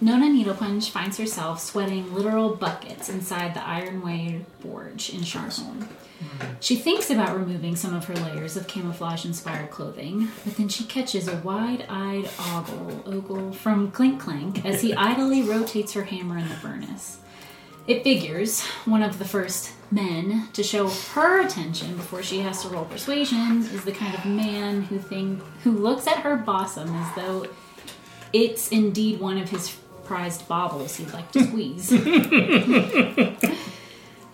Nona Needlepunch finds herself sweating literal buckets inside the Ironway Forge in Sharnholm. She thinks about removing some of her layers of camouflage inspired clothing, but then she catches a wide eyed ogle, ogle from Clink Clank as he idly rotates her hammer in the furnace. It figures one of the first men to show her attention before she has to roll persuasion is the kind of man who think who looks at her bosom as though it's indeed one of his prized baubles he'd like to squeeze.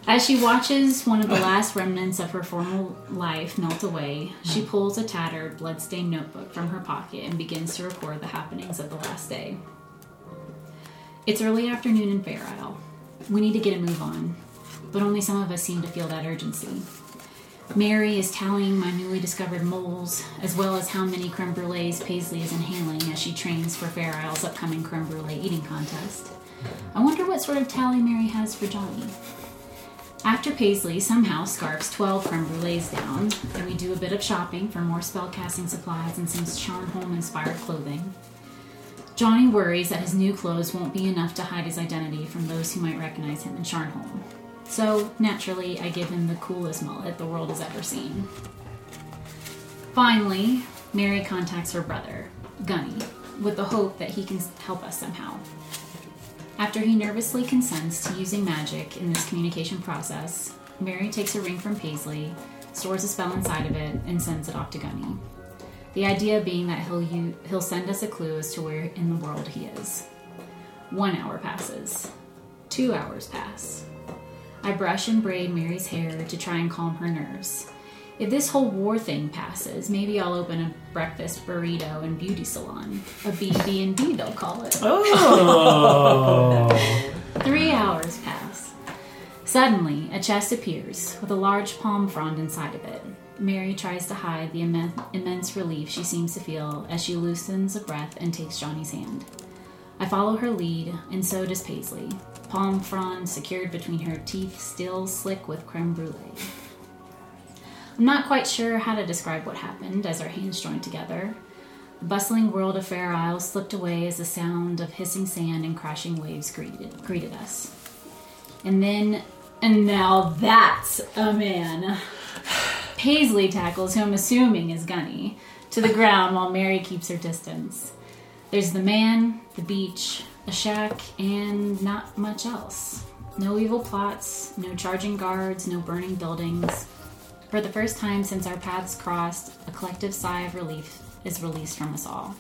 As she watches one of the last remnants of her former life melt away, she pulls a tattered, bloodstained notebook from her pocket and begins to record the happenings of the last day. It's early afternoon in Fair Isle. We need to get a move on, but only some of us seem to feel that urgency. Mary is tallying my newly discovered moles, as well as how many creme brulees Paisley is inhaling as she trains for Fair Isle's upcoming creme brulee eating contest. I wonder what sort of tally Mary has for Johnny. After Paisley somehow scarfs 12 creme brulees down, and we do a bit of shopping for more spellcasting supplies and some Sharnholm inspired clothing, Johnny worries that his new clothes won't be enough to hide his identity from those who might recognize him in Sharnholm. So, naturally, I give him the coolest mullet the world has ever seen. Finally, Mary contacts her brother, Gunny, with the hope that he can help us somehow. After he nervously consents to using magic in this communication process, Mary takes a ring from Paisley, stores a spell inside of it, and sends it off to Gunny. The idea being that he'll u- he'll send us a clue as to where in the world he is. One hour passes. Two hours pass. I brush and braid Mary's hair to try and calm her nerves. If this whole war thing passes, maybe I'll open a breakfast burrito and beauty salon. A BB&B they'll call it. Oh. Three hours pass. Suddenly, a chest appears with a large palm frond inside of it. Mary tries to hide the immen- immense relief she seems to feel as she loosens a breath and takes Johnny's hand. I follow her lead, and so does Paisley. Palm frond secured between her teeth, still slick with creme brulee. I'm not quite sure how to describe what happened as our hands joined together. The bustling world of Fair Isle slipped away as the sound of hissing sand and crashing waves greeted, greeted us. And then, and now that's a man. Paisley tackles who I'm assuming is Gunny to the ground while Mary keeps her distance. There's the man, the beach, a shack, and not much else. No evil plots, no charging guards, no burning buildings. For the first time since our paths crossed, a collective sigh of relief is released from us all.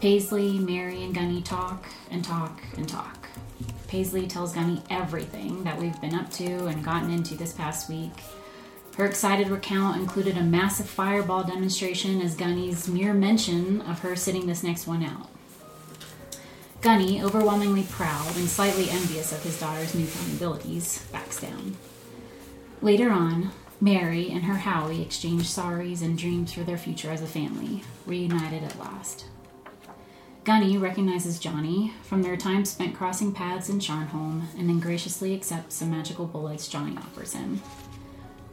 Paisley, Mary, and Gunny talk and talk and talk. Paisley tells Gunny everything that we've been up to and gotten into this past week. Her excited recount included a massive fireball demonstration as Gunny's mere mention of her sitting this next one out. Gunny, overwhelmingly proud and slightly envious of his daughter's newfound abilities, backs down. Later on, Mary and her Howie exchange sorries and dreams for their future as a family, reunited at last. Gunny recognizes Johnny from their time spent crossing paths in Sharnholm and then graciously accepts the magical bullets Johnny offers him.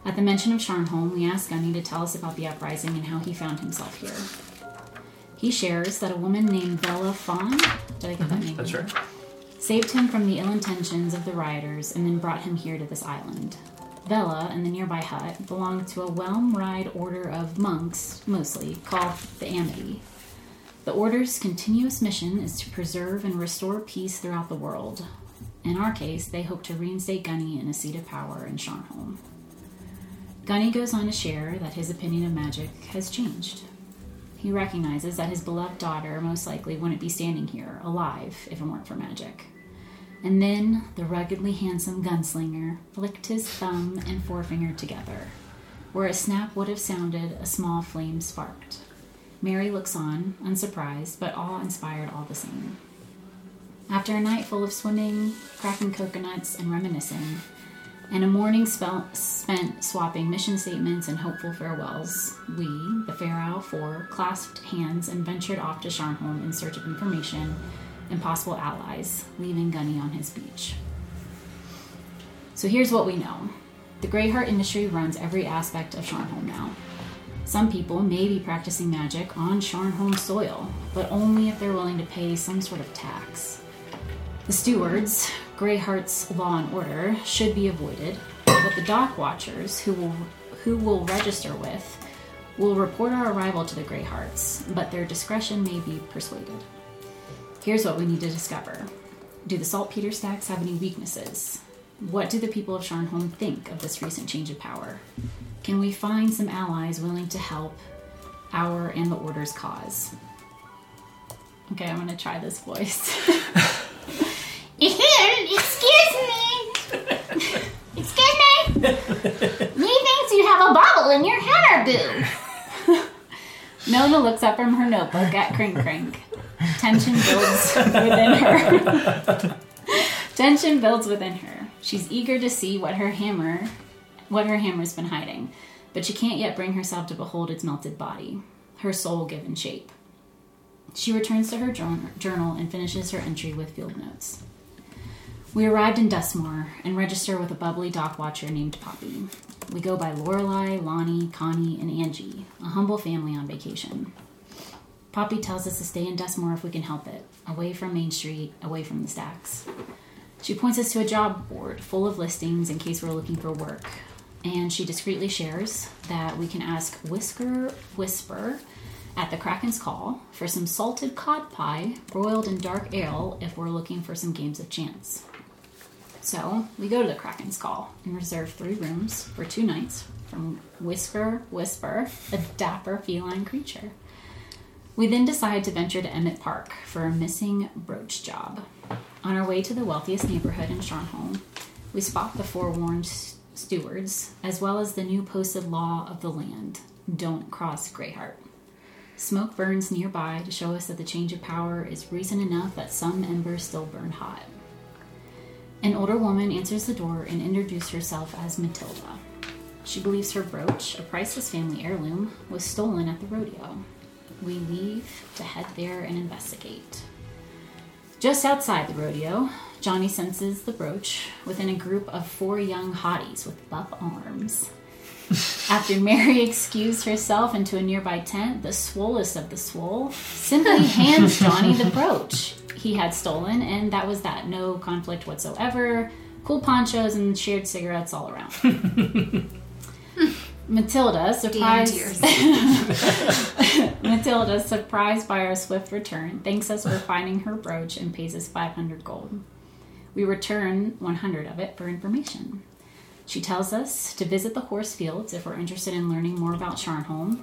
At the mention of Sharnholm, we ask Gunny to tell us about the uprising and how he found himself here. He shares that a woman named Bella Fawn, did I get that mm-hmm. name? That's right. saved him from the ill intentions of the rioters and then brought him here to this island. Vela and the nearby hut belonged to a Whelm-Ride order of monks, mostly, called the Amity. The order's continuous mission is to preserve and restore peace throughout the world. In our case, they hope to reinstate Gunny in a seat of power in Sharnholm. Gunny goes on to share that his opinion of magic has changed. He recognizes that his beloved daughter most likely wouldn't be standing here, alive, if it weren't for magic. And then the ruggedly handsome gunslinger flicked his thumb and forefinger together. Where a snap would have sounded, a small flame sparked. Mary looks on, unsurprised, but awe inspired all the same. After a night full of swimming, cracking coconuts, and reminiscing, and a morning spent swapping mission statements and hopeful farewells, we, the Isle Four, clasped hands and ventured off to Sharnholm in search of information and possible allies, leaving Gunny on his beach. So here's what we know. The Greyheart industry runs every aspect of Sharnholm now. Some people may be practicing magic on Sharnholm soil, but only if they're willing to pay some sort of tax. The stewards, Greyheart's law and order, should be avoided, but the dock watchers, who will who will register with, will report our arrival to the Greyhearts, but their discretion may be persuaded. Here's what we need to discover: Do the saltpeter stacks have any weaknesses? What do the people of Sharnholm think of this recent change of power? Can we find some allies willing to help our and the Order's cause? Okay, I'm gonna try this voice. Excuse me! Excuse me! Me thinks you have a bubble in your hair goo! Nona looks up from her notebook at Crink Crink. Tension builds within her. Tension builds within her. She's eager to see what her hammer what her hammer's been hiding, but she can't yet bring herself to behold its melted body, her soul given shape. She returns to her journal and finishes her entry with field notes. We arrived in Dustmore and register with a bubbly dock watcher named Poppy. We go by Lorelei, Lonnie, Connie, and Angie, a humble family on vacation. Poppy tells us to stay in Dustmore if we can help it, away from Main Street, away from the stacks. She points us to a job board full of listings in case we're looking for work, and she discreetly shares that we can ask Whisker Whisper at the Kraken's Call for some salted cod pie broiled in dark ale if we're looking for some games of chance. So we go to the Kraken's Call and reserve three rooms for two nights from Whisker Whisper, a dapper feline creature. We then decide to venture to Emmett Park for a missing brooch job. On our way to the wealthiest neighborhood in Sharnholm, we spot the forewarned stewards, as well as the new posted law of the land don't cross Greyheart. Smoke burns nearby to show us that the change of power is reason enough that some embers still burn hot. An older woman answers the door and introduces herself as Matilda. She believes her brooch, a priceless family heirloom, was stolen at the rodeo. We leave to head there and investigate. Just outside the rodeo, Johnny senses the brooch within a group of four young hotties with buff arms. After Mary excused herself into a nearby tent, the swollest of the swole simply hands Johnny the brooch he had stolen, and that was that. No conflict whatsoever. Cool ponchos and shared cigarettes all around. Matilda, surprised Matilda, surprised by our swift return, thanks us for finding her brooch and pays us 500 gold. We return 100 of it for information. She tells us to visit the horse fields if we're interested in learning more about Sharnholm,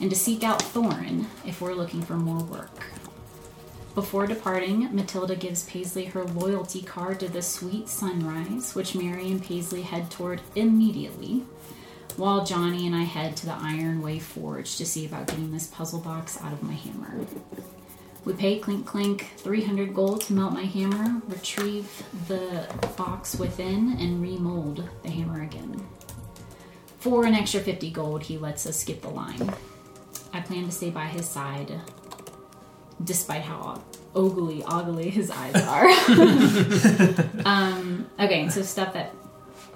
and to seek out Thorn if we're looking for more work. Before departing, Matilda gives Paisley her loyalty card to the Sweet Sunrise, which Mary and Paisley head toward immediately, while Johnny and I head to the Iron Way Forge to see about getting this puzzle box out of my hammer. We pay Clink Clink 300 gold to melt my hammer, retrieve the box within, and remold the hammer again. For an extra 50 gold, he lets us skip the line. I plan to stay by his side, despite how ogly, ogly his eyes are. um, okay, so stuff that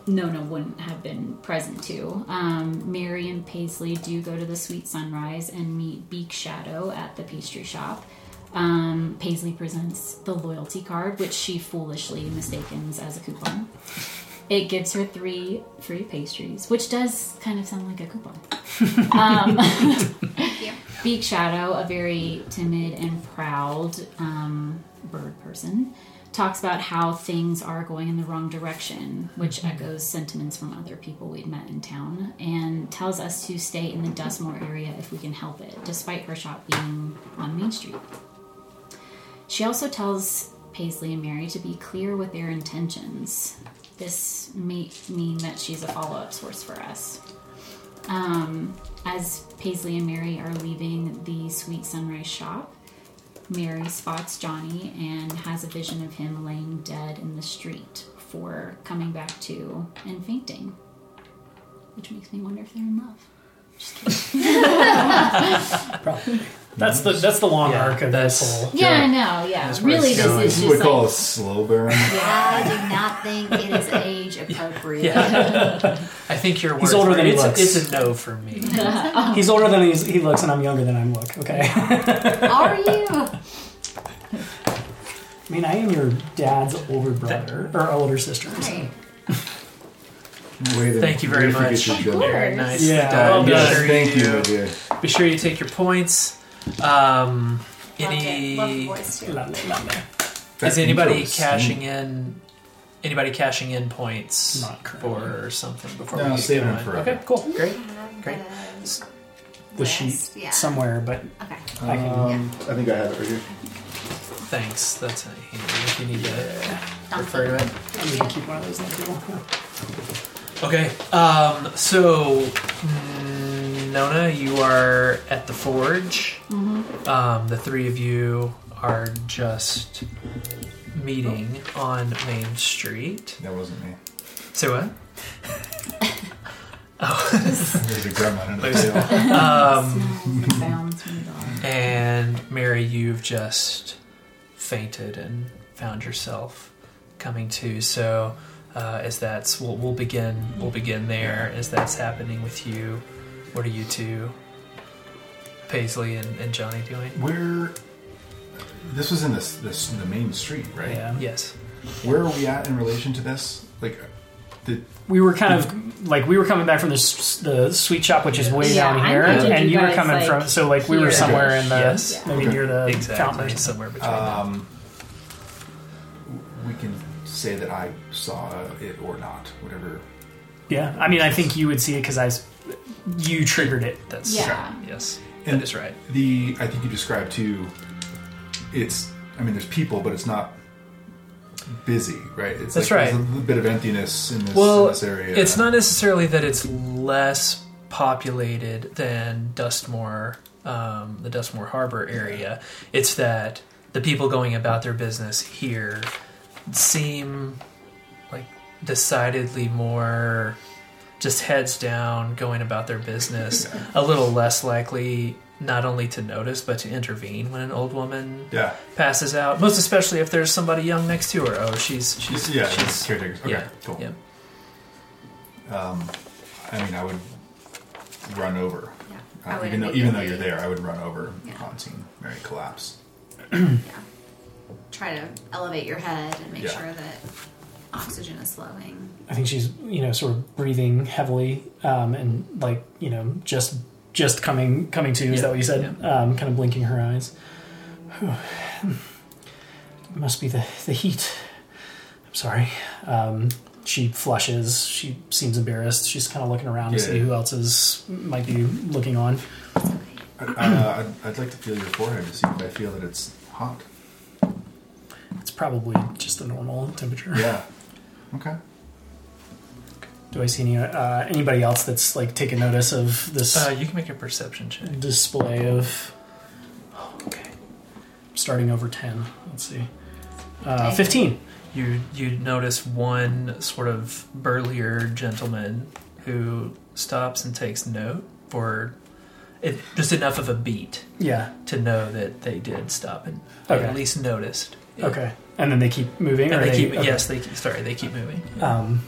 Nona wouldn't have been present to. Um, Mary and Paisley do go to the Sweet Sunrise and meet Beak Shadow at the pastry shop. Um, Paisley presents the loyalty card, which she foolishly mistakes as a coupon. It gives her three free pastries, which does kind of sound like a coupon. Um, Beak Shadow, a very timid and proud um, bird person, talks about how things are going in the wrong direction, which mm-hmm. echoes sentiments from other people we'd met in town, and tells us to stay in the Dustmore area if we can help it, despite her shop being on Main Street. She also tells Paisley and Mary to be clear with their intentions. This may mean that she's a follow up source for us. Um, as Paisley and Mary are leaving the Sweet Sunrise shop, Mary spots Johnny and has a vision of him laying dead in the street for coming back to and fainting. Which makes me wonder if they're in love. Just kidding. Probably. That's the that's the long Yeah, arc of that's- this whole. Yeah, I know. Yeah, That's where really, it's this is This is what just we call a like slow burn. I do not think it is age appropriate. Yeah. I think your He's older than he it's, looks. It's a no for me. He's older than he's, he looks, and I'm younger than I look. Okay. Are you? I mean, I am your dad's older brother or older sister. so- Right. Way to- Thank you very way to much. forget your gender. Very nice. Yeah, well be Yes, sure thank you, you, my dear. Be sure you take your points. Um, Love. Love the any voice too. Lovely, lovely. That is anybody intro cashing in? Anybody cashing in points Not currently. for something before No, we get saving going? them for Okay, cool, great. Great. The List, sheet yeah. somewhere, but Okay. I can. Um, I think I have it right here. Thanks. That's handy if you need to refer to it. I need to keep one of those on. Okay. Um, so, mm, Nona, you are at the forge. Um, the three of you are just meeting on Main Street. That wasn't me. Say what? oh. There's a gremlin under the There's- table. Um, sounds from the dog. and Mary, you've just fainted and found yourself coming to. So, uh, as that's we'll, we'll begin we'll begin there as that's happening with you. What are you two, Paisley and, and Johnny, doing? Where? This was in this this the main street, right? Yeah. Yes. Where are we at in relation to this? Like, did We were kind of like we were coming back from the s- the sweet shop, which is way Yeah, down I here, imagined and you you were guys, coming like, from. So like we were here. somewhere in the Yes. maybe Okay. near the fountain. Exactly. or something. Somewhere between them. um, we can say that I saw it or not, whatever. Yeah, I mean, I think you would see it because I, s- you triggered it. That's Yeah. right. Yes. And- that is right. The I think you described too. It's I mean, there's people, but it's not busy, right? It's That's like right. There's a little bit of emptiness in this, Well, in this area. It's not necessarily that it's less populated than Dustmore, um, the Dustmore Harbor area. It's that the people going about their business here seem like decidedly more just heads down, going about their business, a little less likely not only to notice but to intervene when an old woman Yeah. passes out. Most especially if there's somebody young next to her. Oh, she's she's yeah. she's caretakers. Okay. yeah, Cool. yeah. Um, I mean, I would run over. Yeah. Uh, even though even though you're there, I would run over Yeah. upon seeing Mary collapse. yeah. Try to elevate your head and make Yeah. sure that oxygen is flowing. I think she's you know sort of breathing heavily um, and like you know just just coming coming to. Is Yeah, that what you said? Um, kind of blinking her eyes. it Must be the the heat. I'm sorry. Um, she flushes. She seems embarrassed. She's kind of looking around to see who else is might be looking on. I, uh, I'd, I'd like to feel your forehead to see if I feel that it's hot. It's probably just the normal temperature. Yeah. Okay. Do I see any uh, anybody else that's like taking notice of this Uh, you can make a perception check. display of? Oh, okay, starting over ten. Let's see, uh, Okay. fifteen. You you notice one sort of burlier gentleman who stops and takes note for it, just enough of a beat Yeah. to know that they did stop and or Okay. at least noticed. Yeah. Okay, and then they keep moving. And or they keep okay. yes they keep, sorry they keep moving. Um,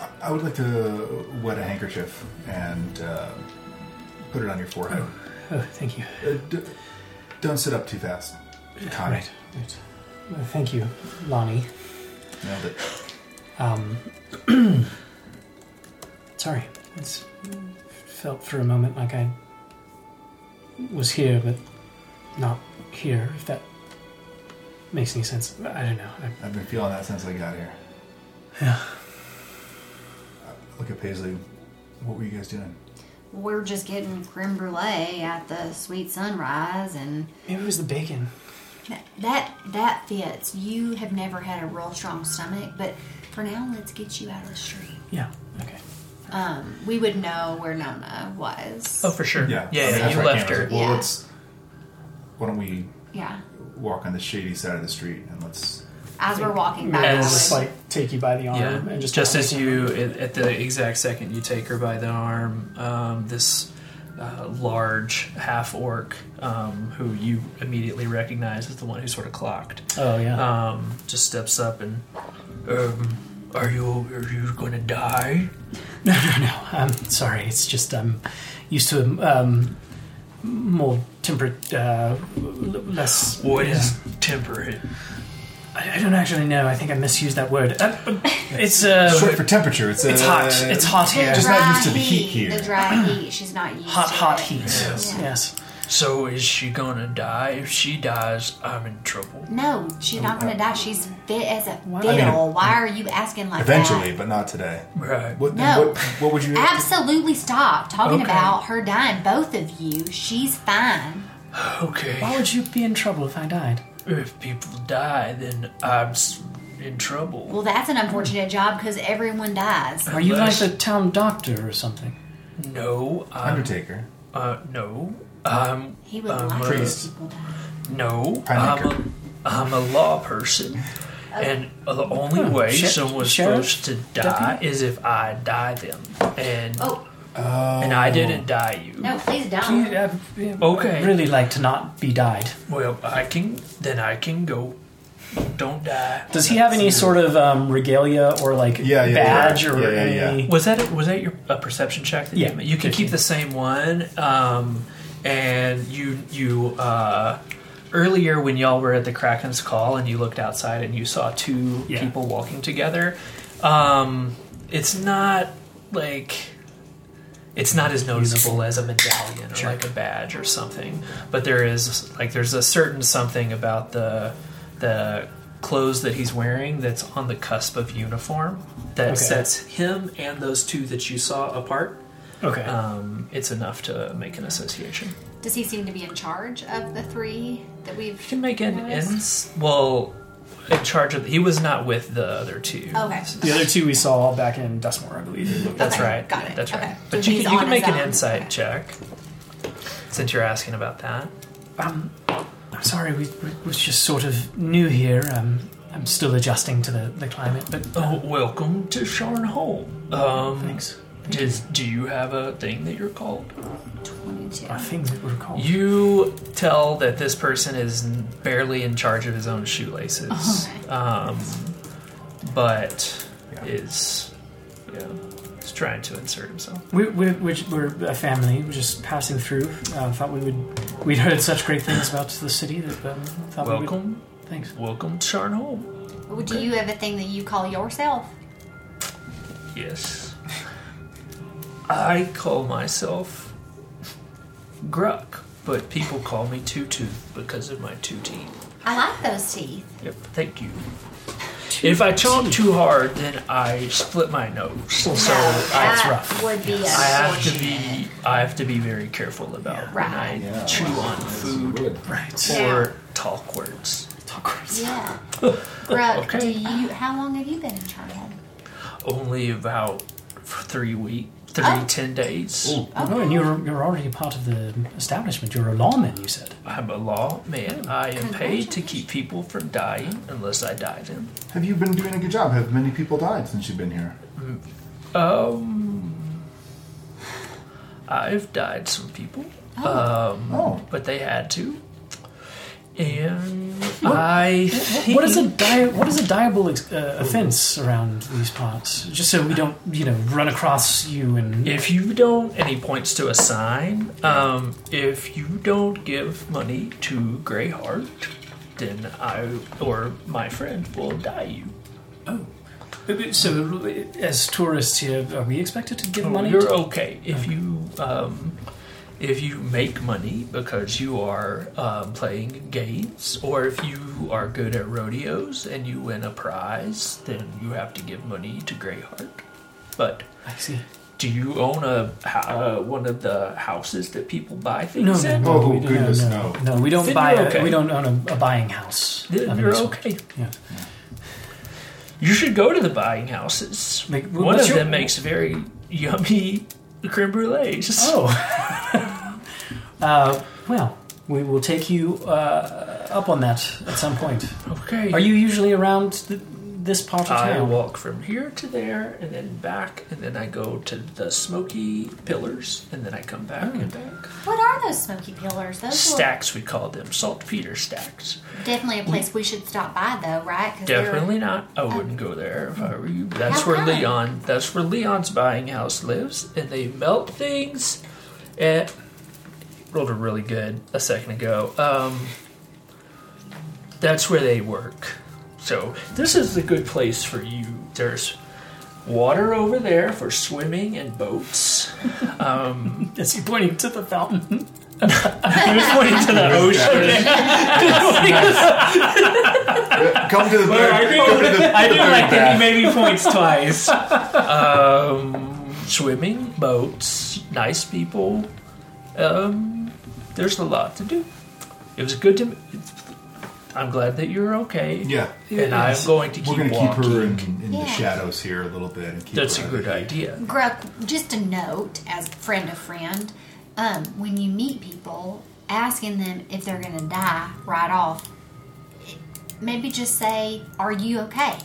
I- I would like to wet a handkerchief and uh, put it on your forehead. oh, thank you. Uh, d- don't sit up too fast. Connie. Right. right. Uh, thank you, Lonnie. Nailed it. Um, sorry, it's felt for a moment like I was here, but not here. If that makes any sense, I don't know. I, I've been feeling that since I got here. yeah. Uh, Look at Paisley. What were you guys doing? We're just getting creme brulee at the sweet sunrise, and Maybe it was the bacon. that that, that fits. You have never had a real strong stomach, but for now, let's get you out of the street. Yeah. Okay. Um, we would know where Nona was. Oh for sure. Yeah. yeah, I mean, yeah, that's you where I left came. I was her. like, well, Yeah. let's. Why don't we yeah. Walk on the shady side of the street and let's. As we're walking back, Maybe I As- just like take you by the arm Yeah, and just just as you at, at the exact second you take her by the arm, um, this uh, large half orc um, who you immediately recognize as the one who sort of clocked. Oh yeah. Um, just steps up and, um, are you are you going to die? No, no, no. I'm sorry. It's just I'm used to um, more temperate, uh, less. What yeah. is temperate? I, I don't actually know. I think I misused that word. Uh, uh, it's uh, Short for temperature. It's, it's uh, hot. It's hot here. Just not used to the heat here. The dry heat. She's not used hot, to hot it. heat. Yeah. Yes. So is she gonna die? If she dies, I'm in trouble. No, she's not going to die. She's fit as a fiddle. I mean, Why are you asking like that? Eventually, that? but not today. Right. What, No. what, what would you Absolutely stop talking Okay. about her dying. Both of you. She's fine. Okay. Why would you be in trouble if I died? If people die, then I'm s- in trouble. Well, that's an unfortunate job because everyone dies. Are you like Unless- the town doctor or something? No, I'm. Undertaker. Uh, no. I'm. He would I'm like a- priest. people die. No, I'm a, I'm a law person. And the only Huh, way sher- someone's sheriff? supposed to die is if I die them. And Oh and I didn't die you. no! Please don't. Please, uh, yeah, Okay. I'd really like to not be died. Well, I can. Then I can go. Don't die. Does he have any sort of um, regalia or like Yeah, yeah, badge yeah. or Yeah, yeah, any? yeah. Was that was that your a perception check? That Yeah. you, made? you can keep the same one. Um, and you you uh, earlier when y'all were at the Kraken's call and you looked outside and you saw two Yeah. people walking together. Um, it's not like it's not as noticeable as a medallion or Sure. like a badge or something, but there is like there's a certain something about the the clothes that he's wearing that's on the cusp of uniform that Okay. sets him and those two that you saw apart. Okay. Um, it's enough to make an association. Does he seem to be in charge of the three that we've? You can make an noticed? ins. Well, in charge of. He was not with the other two. Okay. the other two we saw back in Dustmore, I believe. That's Okay, right. got it. That's right. Okay. But So you can, you can make an insight Okay. check since you're asking about that. Um, I'm sorry, we, we was just sort of new here. Um, I'm still adjusting to the, the climate, but Oh, welcome to Sharnholm. Um, thanks. Does, do you have a thing that you're called? Twenty-two. Our things that we're called. You tell that this person is barely in charge of his own shoelaces, um, but is yeah, is trying to insert himself. We, we're, we're, we're a family. We're just passing through. Uh, thought we would. We'd heard such great things about the city that um, thought we would. Welcome, Thanks. welcome to Sharnholm. Well, Do you have a thing that you call yourself? Yes, I call myself Gruck, but people call me Two Tooth because of my two teeth. I like those teeth. Yep, thank you. If I chomp too hard, then I split my nose. So no, I, that rough. would be I have to be I have to be very careful about when I Right. Yeah. chew on food Right. Yeah. or talk words. Talk words. Yeah. Brooke, Okay. do you? How long have you been in Sharnholm? Only about three week, three Oh. ten days. Oh, and you're you're already part of the establishment. You're a lawman. You said. I'm a lawman. I am paid to keep people from dying unless I die them. Have you been doing a good job? Have many people died since you've been here? Um, I've died some people. Um, Oh. but they had to. And I think What is a di- what is a diabolic uh, offense around these parts? Just so we don't, you know, run across you and. If you don't, and he points to a sign, um, if you don't give money to Greyheart, then I or my friend will die you. Oh. So, as tourists here, are we expected to give money? Oh, You're to- okay if you um, if you make money because you are um, playing games, or if you are good at rodeos and you win a prize, then you have to give money to Greyheart. But I see. do you own a uh, one of the houses that people buy No, things no, in? no, Oh, we don't- goodness, no, no. no. we don't Then buy. A, okay. We don't own a, a buying house. Then you're okay. Yeah. You should go to the buying houses. Like, wh- One of your- them makes very yummy creme brulees. Oh. uh, well, we will take you uh, up on that at some point. okay. Are you usually around th- this part of town? I town? walk from here to there, and then back, and then I go to the smoky pillars, and then I come back and back. What are those smoky pillars? Those look Stacks, we call them saltpeter stacks. definitely a place we should stop by, though, right? 'Cause they're- Definitely not. I wouldn't go there if I were you. That's How where come? Leon. That's where Leon's buying house lives, and they melt things. At rolled a really good a second ago. Um, that's where they work. So this is a good place for you. There's water over there for swimming and boats. Um, Is he pointing to the fountain? he was pointing to the ocean. Come to the Well, I do, come to the, I do the like that he maybe points twice. um, swimming, boats, nice people. Um, there's a lot to do. It was good to. I'm glad that you're okay. Yeah. and I'm going to keep We're going to keep walking. her in, in Yeah. the shadows here a little bit. And keep That's her a out of good the heat. idea. Gruck, just a note as friend of friend, um, when you meet people, asking them if they're going to die right off, maybe just say, Are you okay?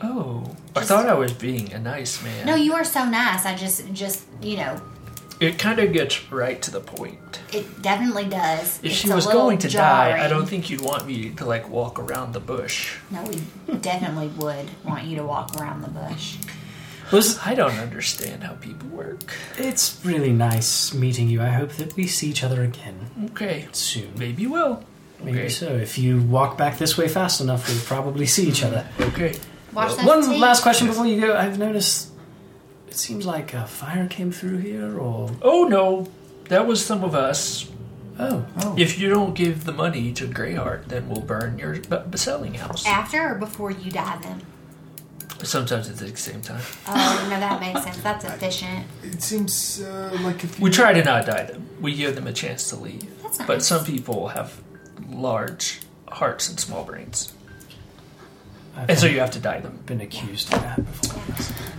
Oh, I Just- thought I was being a nice man. No, you are so nice. I just, just you know, it kind of gets right to the point. it definitely does. If It's she was going to die, I don't think you'd want me to like walk around the bush. No, we definitely would want you to walk around the bush. Was I don't understand how people work. it's really nice meeting you. I hope that we see each other again Okay, soon. maybe you will. Maybe Okay. so. If you walk back this way fast enough, we'll probably see each hmm. other. Okay. Watch that One last question before you go. I've noticed it seems like a fire came through here, or Oh no, that was some of us. oh, Oh. If you don't give the money to Greyheart, then we'll burn your b- selling house. After or before you die, then? Sometimes at the same time. Oh, no, that makes sense. That's efficient. It seems uh, like if you We try to not die them. We give them a chance to leave. That's But nice. some people have large hearts and small brains, I've and so you have to die them. been accused of that before.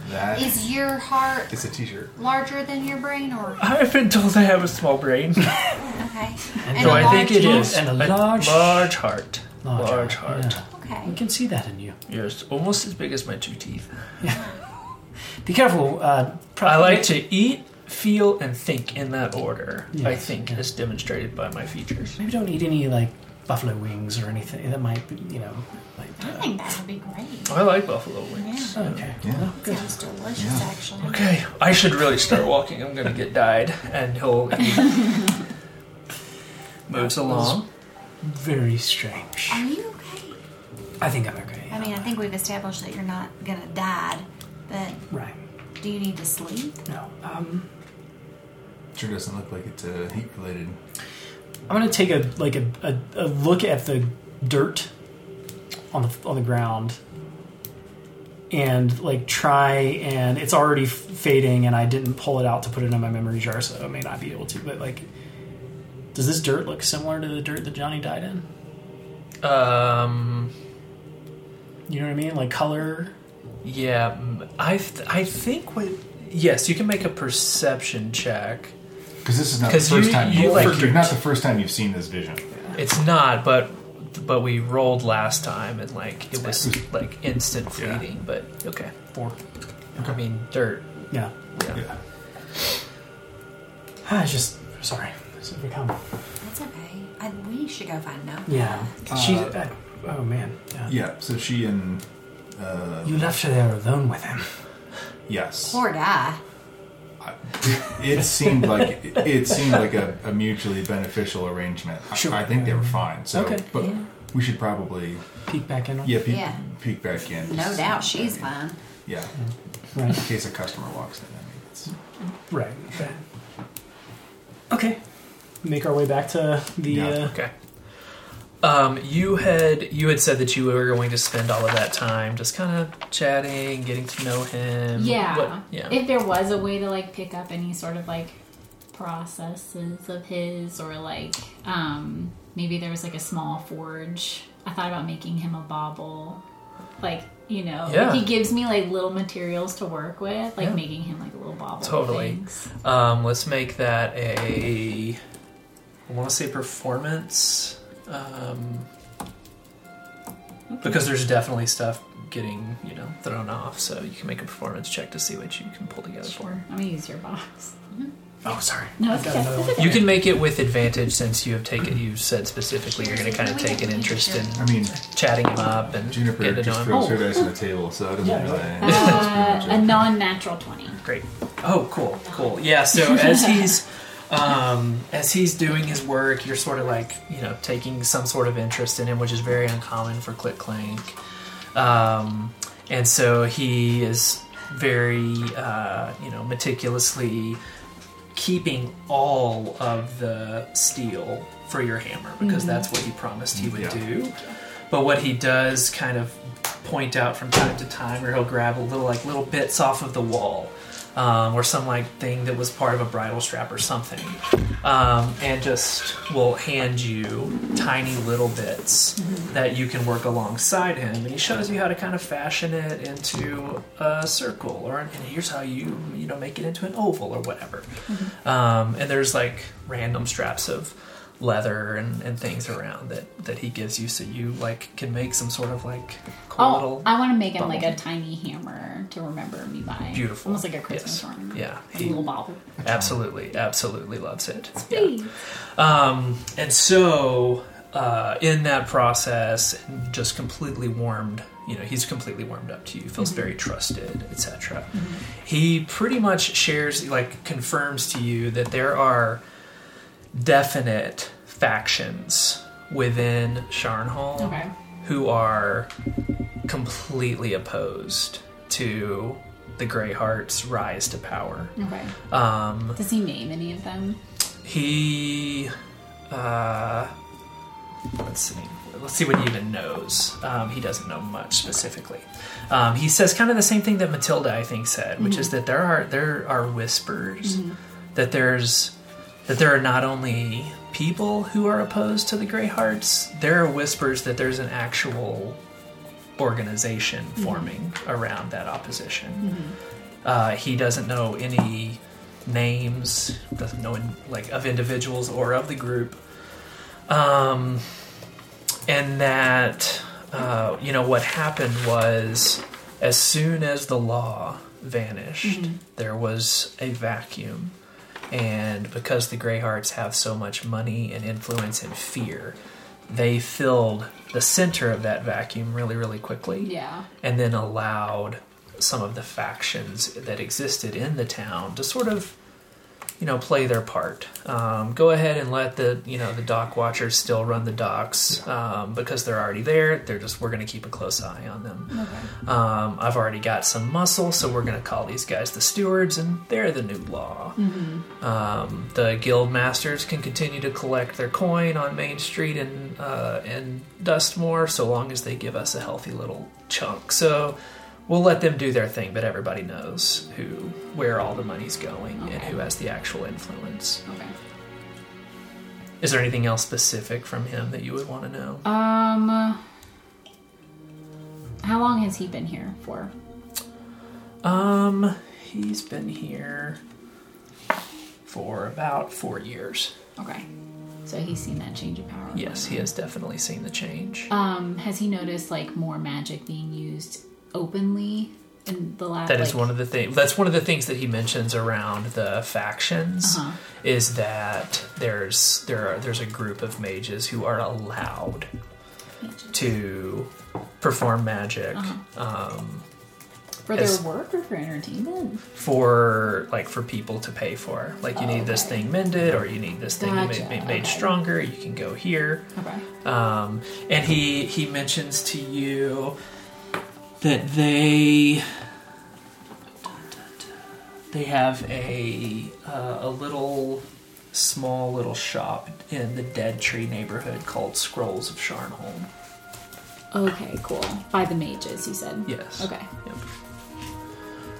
That Is your heart it's a T-shirt. larger than your brain, or I've been told I have a small brain, okay? And so a I think it large- is And a large- large heart. Large Large, heart, heart. yeah. Okay. We can see that in you. Yes, almost as big as my two teeth. Be careful. Uh, I like to eat, feel, and think in that order. I Yes, think, yeah. as demonstrated by my features. maybe don't eat any like buffalo wings or anything that might, be, you know. Like, I think that would be great. I like buffalo wings. Yeah. okay. Yeah. Well, good. Sounds delicious, actually. Okay, I should really start walking. I'm gonna get died, and he'll he moves along. Very strange. Are you okay? I think I'm okay. I mean, I think we've established that you're not gonna die, but right. do you need to sleep? No. Um, Sure doesn't look like it's uh, heat related. I'm gonna take a like a, a, a look at the dirt on the on the ground and like try and it's already f- fading and I didn't pull it out to put it in my memory jar so I may not be able to but like does this dirt look similar to the dirt that Johnny died in? Um, You know what I mean? Like color. yeah, I th- I think what. Yes, you can make a perception check. Because this is not the 'Cause first you- time you you, like like, your- not the first time you've seen this vision. It's not, but but we rolled last time and like it was like instant Yeah. fleeting. But okay, Four. I mean dirt. Yeah. Yeah. Yeah. I just sorry. It's become That's okay. I, we should go find Nona. yeah. She. Uh, Uh, oh man. Yeah. Yeah. So she and uh, You left her there alone with him. yes, Poor guy. It seemed like it, it seemed like a, a mutually beneficial arrangement. I, Sure. I think they were fine. So, Okay. but Yeah. we should probably Peek back in. on yeah peek, Yeah. peek back in. No doubt she's fine. Yeah, Right. in case a customer walks in. I mean, it's, Right. Okay. Okay. Make our way back to the. Yeah. Uh, Okay. Um, you had you had said that you were going to spend all of that time just kind of chatting, getting to know him. Yeah. What- yeah. If there was a way to like pick up any sort of like processes of his or like um maybe there was like a small forge. I thought about making him a bauble. Like, you know, Yeah. he gives me like little materials to work with, like Yeah. making him like a little bauble. Totally. Um, let's make that a. I want to say performance. Um, because there's definitely stuff getting you know thrown off. So you can make a performance check to see what you can pull together for. Sure. I'm gonna use your box. Oh, sorry. No, it's got okay. another It's one. okay. You can make it with advantage since you have taken. You said specifically you're going to kind of take an interest in I mean, chatting him up and Juniper get to know just him. throws her Oh. dice on the table, so that doesn't Yeah, really. Uh, a pretty much it. non-natural twenty. Great. Oh, cool, cool. Yeah. So as he's um, as he's doing his work, you're sort of like you know taking some sort of interest in him, which is very uncommon for Clink Clank. Um, and so he is very uh, you know meticulously keeping all of the steel for your hammer because that's what he promised he would Yeah. do. But what he does kind of point out from time to time, or he'll grab a little like little bits off of the wall, um, or some like thing that was part of a bridle strap or something, um, and just will hand you tiny little bits that you can work alongside him, and he shows you how to kind of fashion it into a circle, or and here's how you you know make it into an oval or whatever. Um, and there's like random straps of leather and, and things around that that he gives you so you like can make some sort of like cool Oh, little I want to make him like a tiny hammer to remember me by. Beautiful. Almost like a Christmas Yes. ornament. Yeah. He- little bauble. absolutely absolutely loves it Yeah. Um, and so uh, in that process, just completely warmed. You know, he's completely warmed up to you. Feels very trusted, etc. He pretty much shares, like, confirms to you that there are definite factions within Sharnholm Okay. who are completely opposed to the Greyheart's rise to power. Okay. Um, Does he name any of them? he, uh, let's see, let's see what he even knows. Um, he doesn't know much specifically. Um, he says kind of the same thing that Matilda, I think, said, which is that there are there are whispers that there's that there are not only people who are opposed to the Greyhearts, there are whispers that there's an actual organization forming around that opposition. Uh, he doesn't know any names, doesn't know in, like of individuals or of the group, um, and that uh, you know what happened was as soon as the law vanished, there was a vacuum, and because the Greyhearts have so much money and influence and fear, they filled the center of that vacuum really, really quickly Yeah. and then allowed some of the factions that existed in the town to sort of you know play their part. Um, go ahead and let the you know the dock watchers still run the docks um, because they're already there. They're just we're going to keep a close eye on them. Okay. um, i've already got some muscle so we're going to call these guys the stewards and they're the new law. Um, the guild masters can continue to collect their coin on Main Street and uh, and Dustmore, so long as they give us a healthy little chunk. So we'll let them do their thing, but everybody knows who where all the money's going and Okay. who has the actual influence. Okay. Is there anything else specific from him that you would want to know? Um. How long has he been here for? Um, he's been here for about four years. Okay. So he's seen that change of power. Yes, he has definitely seen the change. Um, has he noticed like more magic being used openly in the last? That is like, one of the things. That's one of the things that he mentions around the factions. Uh-huh. Is that there's there are there's a group of mages who are allowed to perform magic Uh-huh. um, for their as- work or for entertainment. for like for people to pay for. Like you Oh, need this okay. thing mended, or you need this thing Gotcha, made, made okay. stronger. You can go here. Okay. Um, and he he mentions to you that they they have a uh, a little small little shop in the Dead Tree neighborhood called Scrolls of Sharnholm. Okay. Cool. By the mages, you said. Yes. Okay. Yep.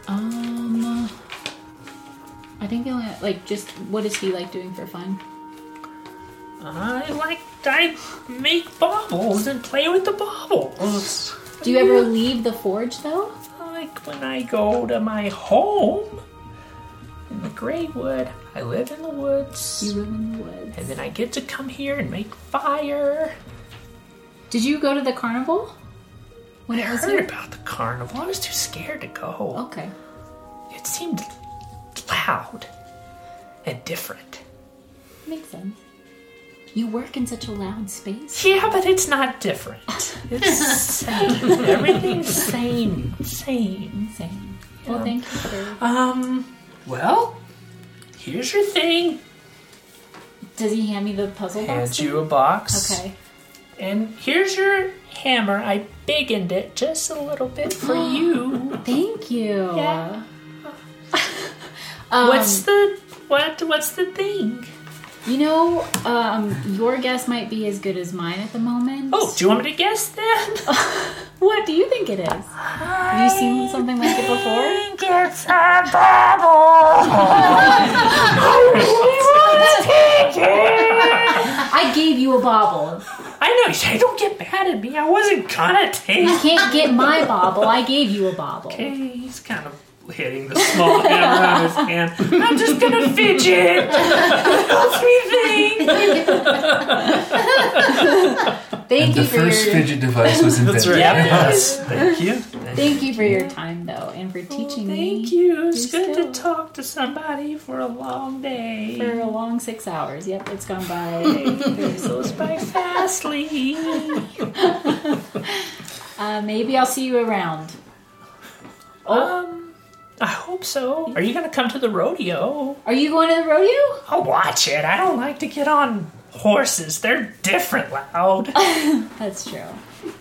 Um. I think the only like just what is he like doing for fun? I like I make baubles and play with the baubles. Do you ever leave the forge though? Like when I go to my home in the Greywood, I live in the woods. You live in the woods. and then I get to come here and make fire. Did you go to the carnival? when I it was heard about the carnival. I was too scared to go. Okay. It seemed loud and different. Makes sense. You work in such a loud space. Yeah, but it's not different. It's same. Everything's same. Same. Same. Well, thank you for. Um, well, here's your thing. Does he hand me the puzzle box? Hand thing? you a box. Okay. And here's your hammer. I bigged it just a little bit for you. Thank you. Yeah. Um, what's the what? What's the thing? You know, um, your guess might be as good as mine at the moment. Oh, do you want me to guess then? What do you think it is? Have you seen something like it before? I think it's a bubble. I gave you a bobble. I know. Hey, don't get mad at me. I wasn't gonna take. You can't get my bobble. I gave you a bobble. Okay, he's kind of hitting the small hammer on his hand. I'm just gonna fidget. Helps me think. Thank you the for first your fidget device was invented. Yes. Thank you. thank you for your time though, and for teaching me Thank you. It's good still- to talk to somebody for a long day. for a long six hours. Yep, it's gone by. It goes by fastly. uh, maybe I'll see you around. Um, I hope so. Are you gonna come to the rodeo? Are you going to the rodeo? I'll watch it. I don't like to get on horses. They're different loud. That's true.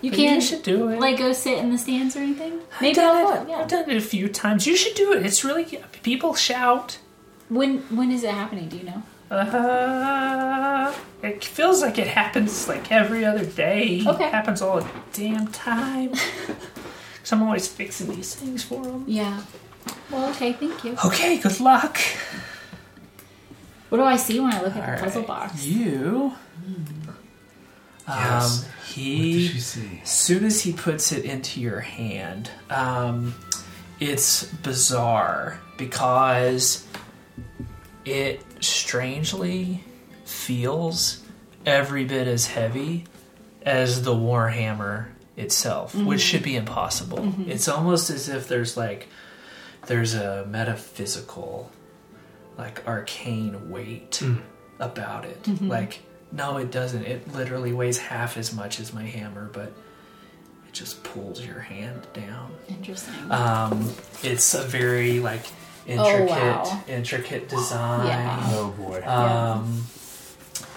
You can't you should do it. like go sit in the stands or anything. Maybe done I'll it. go. Yeah. I've done it a few times. You should do it. It's really people shout. When when is it happening? Do you know? Uh, it feels like it happens like every other day. Okay. It happens all the damn time. Cause I'm always fixing these things for them. Yeah. Well, okay. Thank you. Okay, good luck. What do I see when I look at the puzzle box? You. Yes. Um, What he. did she see? As soon as he puts it into your hand, um, it's bizarre because it strangely feels every bit as heavy as the Warhammer itself, which should be impossible. It's almost as if there's like there's a metaphysical, like arcane weight about it. Like, no, it doesn't. It literally weighs half as much as my hammer, but it just pulls your hand down. Interesting. Um, it's a very like intricate, wow. intricate design. Yeah. Oh boy. Um,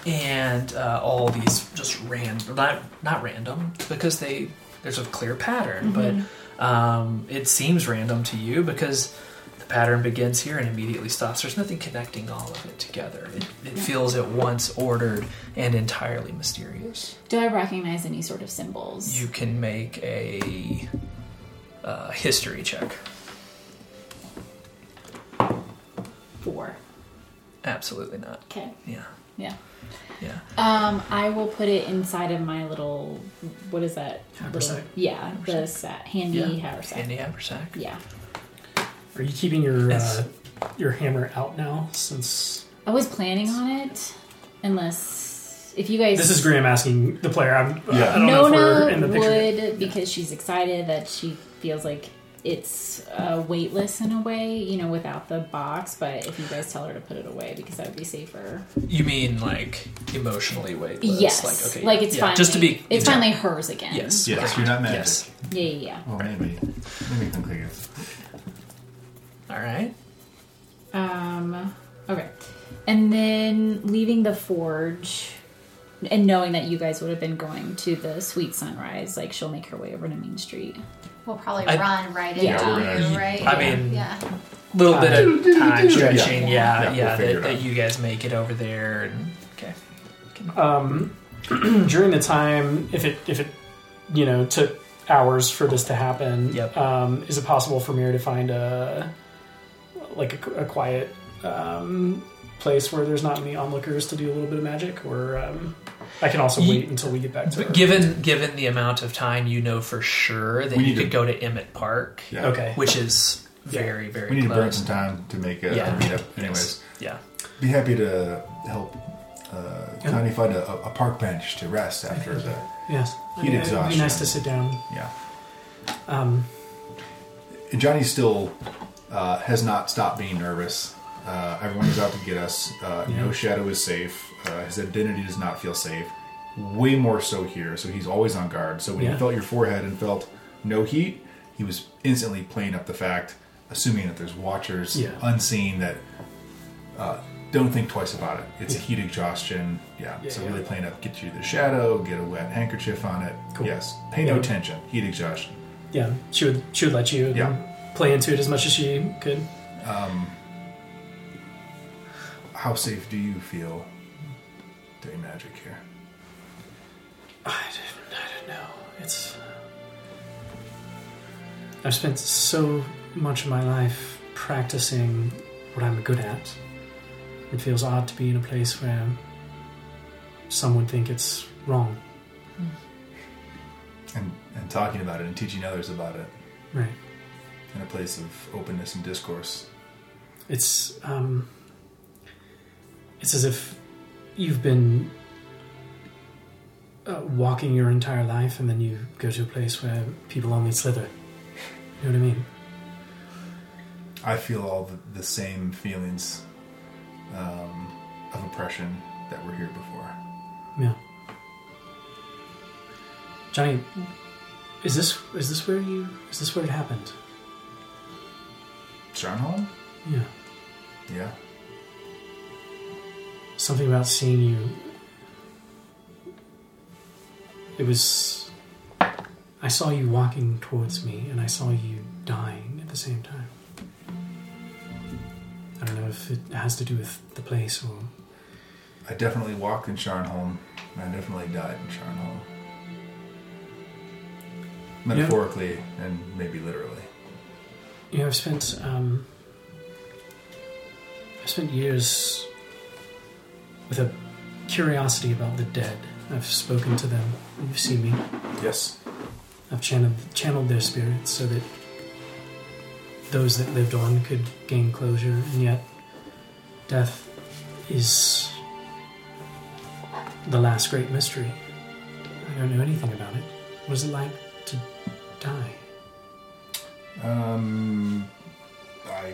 and uh, all these just random, not not random because they there's a clear pattern, but um, it seems random to you because the pattern begins here and immediately stops. There's nothing connecting all of it together. It, it feels at once ordered and entirely mysterious. do I recognize any sort of symbols? You can make a uh, history check. Four. Absolutely not. Okay. Yeah, Yeah. Yeah. Um, I will put it inside of my little. What is that? Haversack. Little- yeah, the sack, handy Yeah. haversack. Handy haversack. Yeah. Are you keeping your Yes. uh, your hammer out now? Since I was planning on it, unless if you guys. this is Graham asking the player. I'm, Yeah. I don't know if we're in Nona the picture. would because she's excited that she feels like it's uh, weightless in a way, you know, without the box. But if you guys tell her to put it away, because that would be safer. You mean like emotionally weightless? yes, Like, okay, like it's Yeah, finally. Just to be. It's yeah. finally hers again. Yes. yes, okay. you're not magic. Yes. Yeah, yeah, yeah. Well, maybe. Maybe can click. All right. Um, okay. And then leaving the forge and knowing that you guys would have been going to the sweet sunrise, like she'll make her way over to Main Street. We'll probably I- run right Yeah. into Yeah, you, right? I mean- yeah. little bit of time stretching. Yeah. Yeah, Yeah, yeah. we'll that, that you guys make it over there, and okay. Um, during the time, if it if it you know took hours for this to happen, Yep. um, is it possible for Mir to find a like a, a quiet um, place where there's not any onlookers to do a little bit of magic, or um, I can also Ye- wait until we get back to. But her. given given the amount of time, you know for sure that We you could to- go to Emmett Park, Yeah. Okay. which is very very We need to burn some time to make a, Yeah. a meetup. Anyways, Yeah. be happy to help uh, Connie find a, a park bench to rest after the. Yes. Heat It'd be nice to sit down. Yeah. Um, And Johnny still uh, has not stopped being nervous. Uh, everyone is out to get us. Uh, No shadow is safe. Uh, his identity does not feel safe. Way more so here, so he's always on guard. So when Yeah. he felt your forehead and felt no heat, he was instantly playing up the fact, assuming that there's watchers Yeah. unseen that uh, don't think twice about it. It's a heat exhaustion. Yeah. Yeah, so yeah. really playing up, get you the shadow, get a wet handkerchief on it. Cool. Yes. Pay no Yeah. attention. Heat exhaustion. yeah, she would she would let you Yeah. play into it as much as she could. How safe do you feel doing magic here? I don't, I don't know. It's. I've spent so much of my life practicing what I'm good at. It feels odd to be in a place where some would think it's wrong. And and talking about it and teaching others about it Right. in a place of openness and discourse. It's um. It's as if you've been uh, walking your entire life, and then you go to a place where people only slither. You know what I mean? I feel all the, the same feelings um, of oppression that were here before. Yeah. Johnny, is this is this where you is this where it happened? Sharnholm? Yeah. Yeah. Something about seeing you. It was. I saw you walking towards me, and I saw you dying at the same time. I don't know if it has to do with the place or. I definitely walked in Sharnholm. I definitely died in Sharnholm. Metaphorically and maybe literally. You know, I've spent um, I've spent years with a curiosity about the dead. I've spoken to them. You've seen me. Yes. I've channeled channeled their spirits so that those that lived on could gain closure, and yet death is the last great mystery. I don't know anything about it. What is it like to die? Um, I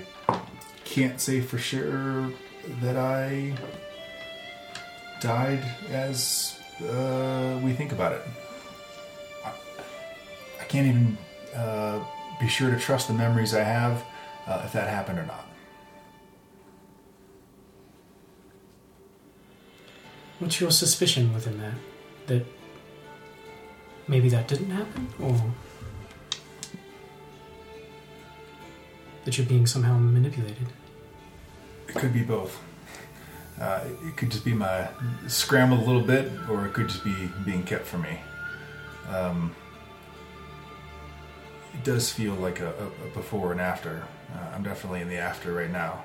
can't say for sure that I died as uh, we think about it. I, I can't even uh, be sure to trust the memories I have uh, if that happened or not. What's your suspicion within that? That maybe that didn't happen? Or that you're being somehow manipulated? It could be both. Uh, it- could just be my scrambled a little bit, or it could just be being kept from me. Um, it does feel like a, a, a before and after. Uh, I'm definitely in the after right now,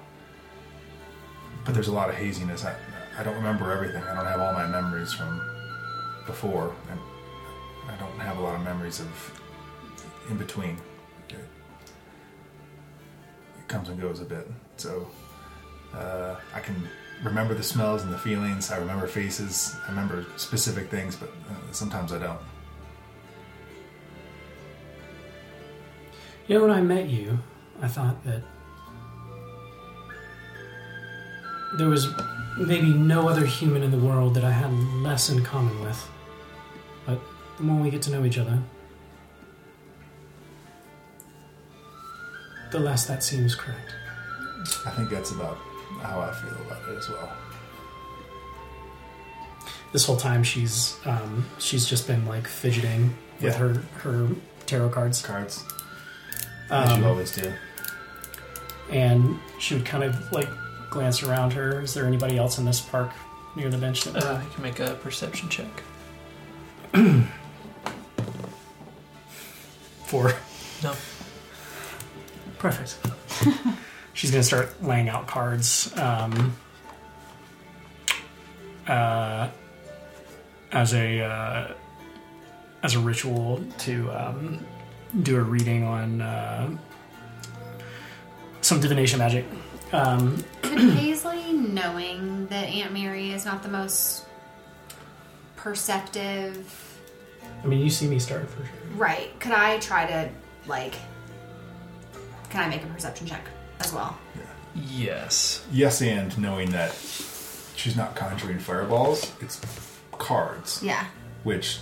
but there's a lot of haziness. I, I don't remember everything. I don't have all my memories from before, and I don't have a lot of memories of in between. It, it comes and goes a bit, so. Uh, I can remember the smells and the feelings. I remember faces. I remember specific things, but uh, sometimes I don't. You know, when I met you, I thought that there was maybe no other human in the world that I had less in common with. But the more we get to know each other, the less that seems correct. I think that's about how I feel about it as well. This whole time, she's um, she's just been like fidgeting with Yeah. her her tarot cards, Cards, as you um, always do. and she would kind of like glance around her. Is there anybody else in this park near the bench that we're Uh, you can make a perception check. for? No. Perfect. She's gonna start laying out cards um, uh, as a uh, as a ritual to um, do a reading on uh, some divination magic. Um, Could Paisley, knowing that Aunt Mary is not the most perceptive I mean, you see me start for sure. Right. Could I try to like? Can I make a perception check as well? Yes. Yes, and knowing that she's not conjuring fireballs, it's cards, Yeah. which,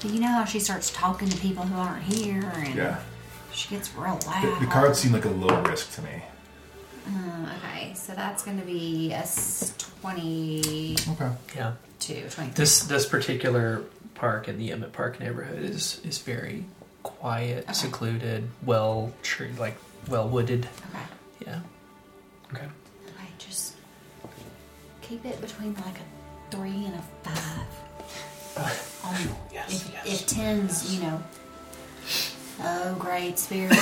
But you know how she starts talking to people who aren't here, and yeah. she gets real The, loud. the cards seem like a low risk to me. Um, okay, so that's going to be a s- 22, Okay. Yeah. 23. This this particular park in the Emmett Park neighborhood is is very quiet, Okay. secluded, well tree like well wooded. Okay. Yeah. Okay. Okay, just keep it between like a three and a five. Um, Yes, if, yes. if tens, you know. Oh, great spirit.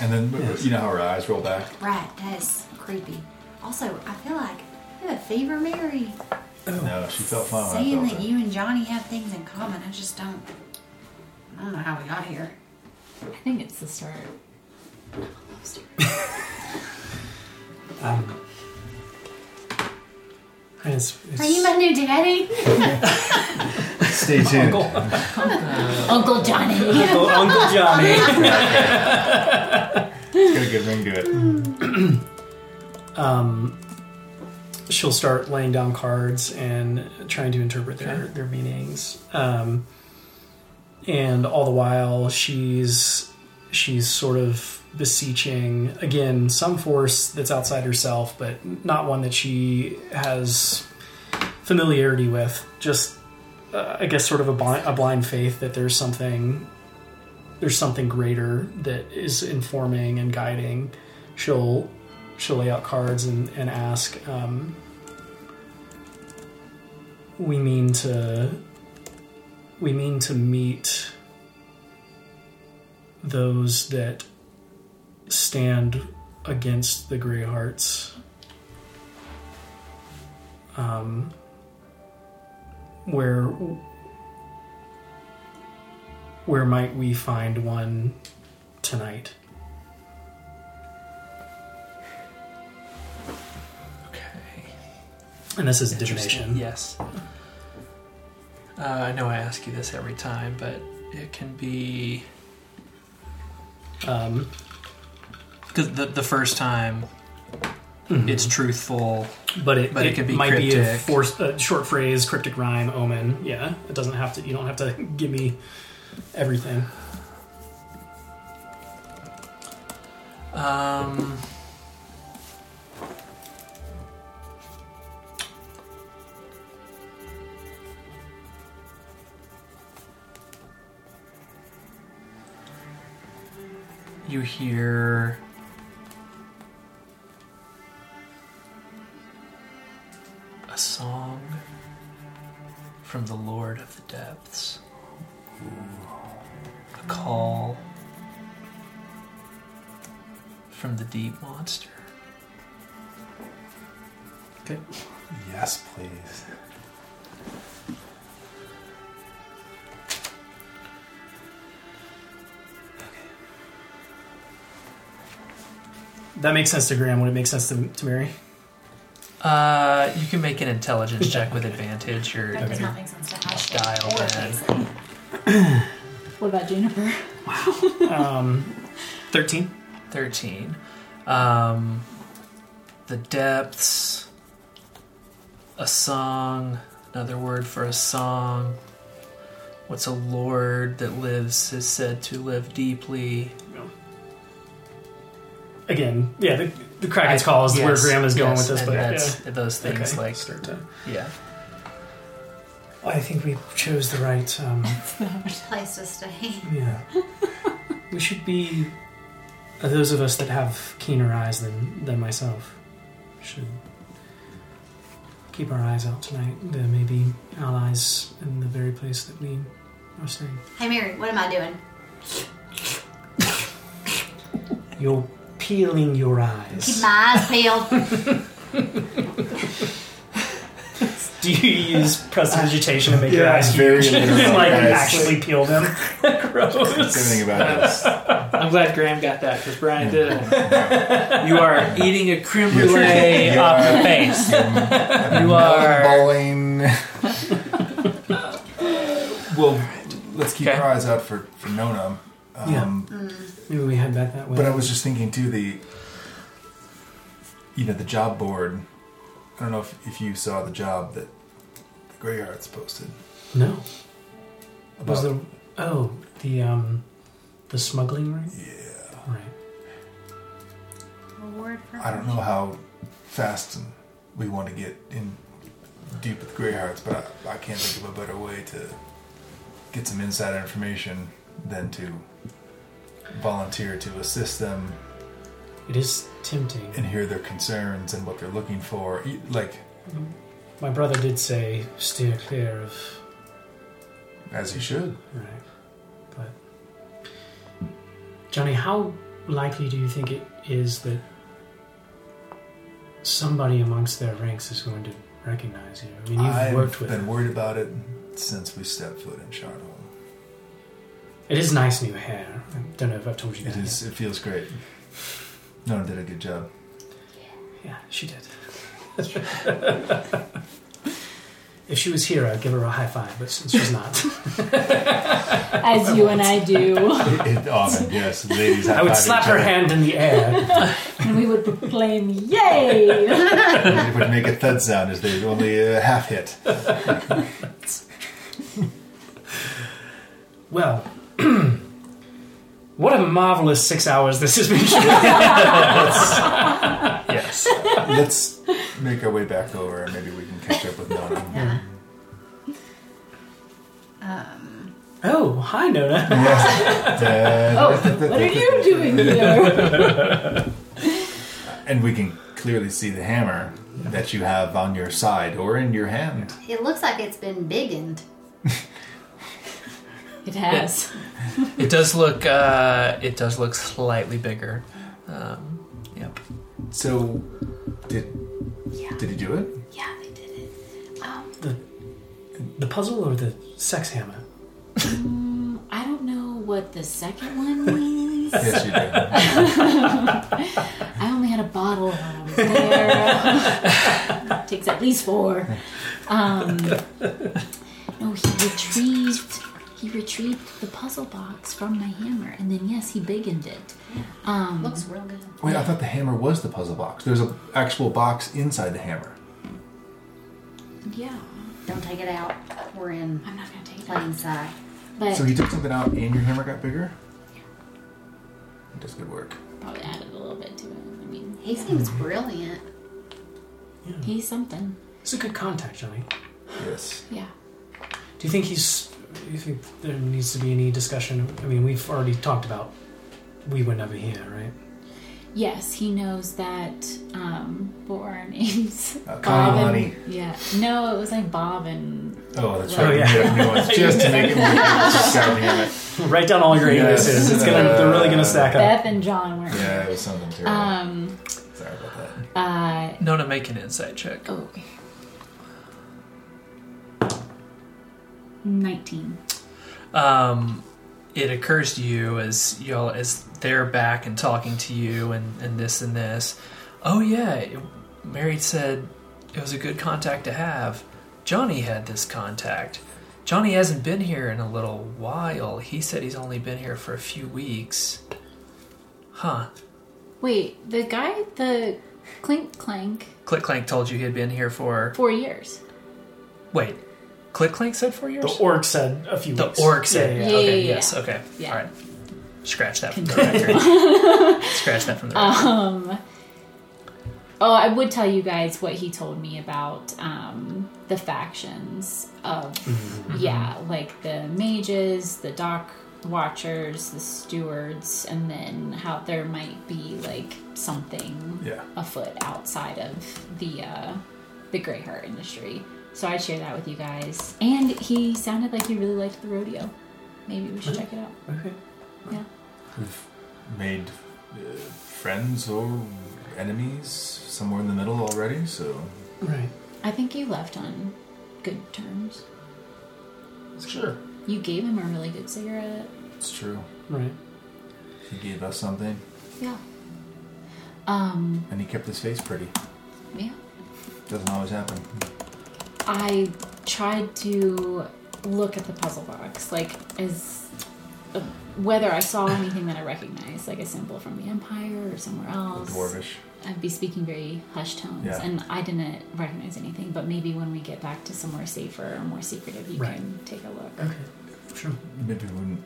And then, you know how her eyes roll back? right, that's creepy. Also, I feel like you have a fever, Mary. No, she felt fine when I Saying felt that it. you and Johnny have things in common, I just don't. I don't know how we got here. I think it's the start. Um, and it's, it's, Are you my new daddy? Stay tuned. Uncle Johnny. Uncle, Uncle Johnny. It's got a good ring to it. um, she'll start laying down cards and trying to interpret their, their meanings. Um, and all the while, she's she's sort of beseeching again some force that's outside herself, but not one that she has familiarity with. Just uh, I guess sort of a blind, a blind faith that there's something there's something greater that is informing and guiding. She'll she'll lay out cards and, and ask um, we mean to we mean to meet those that stand against the gray hearts um, where where might we find one tonight Okay. and this is divination Yes. Uh, I know I ask you this every time, but it can be um, because the the first time mhm. it's truthful. but it, But it could be might be a cryptic. force, a short phrase, cryptic rhyme, omen. Yeah, it doesn't have to. You don't have to give me everything. Um. You hear a song from the Lord of the Depths. A call from the deep monster. Okay. Yes, please. Okay. That makes sense to Graham. Would it make sense to, to Mary? Uh, you can make an intelligence check with advantage. Your That does not make sense to Hush Dial or in. Paisley. What about Juniper? Um, Thirteen. 13. Um, the depths, a song, another word for a song. What's a lord that lives is said to live deeply? Again, yeah. The, the Kraken's call is where Yes, Graham is going yes, with this, and but that's, yeah. those things Okay, like start to. yeah. I think we chose the right. Um, Place to stay. yeah. we should be uh, those of us that have keener eyes than than myself should keep our eyes out tonight. There may be allies in the very place that we are staying. Hey, Mary, what am I doing? You're peeling your eyes. Keep eyes. my eyes peeled. Do you use prestidigitation to make your Yeah, eyes very huge? literal, like guys. actually peel them? Gross. Everything about this. I'm glad Graham got that because Brian didn't. you are eating a creme brulee off the face. You are. Bowling. Well, let's keep Okay. our eyes out for for Nona. Um, Maybe we head back that way. But I was just thinking too the you know the job board. I don't know if, if you saw the job that the Greyhearts posted no. about. Was the oh the um the smuggling ring? yeah, Right. Reward for I don't know how fast we want to get in deep with Greyhearts, but I, I can't think of a better way to get some insider information than to volunteer to assist them It is tempting. and hear their concerns and what they're looking for. E- Like My brother did say steer clear of as you should. right, but Johnny, how likely do you think it is that somebody amongst their ranks is going to recognize you? I mean, you've I've worked with been worried about it since we stepped foot in Sharnholm. It is nice new hair. I don't know if I've told you It that. is. It feels great. Nona did a good job. yet. Yeah, she did. if she was here, I'd give her a high five, but since she's not, As you and I do. It, often, yes, ladies. I would slap her hand in the air. and we would proclaim, Yay! It would make a thud sound as they only uh, half hit. Well, what a marvelous six hours this has been. Yes. Let's make our way back over, and maybe we can catch up with Nona. Yeah. Um, oh, hi, Nona. Oh, what are you doing here? And we can clearly see the hammer that you have on your side or in your hand. it looks like it's been biggened. It has. It does look. Uh, it does look slightly bigger. Um, yep. So, did Yeah, did he do it? yeah, they did it. Um, The, the puzzle or the sex hammer? mm, I don't know what the second one means. Yes, you did. I only had a bottle when I was there. Takes at least four. Um, no, he retrieved. He retrieved the puzzle box from my hammer, and then yes, he biggened it. Um, Looks real good. Wait, I thought the hammer was the puzzle box. There's an actual box inside the hammer. yeah, Don't take it out. We're in I'm not gonna take plain that. sight. But So he took something out, and your hammer got bigger. He does good work. probably added a little bit to it. I mean, He seems brilliant. he's something. It's a good contact, Johnny. Yes. Yeah. Do you think he's? Do you think there needs to be any discussion? I mean, we've already talked about we went over here, right? Yes, he knows that um, four names. Uh, Bob and- Money. Yeah. No, it was like Bob and Oh, that's Oh, right. yeah. yeah. new just to make it more God. Write down all your Yes. anuses. It's gonna. they're really gonna stack up. Beth and John were. Yeah, it was something terrible. Um. Sorry about that. Uh. Nona, make an insight check. Oh. Okay. Nineteen. um, it occurs to you as y'all as they're back and talking to you and, and this and this. Oh yeah, it, Mary said it was a good contact to have. Johnny had this contact. Johnny hasn't been here in a little while. He said he's only been here for a few weeks. Huh. Wait, the guy, the clink clank, Clink Clank told you he had been here for. four years. Wait, Clink Clank said four years? The orc said a few. The weeks. orc said. Yeah, Yeah, okay, yeah, yes, yeah. okay. Yeah. All right. Scratch that from the record. Scratch that from the record. Um. Oh, I would tell you guys what he told me about um, the factions of, yeah, like the mages, the dock watchers, the stewards, and then how there might be like something Yeah. afoot outside of the uh, the gray heart industry. So I'd share that with you guys. And he sounded like he really liked the rodeo. Maybe we should check it out. Okay. Yeah. We've made uh, friends or enemies somewhere in the middle already, so Right. I think you left on good terms. sure. You gave him a really good cigarette. It's true. Right. He gave us something, Yeah. Um, and he kept his face pretty. yeah. Doesn't always happen. I tried to look at the puzzle box, like as uh, whether I saw anything that I recognized, like a symbol from the Empire or somewhere else. Dwarvish. I'd be speaking very hushed tones, Yeah. and I didn't recognize anything. But maybe when we get back to somewhere safer or more secretive, you Right. can take a look. Okay. Sure. Maybe when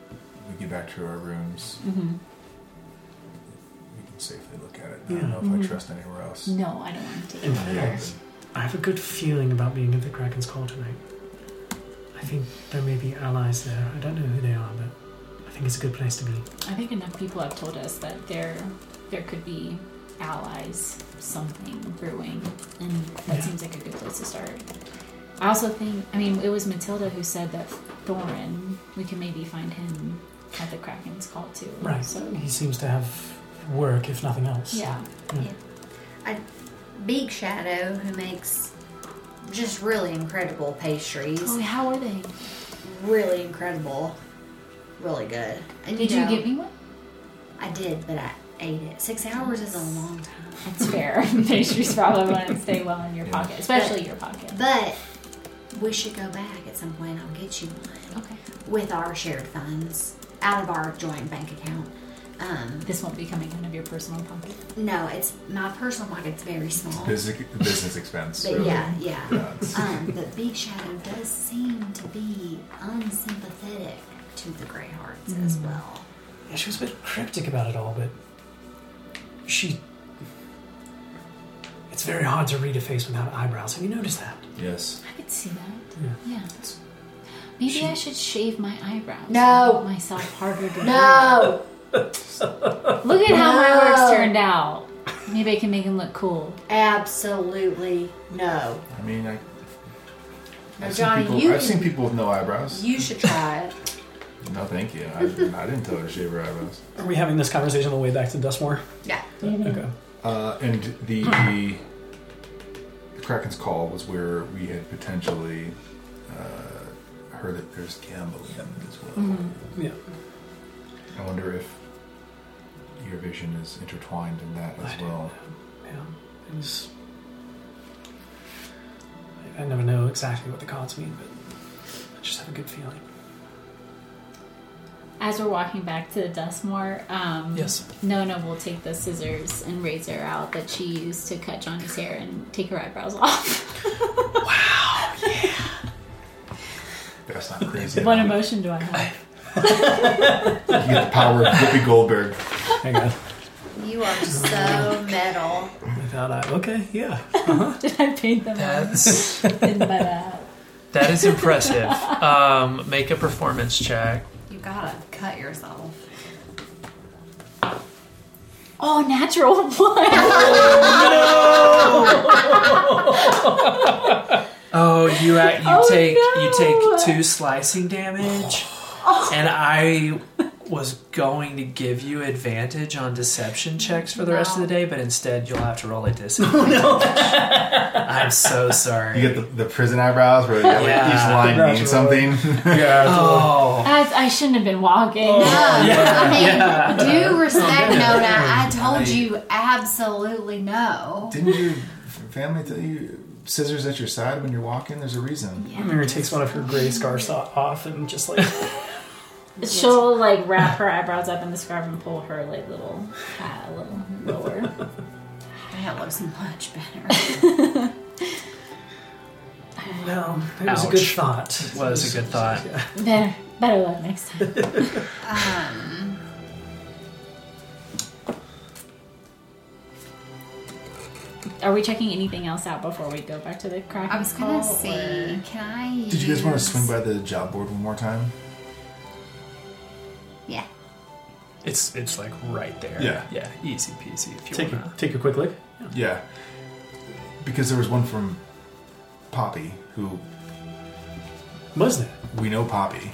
we get back to our rooms, hmm we can safely look at it. I don't know if Mhm. I trust anywhere else. No, I don't want to take In it fact, there. I have a good feeling about being at the Kraken's Call tonight. I think there may be allies there. I don't know who they are, but I think it's a good place to be. I think enough people have told us that there there could be allies, something brewing, and that Yeah. seems like a good place to start. I also think, I mean, it was Matilda who said that Thorin, we can maybe find him at the Kraken's call too. Right. So, He seems to have work, if nothing else. yeah. Big Shadow, who makes just really incredible pastries. Oh, how are they? Really incredible. Really good. And Did you, you know, give me one? I did, but I ate it. Six hours is a long time. That's fair. Pastries probably want to stay well in your Yeah. pocket, especially your pocket. But we should go back at some point. I'll get you one Okay. with our shared funds out of our joint bank account. Um, This won't be coming out of your personal pocket. no, it's my personal pocket's very small. Business, business expense. But really. yeah, yeah. Yeah, it's- Um, but Big Shadow does seem to be unsympathetic to the Greyhearts as Mm. well. Yeah, she was a bit cryptic about it all, but she. It's very hard to read a face without eyebrows. Have you noticed that? yes. I could see that. Yeah. Yeah. Maybe She- I should shave my eyebrows. No. Myself harder to No, read. Look at how my work's turned out. Maybe I can make him look cool. absolutely no. I mean, I, No, I've, Johnny, seen people, you I've can- seen people with no eyebrows. You should try it. No, thank you. I, I didn't tell her to shave her eyebrows. Are we having this conversation on the way back to Dustmore? Yeah. Okay. Uh, and the, the Kraken's Call was where we had potentially uh, heard that there's gambling as well. Mm-hmm. Yeah. I wonder if your vision is intertwined in that as don't well. Yeah. It was. I- I never know exactly what the cards mean, but I just have a good feeling. As we're walking back to Dustmore, um, Yes. Nona will take the scissors and razor out that she used to cut Johnny's hair and take her eyebrows off. Wow! Yeah, that's not crazy. what emotion do I have? You get the power of Whoopi Goldberg. Hang on. You are so metal. I thought I. Okay, yeah. Did I paint them? That's in my lap? that is impressive. Um, make a performance check. You gotta cut yourself. Oh, natural one. Oh, you act, you Oh, take no. you take two slicing damage, and I was going to give you advantage on deception checks for the rest of the day, but instead you'll have to roll a disadvantage. Oh, I'm so sorry. You get the, the prison eyebrows where like, Yeah. each line means natural. something. Yeah. oh, I, I shouldn't have been walking. Oh, no, I mean, yeah. do respect oh, Nona. I told I- you absolutely no. Didn't your family tell you scissors at your side when you're walking? There's a reason. Yeah. Mary takes one of her gray scarves off and just like She'll like wrap her eyebrows up in the scarf and pull her like little hat a little lower. That looks much better. no. It was a good thought. It was a good thought. Yeah. better, better luck next time. Um, Are we checking anything else out before we go back to the crack? I was gonna see. Can I? Did you guys want to swing by the job board one more time? Yeah. It's it's like right there. Yeah. yeah, easy peasy. If you Take a, wanna. take a quick look. Yeah. Because there was one from Poppy, who Was there? we know Poppy.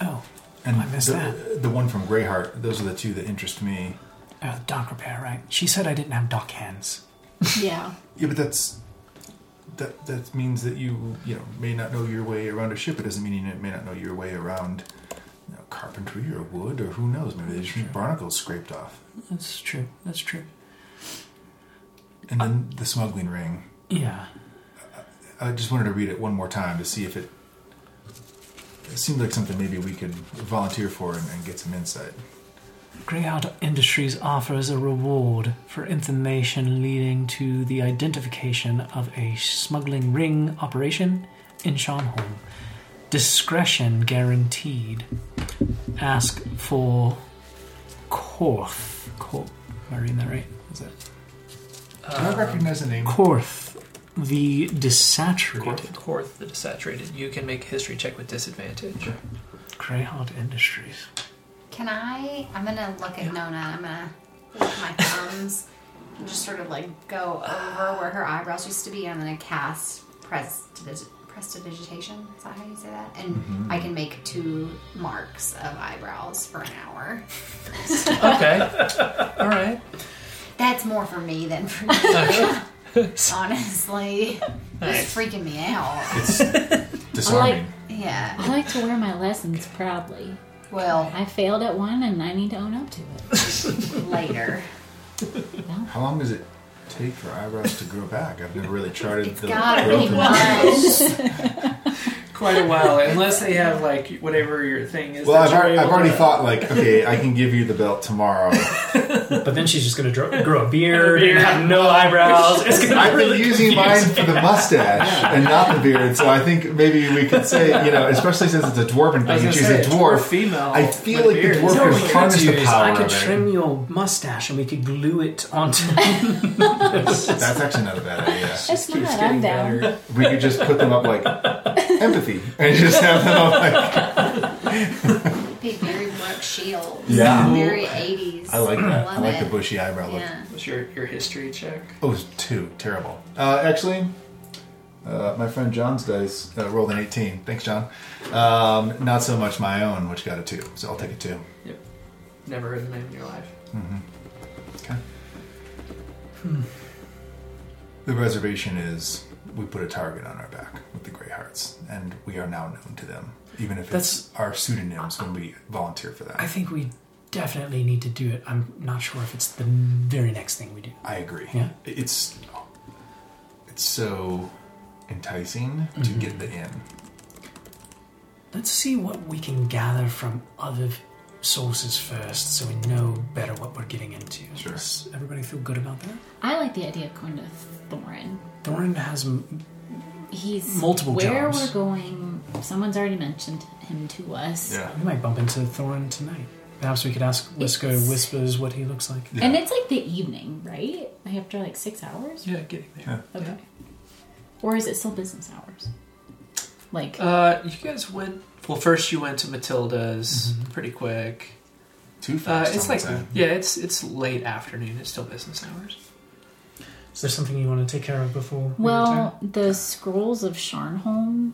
Oh, And I missed the, that. the one from Greyheart, those are the two that interest me. uh, dock repair, right? She said I didn't have dock hands. Yeah. Yeah, but that's that that means that you you know may not know your way around a ship. It doesn't mean you may not know your way around you know, carpentry or wood or who knows. Maybe there's some barnacles scraped off. That's true. That's true. And then the smuggling ring. Yeah. I just wanted to read it one more time to see if it it seemed like something maybe we could volunteer for and, and get some insight. Greyheart Industries offers a reward for information leading to the identification of a smuggling ring operation in Sharnholm. Discretion guaranteed. Ask for Korth. Korth. Am I reading that right? Is that Do I recognize the name? Korth, the desaturated Korth, the desaturated. You can make a history check with disadvantage. Greyheart Industries? Can I? I'm gonna look at Nona. I'm gonna look at my thumbs and just sort of like go over where her eyebrows used to be. And I'm gonna cast prestidig- prestidigitation. Is that how you say that? And mm-hmm. I can make two marks of eyebrows for an hour. Okay. All right. That's more for me than for you. Honestly, Nice. it's freaking me out. It's disarming. Yeah. I like to wear my lessons proudly. Well, I failed at one and I need to own up to it. later. How long does it take for eyebrows to grow back? I've never really charted It's the gotta growth be of months. Quite a while, unless they have like whatever your thing is. Well, I've, you're already, I've already to- thought like, okay, I can give you the belt tomorrow. But then she's just going to grow a beard Beard, and have no eyebrows. It's going to I've really been using mine for the mustache and not the beard, so I think maybe we could say, you know, especially since it's a dwarven thing and gonna she's say, a dwarf. female. I feel with like the dwarf So could what we harness the power I could of it. trim your mustache and we could glue it onto. That's actually not a bad idea. It's keeps not. I'm getting down. better. We could just put them up like empathy and just have them up like. Be very Brooke Shields. Yeah. Very 80s. I like that. I Love like it. the bushy eyebrow look. Yeah. What's your your history check? Oh, it was two. Terrible. Uh, actually, uh, my friend John's dice uh, rolled an 18. Thanks, John. Um, not so much my own, which got a two. So I'll take a two. Yep. Never heard the name in your life. Okay. Hmm. The reservation is we put a target on our back with the Grey Hearts, and we are now known to them, even if it's our pseudonyms when we volunteer for that. I think we definitely need to do it. I'm not sure if it's the very next thing we do. I agree. Yeah. It's it's so enticing to Mm-hmm. get the in. Let's see what we can gather from other sources first so we know better what we're getting into. Sure. Does everybody feel good about that? I like the idea of going to Thorin. Thorin has m- He's Multiple where jobs. we're going. Someone's already mentioned him to us. Yeah. we might bump into Thorin tonight. Perhaps we could ask Whisker It's- Whispers what he looks like. Yeah. And it's like the evening, right? Like after like six hours. Yeah, getting there. Okay. Or is it still business hours? Like Uh, you guys went. Well, first you went to Matilda's pretty quick. Too Uh, fast. it's some like would say. yeah, it's it's late afternoon. It's still business hours. Is there something you want to take care of before? we Well, the scrolls of Sharnholm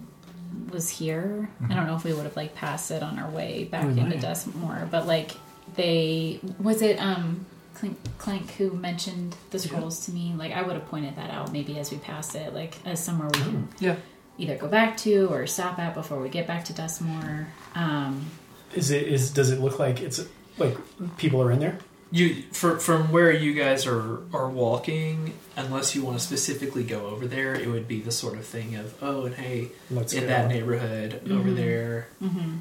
was here. Mm-hmm. I don't know if we would have like passed it on our way back We into might. Dustmore, but like they was it um Clank, Clank who mentioned the scrolls to me. Like I would have pointed that out maybe as we passed it, like as somewhere we can Yeah. either go back to or stop at before we get back to Dustmore. Um, Is it is does it look like it's like people are in there? You for, from where you guys are are walking, unless you want to specifically go over there, it would be the sort of thing of oh, and hey, Let's in go. that neighborhood over Mhm. there. mhm.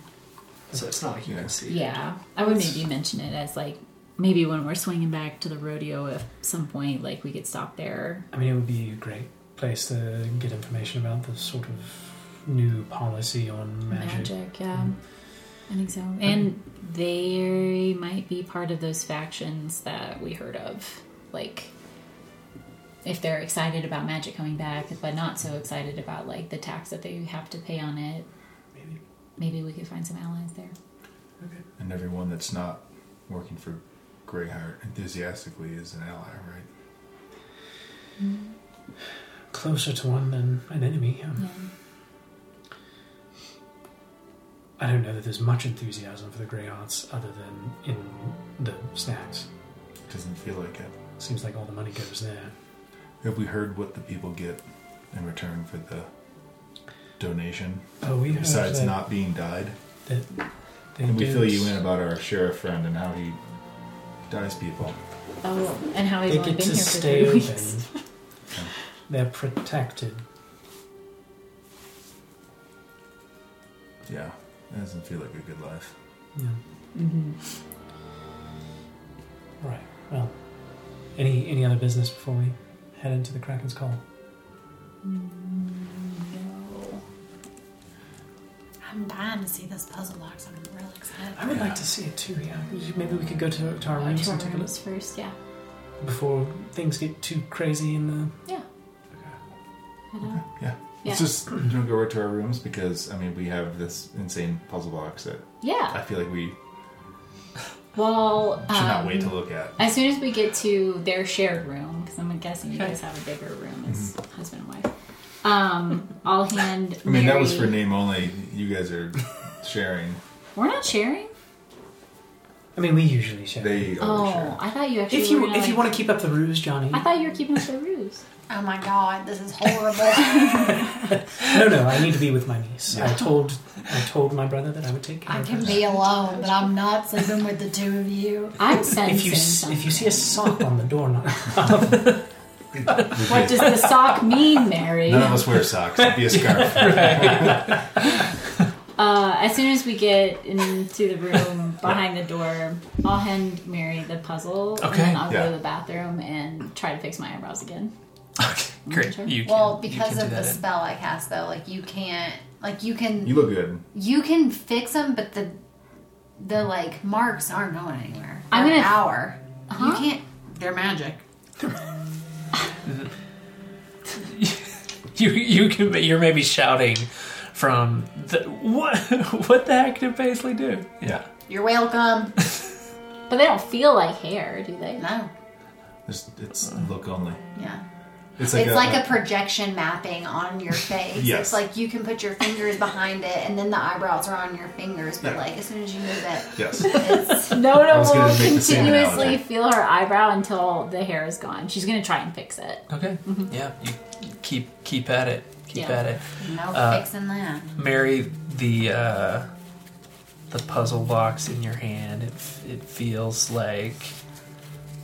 So it's not like you Yeah. can see. Yeah, I would maybe mention it as like maybe when we're swinging back to the rodeo at some point, like we could stop there. I mean, it would be a great place to get information about the sort of new policy on magic. Magic, yeah. I think so. And they might be part of those factions that we heard of. Like, if they're excited about magic coming back, but not so excited about like the tax that they have to pay on it, Maybe. maybe we could find some allies there. Okay. And everyone that's not working for Greyheart enthusiastically is an ally, right? Mm-hmm. Closer to one than an enemy. yeah. Yeah. I don't know that there's much enthusiasm for the Greyhearts other than in the snacks. Doesn't feel like it. Seems like all the money goes there. Have we heard what the people get in return for the donation? Oh, we heard Besides that, not being died? that they And we fill you in about our sheriff friend and how he dies people. Oh, and how he's They only get been to here for stay three open. weeks. They're protected. Yeah. It doesn't feel like a good life. Yeah. Mm-hmm. Right. Well, any any other business before we head into the Kraken's call? No. I'm dying to see this puzzle box. I'm really excited. I would Yeah. like to see it too. Yeah. Maybe we could go to, to our rooms to our and take a look rooms first, yeah. before things get too crazy in the. Yeah. Head out. Yeah. Yeah. Let's just you know, go right to our rooms because I mean we have this insane puzzle box that yeah I feel like we Well, should not um, wait to look at. As soon as we get to their shared room, because I'm guessing you guys have a bigger room as husband and wife, um, I'll hand. I mean that was for name only. You guys are sharing. We're not sharing. I mean, we usually share. They Oh, overshare. I thought you actually. if you were gonna, if you want to keep up the ruse, Johnny. I thought you were keeping up the ruse. Oh my god, this is horrible. no, no, I need to be with my niece. Yeah. I told I told my brother that I would take care of I of can be alone, but I'm not sleeping with the two of you. I'm sensing If you s- something. if you see a sock on the doorknob, what does the sock mean, Mary? None of us wear socks. It'd be a scarf. Uh, as soon as we get into the room behind the door, I'll hand Mary the puzzle, and then I'll Yeah. go to the bathroom and try to fix my eyebrows again. Okay, great. Sure. You can, Well, you because can of the in- spell I cast, though, like you can't, like you can, You look good. you can fix them, but the the like marks aren't going anywhere. I'm They're gonna- hour. You Huh? can't. They're magic. you you can you're maybe shouting from the what what the heck did Paisley do? Yeah. You're welcome. But they don't feel like hair, do they? No. It's, it's look only. Yeah. It's It's like a projection mapping on your face. Yes. It's like you can put your fingers behind it, and then the eyebrows are on your fingers. But Yeah. like as soon as you move it, yes. it's No, I no, will gonna make the same continuously feel her eyebrow until the hair is gone. She's gonna try and fix it. Okay. Yeah. You keep keep at it. Keep Yeah. at it. no Uh, fixing that. Mary, the uh, the puzzle box in your hand. It it feels like.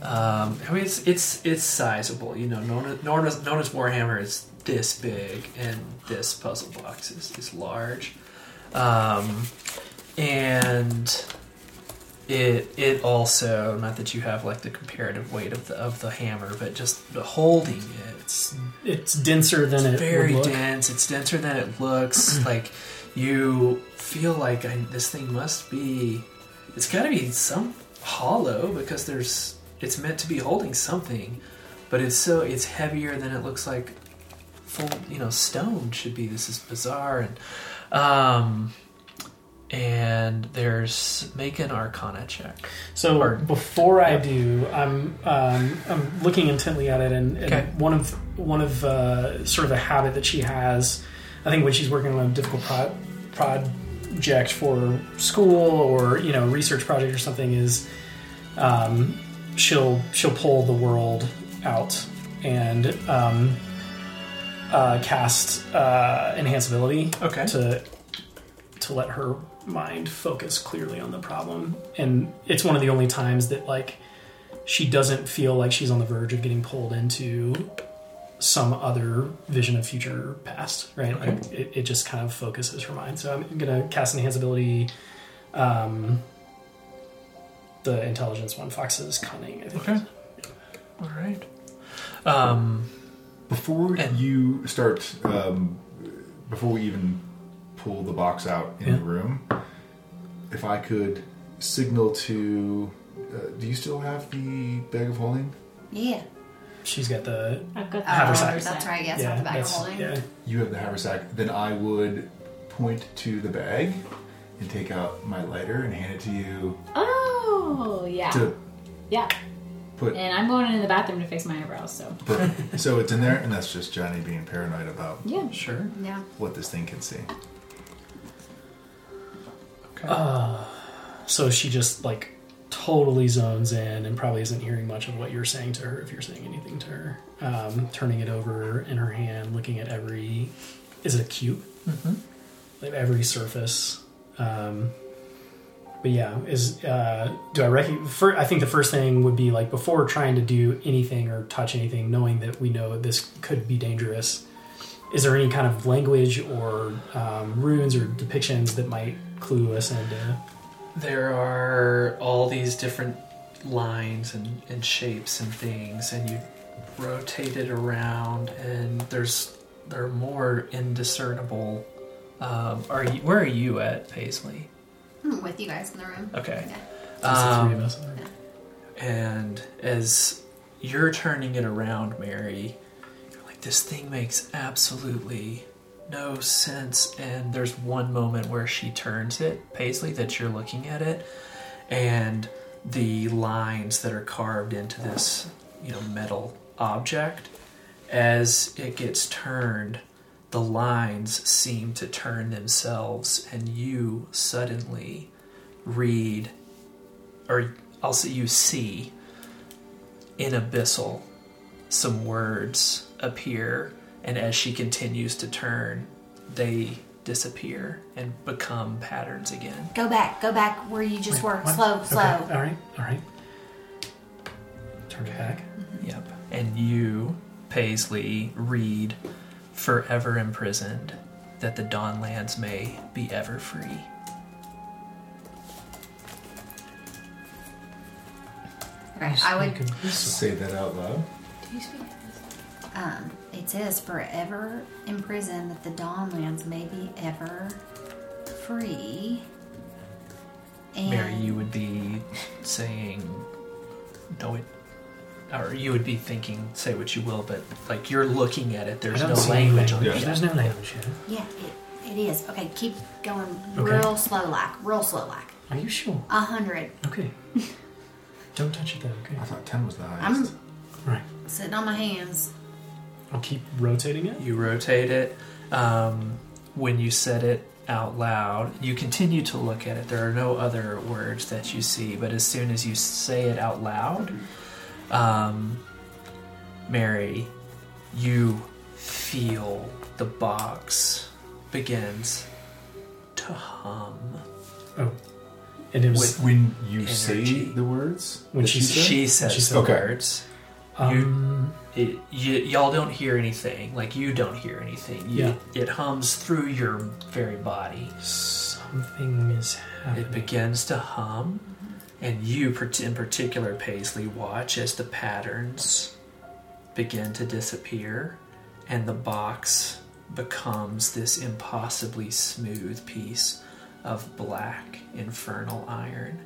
Um, I mean, it's it's it's sizable. You know, Nona's, known as, Nona's Warhammer is this big, and this puzzle box is, is large. Um, and it it also not that you have like the comparative weight of the of the hammer, but just the holding it. It's it's denser than it very dense. It's denser than it looks. like you feel like I, this thing must be. It's got to be some hollow because there's. It's meant to be holding something, but it's so it's heavier than it looks like. Full, you know, stone should be. This is bizarre and. Um, and there's make an Arcana check. So Or- before I do, I'm um, I'm looking intently at it, and, and Okay. one of one of uh, sort of a habit that she has, I think when she's working on a difficult pro- project for school or you know research project or something, is um, she'll she'll pull the world out and um, uh, cast uh, enhance ability Okay. to to let her mind focus clearly on the problem and it's one of the only times that like she doesn't feel like she's on the verge of getting pulled into some other vision of future past right Okay. like it, it just kind of focuses her mind so i'm gonna cast enhance ability um the intelligence one Fox's Cunning i think Okay. All right. Um, Before And- you start, um, before we even pull the box out in Yeah. the room, if I could signal to, uh, do you still have the bag of holding? Yeah. she's got the I've got the Oh, Haversack. that's right. Yes, yeah not the bag of that's- holding. yeah You have the haversack. Then I would point to the bag and take out my lighter and hand it to you Oh, yeah. to Yeah. put. And I'm going into the bathroom to fix my eyebrows, so. put so it's in there, and that's just Johnny being paranoid about Yeah. sure. Yeah. what this thing can see. Okay. Uh, so she just like totally zones in and probably isn't hearing much of what you're saying to her if you're saying anything to her. Um, turning it over in her hand, looking at every. Is it a cube? Mm-hmm. Like every surface. Um, but yeah, is uh, do I recognize? I think the first thing would be like before trying to do anything or touch anything, knowing that we know this could be dangerous. Is there any kind of language or um, runes or depictions that might clue us into? There are all these different lines and, and shapes and things, and you rotate it around, and there's there are more indiscernible. Um, are you, where are you at, Paisley? I'm with you guys in the room. Okay. Yeah. Just the three Um, of us. And as you're turning it around, Mary, you're like, this thing makes absolutely no sense. And there's one moment where she turns it, Paisley, that you're looking at it, and the lines that are carved into this, you know, metal object, as it gets turned, the lines seem to turn themselves, and you suddenly read or I'll see you see in abyssal some words appear and as she continues to turn they disappear and become patterns again Go back. Go back where you just Wait, were. what? Slow, Okay, slow. All right, all right. Turn it back. yep and you paisley read forever imprisoned that the dawnlands may be ever free Okay, I would. Say that out loud. Um, it says forever imprisoned that the Dawnlands may be ever free. And mary you would be saying no it or you would be thinking say what you will but like you're looking at it there's I don't no see language on language. it There's no language here. Yeah, it, it is. Okay, keep going Okay. real slow like, real slow like. Are you sure? A hundred. Okay. Don't touch it though, okay? I thought ten was the I'm highest. Right. sitting on my hands. I'll keep rotating it. you rotate it um, when you said it out loud you continue to look at it there are no other words that you see but as soon as you say it out loud um, mary you feel the box begins to hum Oh. And it was when you say the words, When that she said- she says she said- the Okay. words um, it, you, y'all don't hear anything like you don't hear anything you, Yeah. it hums through your very body something is happening. It begins to hum, and you, in particular, Paisley, watch as the patterns begin to disappear, and the box becomes this impossibly smooth piece of black infernal iron.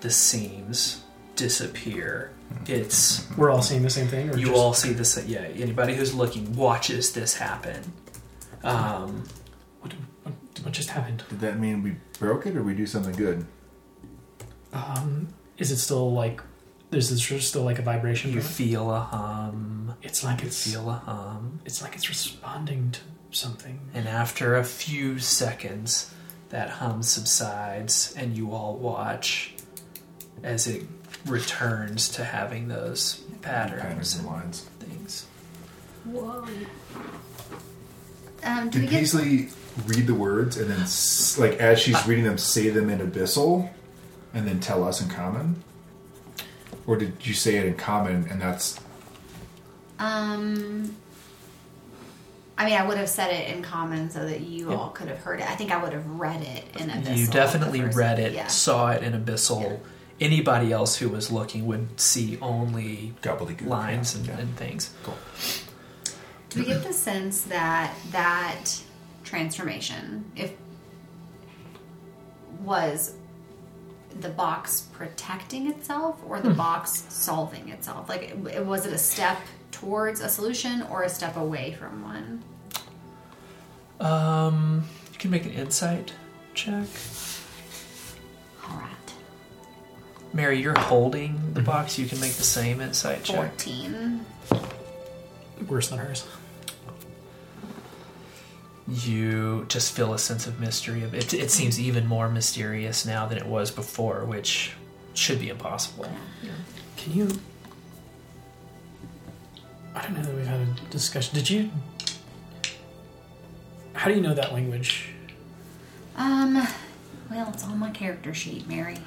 The seams disappear. It's We're all seeing the same thing, or you just, all see this. Yeah, anybody who's looking watches this happen. Um, What, what, what just happened? did that mean we broke it or we do something good? Um, is it still like? Is there still like a vibration? you feel a hum. It's like You it's feel a hum. it's like it's responding to something. And after a few seconds, that hum subsides, and you all watch as it returns to having those patterns Patterns and and lines. things. Um, do we Did get Paisley read the words and then, like, as she's reading them, say them in abyssal, and then tell us in common? Or did you say it in common and that's Um, I mean, I would have said it in common so that you all could have heard it. I think I would have read it in abyssal. you definitely read it, Yeah. saw it in Abyssal. Anybody else who was looking would see only gobbledygook? lines Yeah, and, yeah. and things. Cool. Do we get the sense that that transformation, if was the box protecting itself or Hmm. the box solving itself? Like, it- was it a step towards a solution or a step away from one? Um, you can make an insight check. All right, Mary, you're holding the box. You can make the same insight check. fourteen. Worse than hers. You just feel a sense of mystery. It, it seems even more mysterious now than it was before, which should be impossible. Can you? I don't know that we've had a discussion. Did you? How do you know that language? Um, well, it's on my character sheet, Mary.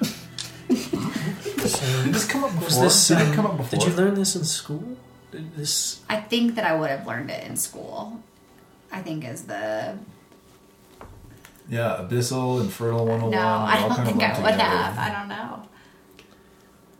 So, Did this come up before? was this? Did um, it come up before? Did you learn this in school? Did this? I think that I would have learned it in school. I think is the Yeah, Abyssal, Infernal 101. No, I don't think I lumped would together. have. I don't know.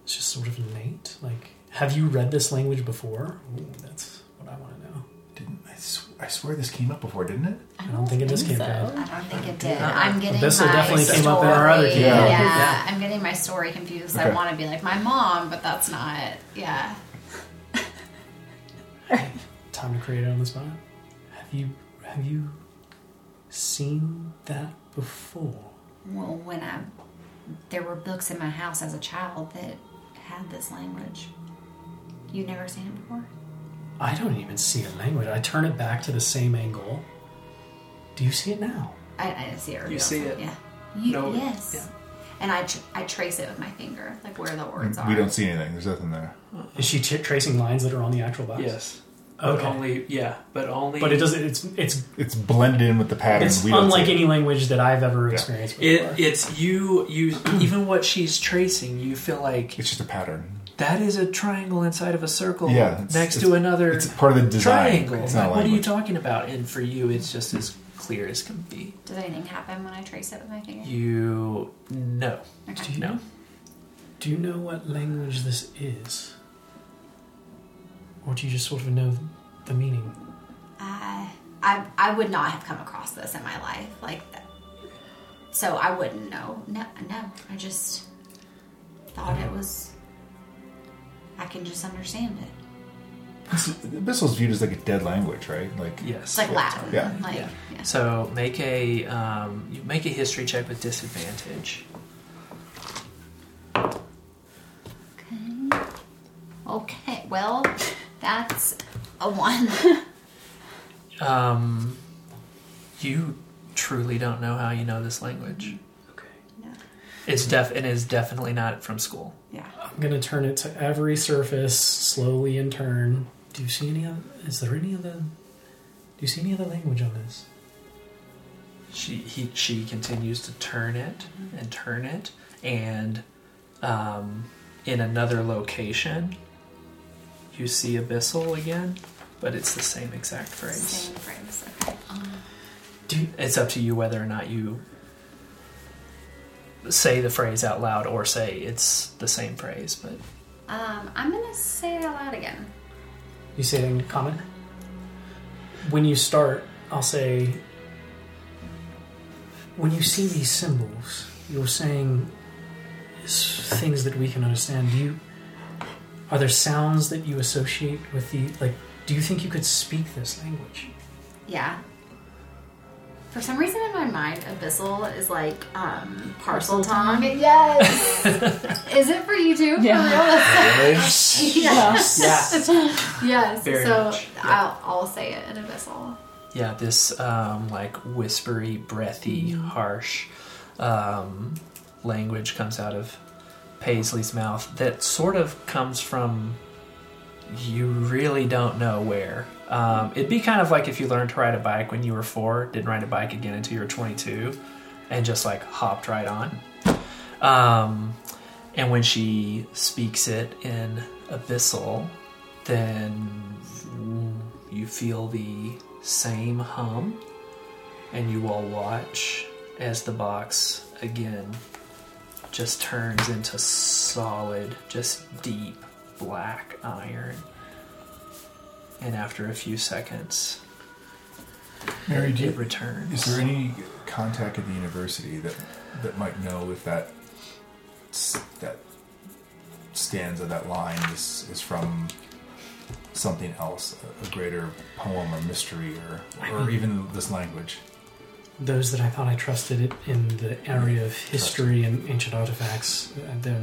It's just sort of innate. Like, have you read this language before? Ooh, that's what I want to know. Didn't I, sw- I swear this came up before, didn't it? I don't think it just came up. I don't think it did. I'm getting Abyssal my definitely story. came up in our other yeah, campaign. yeah, I'm getting my story confused. I want to be like my mom, but that's not. Yeah. Time to create it on the spot. Have you have you seen that before? Well, when I there were books in my house as a child that had this language. You never seen it before? I don't even see a language. I turn it back to the same angle. Do you see it now? I, I see it. You see it? Yeah. You, No, yes. yeah. And I tr- I trace it with my finger, like where the words are. We don't see anything. There's nothing there. Is she t- tracing lines that are on the actual box? Yes. Okay. But only yeah, but only But it doesn't. It's it's It's blended in with the pattern. it's we unlike any language that I've ever experienced before. It it's you you even what she's tracing, you feel like It's just a pattern. that is a triangle inside of a circle Yeah, it's- next it's- to another It's part of the design. triangle. It's not what are you talking about? And for you it's just as clear as can be. Does anything happen when I trace it with my finger? You no. Okay. No. Do you know what language this is, or do you just sort of know the meaning? I, I I would not have come across this in my life like that. So I wouldn't know. No, no. I just thought it was. I can just understand it. Abyssal's viewed as like a dead language, right? Like Yes. It's like Latin. Yeah. Like, Yeah. yeah. So make a um, you make a history check with disadvantage. Okay. Okay. Well, that's a one. Um, you truly don't know how you know this language. Okay. No. It's def it is definitely not from school. Yeah. I'm gonna turn it to every surface slowly in turn. Do you see any other? Is there any other? Do you see any other language on this? She he she continues to turn it and turn it, and um, in another location, you see abyssal again, but it's the same exact phrase. Same phrase. Okay. Do you, It's up to you whether or not you say the phrase out loud or say it's the same phrase. But Um, I'm gonna say it out loud again. you say it in common. When you start, I'll say. When you see these symbols, you're saying things that we can understand. Do you? Are there sounds that you associate with the like? Do you think you could speak this language? Yeah. For some reason in my mind, abyssal is like um, Parseltongue. Yes. is it for you too? Yeah. For real? yes. yeah, Yes. Very so much, yeah. I'll, I'll say it in abyssal. yeah, this um, like whispery, breathy, harsh um, language comes out of Paisley's mouth that sort of comes from you really don't know where. Um, it'd be kind of like if you learned to ride a bike when you were four, didn't ride a bike again until you were 22, and just like hopped right on. Um, and when she speaks it in abyssal, then you feel the same hum, and you all watch as the box again just turns into solid, just deep black iron. And after a few seconds, Mary, it returns. is there any contact at the university that that might know if that that stanza, that line is is from something else, a, a greater poem or mystery, or or mm-hmm. even this language? Those that I thought I trusted in the area of history and ancient artifacts, uh, they're,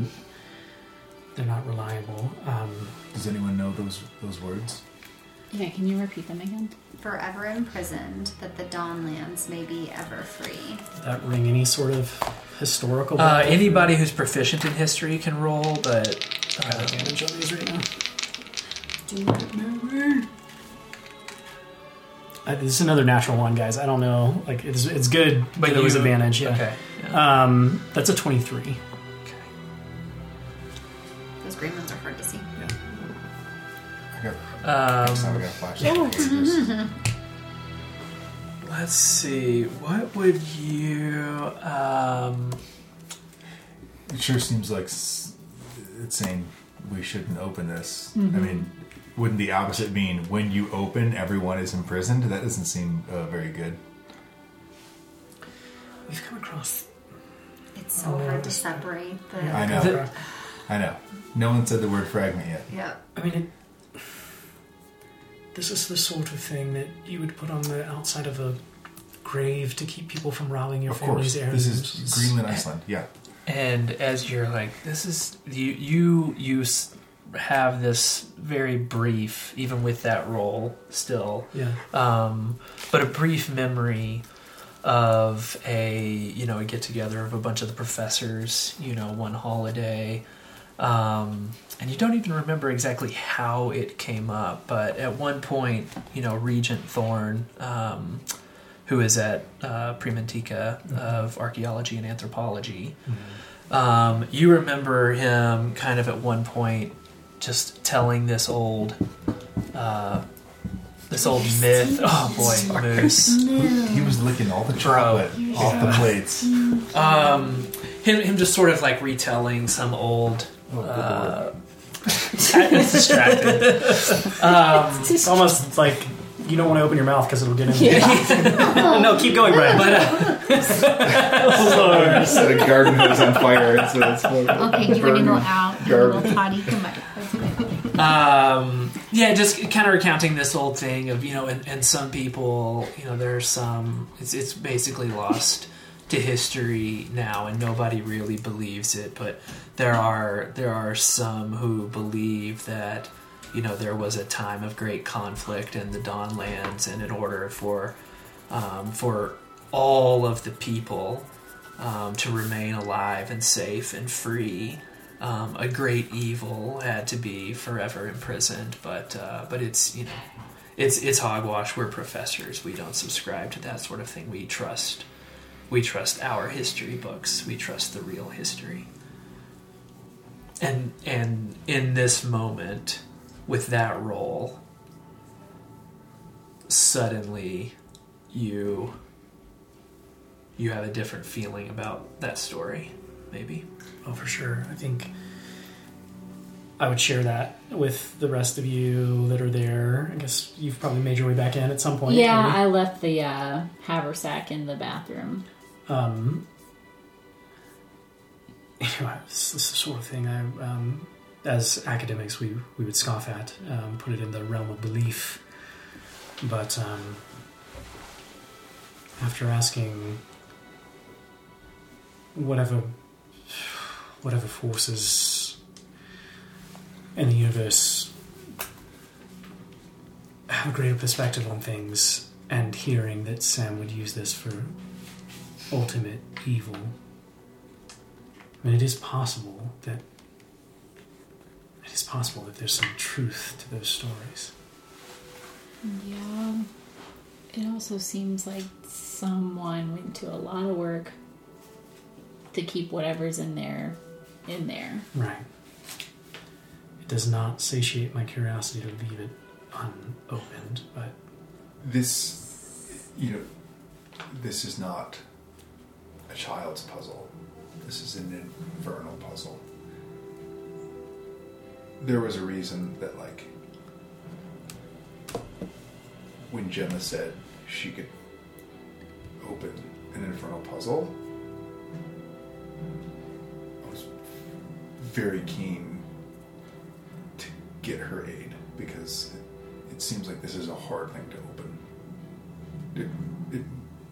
they're not reliable. Um, Does anyone know those those words? Yeah, can you repeat them again? Forever imprisoned, that the Dawnlands may be ever free. does that ring any sort of historical Uh, anybody who's proficient in history can roll, but I have uh, advantage on these right now. Uh, this is another natural one, guys. I don't know. Like it's it's good, but it was you- advantage. Yeah. Okay. yeah. Um, that's a twenty-three. okay. Those green ones are hard to see. I got. next time I Um, got a flashlight. let's see. What would you? Um, It sure seems like s- it's saying we shouldn't open this. Mm-hmm. I mean, wouldn't the opposite mean when you open, everyone is imprisoned? That doesn't seem uh, very good. We've come across. It's so hard to separate the. I know. The- I know. No one said the word fragment yet. Yeah. I mean, it, this is the sort of thing that you would put on the outside of a grave to keep people from robbing your of course, family's this is Greenland, Iceland. Yeah. and as you're like, this is you. You you s- have this very brief, even with that role still, Yeah. um, but a brief memory of a you know a get together of a bunch of the professors. You know, one holiday. Um, and you don't even remember exactly how it came up, but at one point, you know, Regent Thorne, um, who is at uh, Primantica of Archaeology and Anthropology, um, you remember him kind of at one point just telling this old, uh, this old myth. Oh boy, Moose. He was licking all the chocolate off the plates. Um, him, him just sort of like retelling some old. Uh, it's distracted. Um, It's almost like you don't want to open your mouth because it'll get in. no, keep going, Brian. but uh, Set a garden hose on fire. It's, it's Okay, you want to go out, you Garbage. little potty. Come back. Um, yeah, just kind of recounting this old thing of you know, and, and some people, you know, there's some. It's it's basically lost to history now, and nobody really believes it. But there are there are some who believe that you know there was a time of great conflict in the Dawnlands, and in order for um, for all of the people um, to remain alive and safe and free. Um, a great evil had to be forever imprisoned, but uh, but it's you know it's it's hogwash. We're professors. We don't subscribe to that sort of thing. We trust we trust our history books. We trust the real history. And and in this moment, with that role, suddenly you you have a different feeling about that story, maybe. Oh, for sure. I think I would share that with the rest of you that are there. I guess you've probably made your way back in at some point. Yeah, maybe. I left the uh, haversack in the bathroom. um, you know, this, this is the sort of thing I, um, as academics, we, we would scoff at, um, put it in the realm of belief. But um, after asking whatever whatever forces in the universe have a greater perspective on things, and hearing that Sam would use this for ultimate evil. I mean, it is possible that it is possible that there's some truth to those stories. Yeah. It also seems like someone went to a lot of work to keep whatever's in there in there. Right. It does not satiate my curiosity to leave it unopened, but This, you know, this is not a child's puzzle. This is an infernal puzzle. There was a reason that, like, when Gemma said she could open an infernal puzzle, I was very keen to get her aid because it, it seems like this is a hard thing to open. It, it,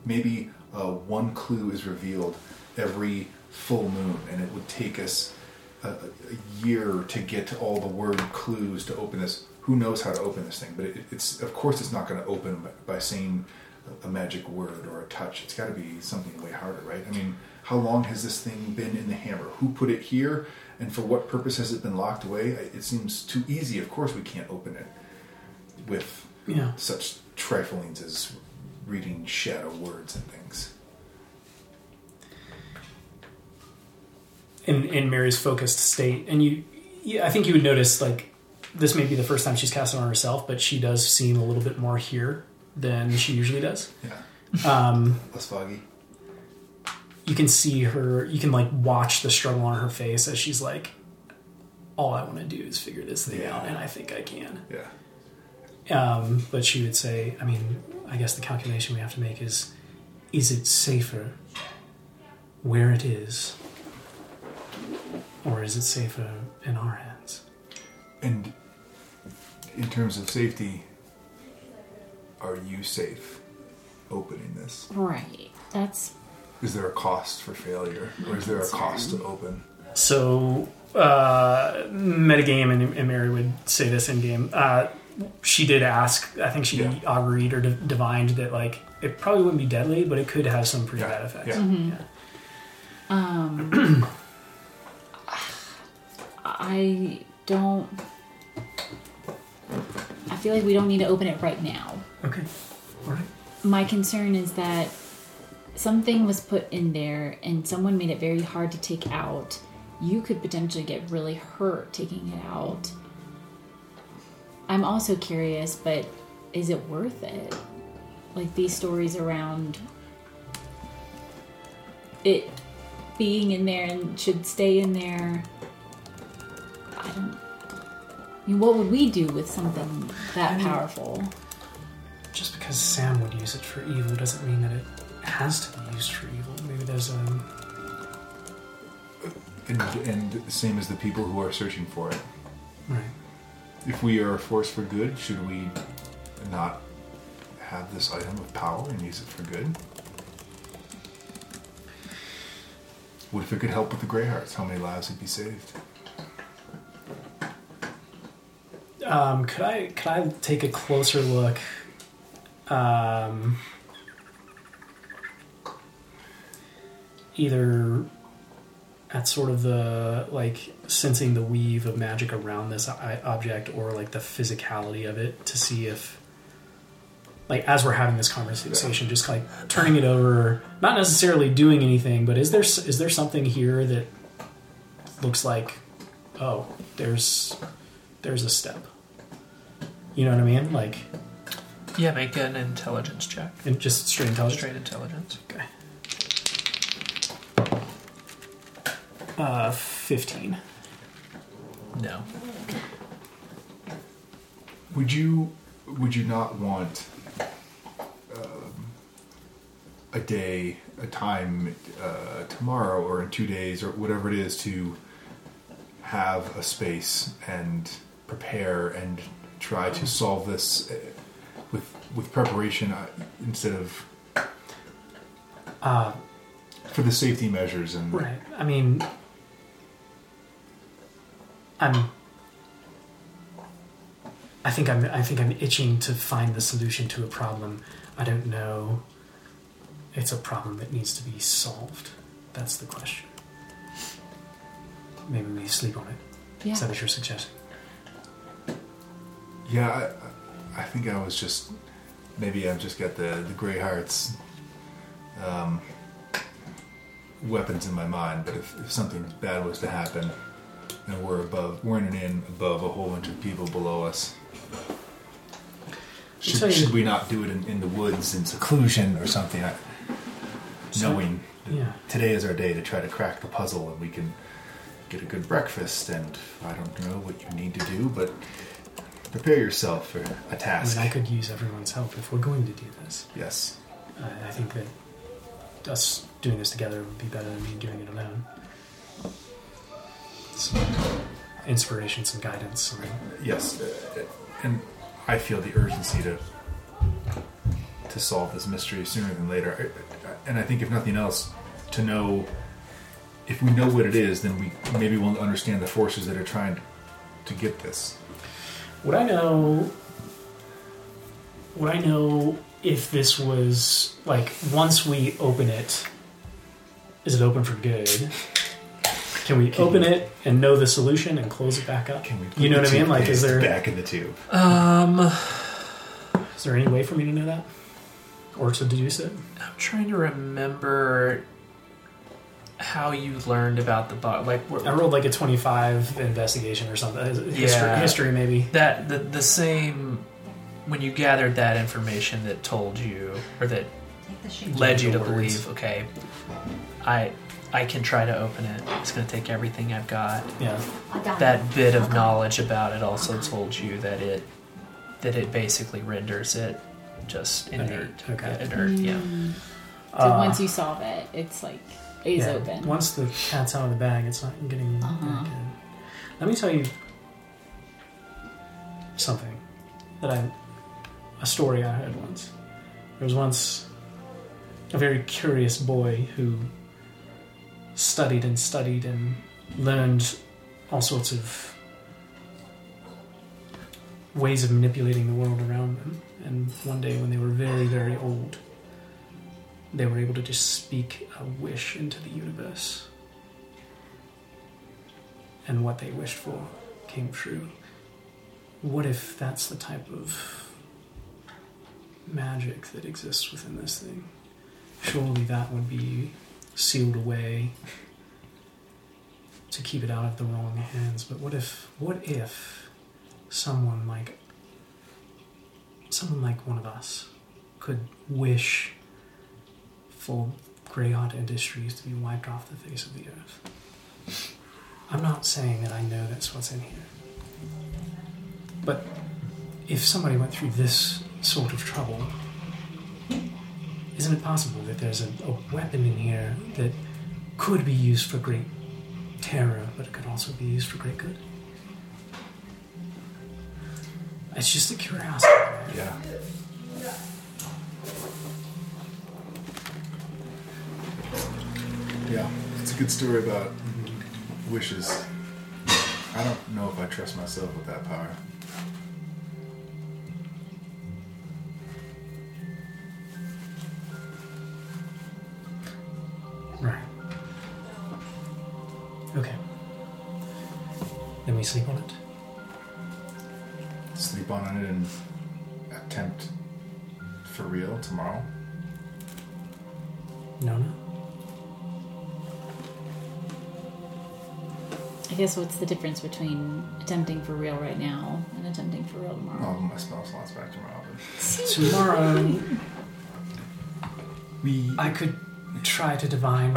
maybe uh, one clue is revealed every full moon, and it would take us a, a year to get all the word clues to open this. Who knows how to open this thing? But it, it's of course it's not going to open by, by saying a, magic word or a touch. It's got to be something way harder, right? I mean, how long has this thing been in the hammer? Who put it here? And for what purpose has it been locked away? It seems too easy. Of course, we can't open it with yeah. such triflings as reading shadow words and things. In in Mary's focused state, and you, yeah, I think you would notice like this may be the first time she's cast it on herself, but she does seem a little bit more here than she usually does. Yeah. Um, Less foggy. you can see her. You can like watch the struggle on her face as she's like, "All I want to do is figure this thing Yeah. out, and I think I can." Yeah. Um, but she would say, I mean, I guess the calculation we have to make is is it safer where it is, or is it safer in our hands? And in terms of safety, are you safe opening this? Right. That's Is there a cost for failure, or is there a cost to open? So, uh, metagame, and, and Mary would say this in game. Uh, she did ask. I think she Yeah. agreed or div- divined that like it probably wouldn't be deadly, but it could have some pretty Yeah, bad effects. yeah. um I don't I feel like we don't need to open it right now. Okay. All right. My concern is that something was put in there and someone made it very hard to take out. You could potentially get really hurt taking it out. I'm also curious, but is it worth it? Like these stories around it being in there and should stay in there. I don't. I mean, what would we do with something that I mean- powerful? Just because Sam would use it for evil doesn't mean that it has to be used for evil. Maybe there's a And, and same as the people who are searching for it. right. If we are a force for good, should we not have this item of power and use it for good? What if it could help with the Greyhearts? How many lives would be saved? Um, could I could I take a closer look? Um, either at sort of the like sensing the weave of magic around this object, or like the physicality of it, to see if, like, as we're having this conversation, just like turning it over, not necessarily doing anything, but is there is there something here that looks like, oh, there's there's a step. You know what I mean? Like, Yeah, make an intelligence check. in just straight intelligence. Straight intelligence. Okay. Uh, fifteen. No. Would you would you not want um, a day, a time, uh, tomorrow, or in two days, or whatever it is, to have a space and prepare and try to solve this uh, with with preparation uh, instead of Uh, for the safety measures and right. I mean, I'm. I think I'm. I think I'm itching to find the solution to a problem. I don't know. It's a problem that needs to be solved. That's the question. Maybe we sleep on it. Yeah. Is that what you're suggesting? Yeah, I, I think I was just maybe I've just got the the Greyhearts um, weapons in my mind. But if, if something bad was to happen, and we're above, we're in an inn above a whole bunch of people below us. So Should, you- should we not do it in, in the woods in seclusion or something? I, So- knowing Yeah. today is our day to try to crack the puzzle, and we can get a good breakfast. And I don't know what you need to do, but prepare yourself for a task. I mean, I could use everyone's help if we're going to do this. Yes. I, I think that us doing this together would be better than me doing it alone. Some inspiration, some guidance. Some, Yes, uh, and I feel the urgency to to solve this mystery sooner than later. And I think, if nothing else, to know if we know what it is, then we maybe will understand the forces that are trying to get this. Would I know? Would I know if this was like once we open it? Is it open for good? Can we open it and know the solution and close it back up? Can we? You know what I mean? Like, is there back in the tube? Um, is there any way for me to know that, or to deduce it? I'm trying to remember how you learned about the bug. Like I rolled like a twenty-five investigation or something. History, Yeah. history maybe. that the the same when you gathered that information that told you or that Take the shit. led you to words. believe, okay, I I can try to open it. It's going to take everything I've got. Yeah. That bit of knowledge about it also told you that it that it basically renders it just inert. Inert, okay. Inert, yeah. So Uh, once you solve it, it's like is yeah, open. Once the cat's out of the bag, it's not getting Uh-huh. back in. Let me tell you something that I, a story I heard once. There was once a very curious boy who studied and studied and learned all sorts of ways of manipulating the world around them. And one day, when they were very, very old, they were able to just speak a wish into the universe. And what they wished for came true. What if that's the type of magic that exists within this thing? Surely that would be sealed away to keep it out of the wrong hands. But what if what if someone like someone like one of us could wish for Greyheart Industries to be wiped off the face of the earth. I'm not saying that I know that's what's in here. But if somebody went through this sort of trouble, isn't it possible that there's a, a weapon in here that could be used for great terror, but it could also be used for great good? It's just a curiosity. Yeah. Yeah, it's a good story about wishes. I don't know if I trust myself with that power. Right. Okay. Then we sleep on it. Sleep on it and attempt for real tomorrow. Nona? I guess what's the difference between attempting for real right now and attempting for real tomorrow? Oh, my spell slots back tomorrow. But Tomorrow, we I could try to divine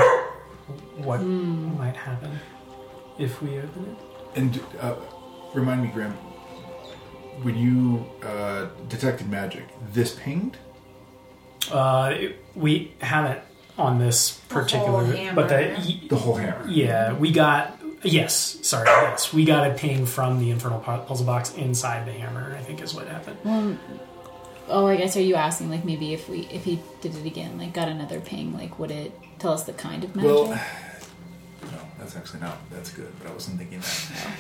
what might happen if we open it. and uh, remind me, Graham. When you uh, detected magic, this pinged. Uh, it- we haven't on this particular, whole but the y- The whole hammer. yeah, we got yes, sorry, yes, we got a ping from the infernal puzzle box inside the hammer. I think is what happened. Well, oh, I guess are you asking like maybe if we if he did it again, like got another ping, like would it tell us the kind of magic? Well, no, that's actually not. That's good, but I wasn't thinking that.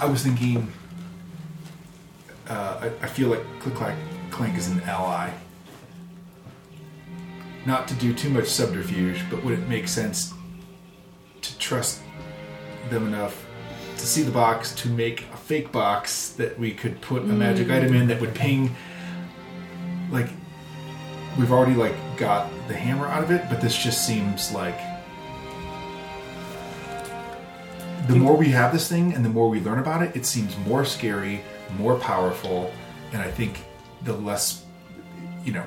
I was thinking. Uh, I, I feel like Click Clack Clank is an ally. Not to do too much subterfuge, but would it make sense to trust them enough to see the box to make a fake box that we could put a magic item in that would ping? Like, we've already like got the hammer out of it, but this just seems like the more we have this thing and the more we learn about it, it seems more scary, more powerful, and I think the less, you know,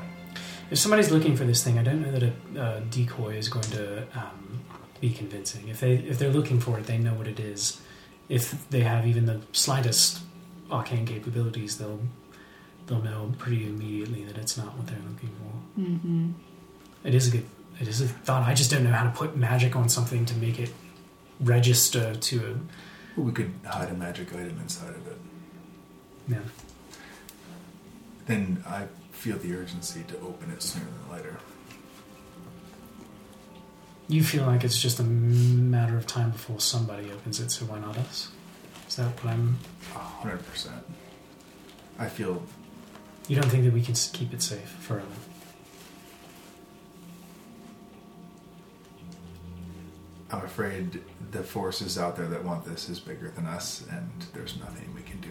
If somebody's looking for this thing, I don't know that a, a decoy is going to um, be convincing. If they if they're looking for it, they know what it is. If they have even the slightest arcane capabilities, they'll they'll know pretty immediately that it's not what they're looking for. mm-hmm. It is a good it is a thought. I just don't know how to put magic on something to make it register to a. we could hide a magic item inside of it. yeah. Then I feel the urgency to open it sooner than later. You feel like it's just a matter of time before somebody opens it, so why not us? Is that what I'm? A hundred percent. I feel You don't think that we can s- keep it safe forever? I'm afraid the forces out there that want this is bigger than us, and there's nothing we can do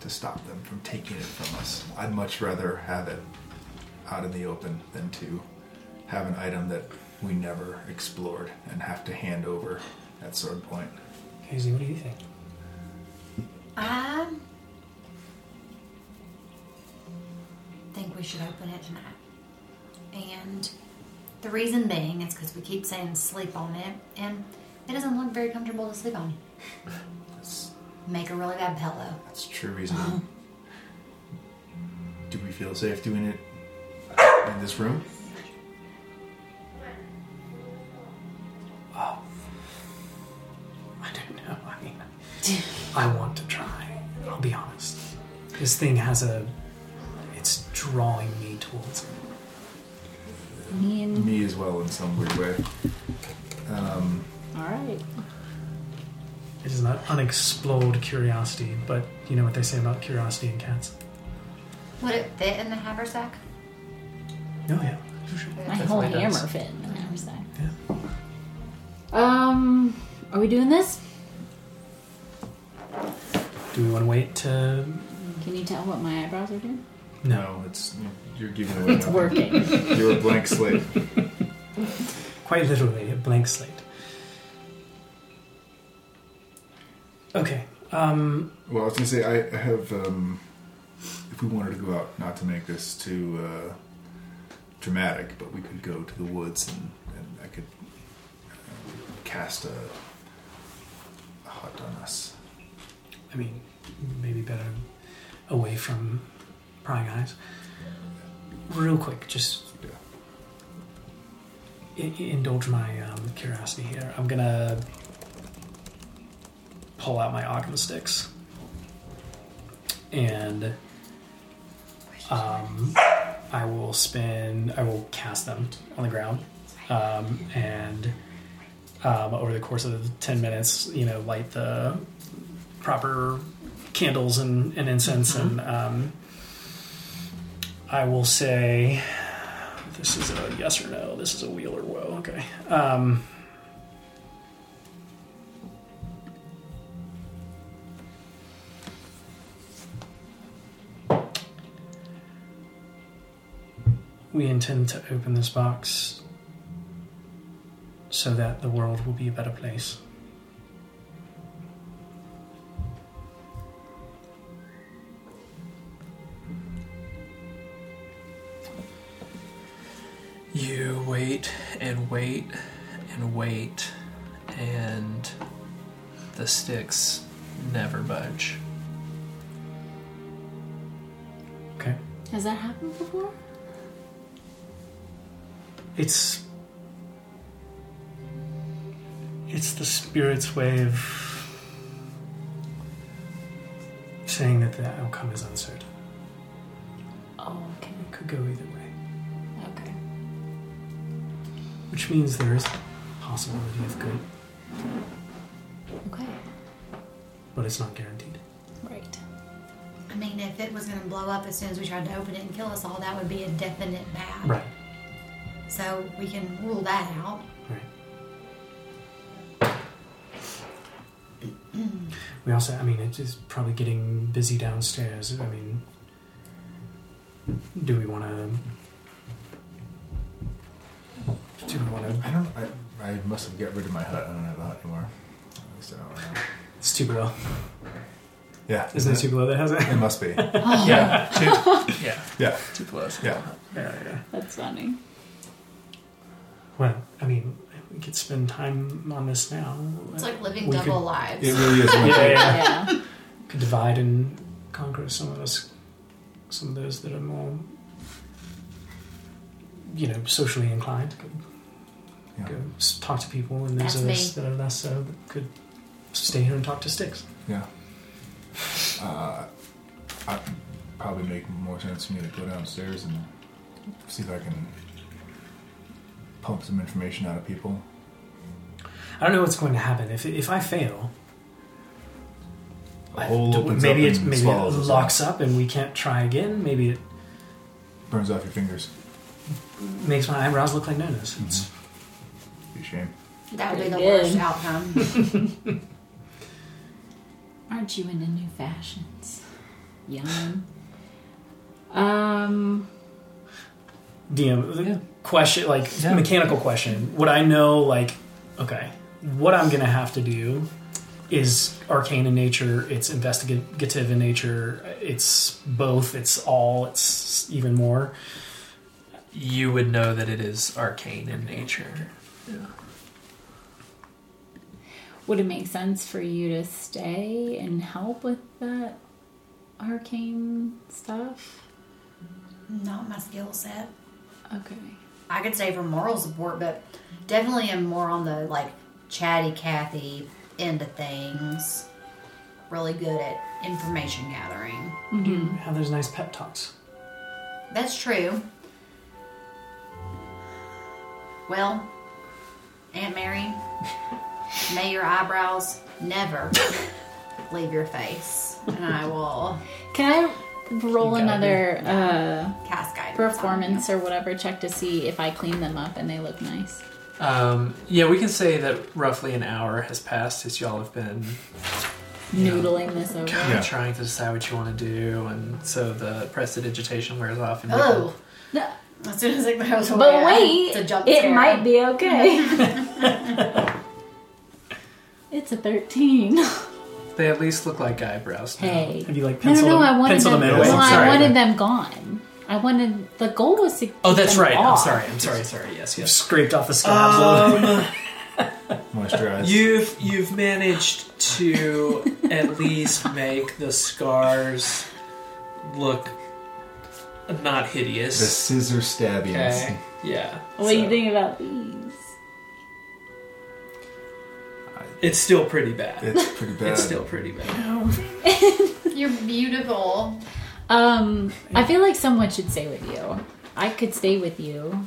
to stop them from taking it from us. I'd much rather have it out in the open than to have an item that we never explored and have to hand over at sword point. Casey, what do you think? I think we should open it tonight. And the reason being is because we keep saying sleep on it, and it doesn't look very comfortable to sleep on. That's, Make a really bad pillow. that's true reason. Uh-huh. Do we feel safe doing it in this room? I want to try. I'll be honest. This thing has a. It's drawing me towards it. I mean, Me as well, in some weird way. Um, all right. It is an unexplored curiosity, but you know what they say about curiosity in cats? Would it fit in the haversack? Oh, yeah. for sure. My whole hammer does. fit in the haversack. Yeah. Um, are we doing this? Do we want to wait to. Can you tell what my eyebrows are doing? no, it's you're giving away. It's nothing. working. You're a blank slate. Quite literally, a blank slate. Okay. Um, Well, I was gonna say I, I have. Um, if we wanted to go out, not to make this too uh, dramatic, but we could go to the woods and, and I could uh, cast a, a hut on us. I mean, maybe better away from prying eyes. Real quick, just I- indulge my um, curiosity here. I'm gonna pull out my Ogham sticks and um, I will spin. I will cast them on the ground, um, and um, over the course of ten minutes, you know, light the proper candles and, and incense, and um, I will say this is a yes or no. This is a weal or woe. Okay. Um, we intend to open this box so that the world will be a better place. You wait and wait and wait, and the sticks never budge. Okay. Has that happened before? It's it's the spirit's way of saying that the outcome is uncertain. Oh, okay. It could go either way, which means there is a possibility of good, Okay. but it's not guaranteed. Right. I mean, if it was going to blow up as soon as we tried to open it and kill us all, that would be a definite bad. Right. So we can rule that out. Right. We also, I mean, it's probably getting busy downstairs. I mean, do we want to? Do we want to? Oh. I don't. I, I must have got rid of my hut. I don't have a hut anymore. At least I don't know. It's too below. Yeah, Isn't it too below that has it? It must be. Oh. Yeah, two. Yeah, Yeah, two plus. yeah. Yeah, yeah. That's funny. Well, I mean, we could spend time on this now. It's like living We double could- lives. It really is. Yeah, yeah. Yeah. Could divide and conquer some of us, some of those that are more, you know, socially inclined. Could Yeah. go talk to people, and those That's of us me. that are less so that could stay here and talk to sticks. Yeah. Uh, I probably make more sense for me to go downstairs and see if I can pump some information out of people. I don't know what's going to happen if if I fail. The hole I- opens maybe up it and maybe it swallows us locks up and we can't try again. Maybe it Burns off your fingers. makes my eyebrows look like nonos. It's Be a shame. That would be the Pretty worst outcome. Aren't you into new fashions? Young. Um. DM the Yeah. question like Yeah. mechanical question. Would I know like okay, what I'm gonna have to do is arcane in nature, it's investigative in nature, it's both, it's all, it's even more. you would know that it is arcane in nature. Yeah. Would it make sense for you to stay and help with that arcane stuff? Not my skill set. Okay. I could say for moral support, but definitely am more on the like chatty Cathy end of things. Really good at information gathering. You have those nice pep talks. That's true. Well, Aunt Mary, may your eyebrows never leave your face, and I will Can I roll You got another uh, cast guidance. performance or whatever check to see if I clean them up and they look nice? Um, yeah, we can say that roughly an hour has passed as y'all have been Noodling this over. Yeah. trying to decide what you want to do, and so the prestidigitation wears off. And Oh, No, as soon as it goes away, but I- wait, it's a jump it scare. might be okay. it's a 13. they at least look like eyebrows. now. Hey. Have you like No, no, penciled no, them, I wanted them, them in? well, away? I Sorry. wanted them gone. I wanted, the goal was to Oh, that's them right. I'm sorry. I'm sorry. Sorry. Yes. You've Yes. scraped off the scabs. a little. Um, Moisturize. you've you've managed to at least make the scars look not hideous. the scissor stabbings. Okay. Yeah. What do you so- think about these? It's still pretty bad. It's pretty bad. It's still pretty bad. You're beautiful. Um, I feel like someone should stay with you. I could stay with you,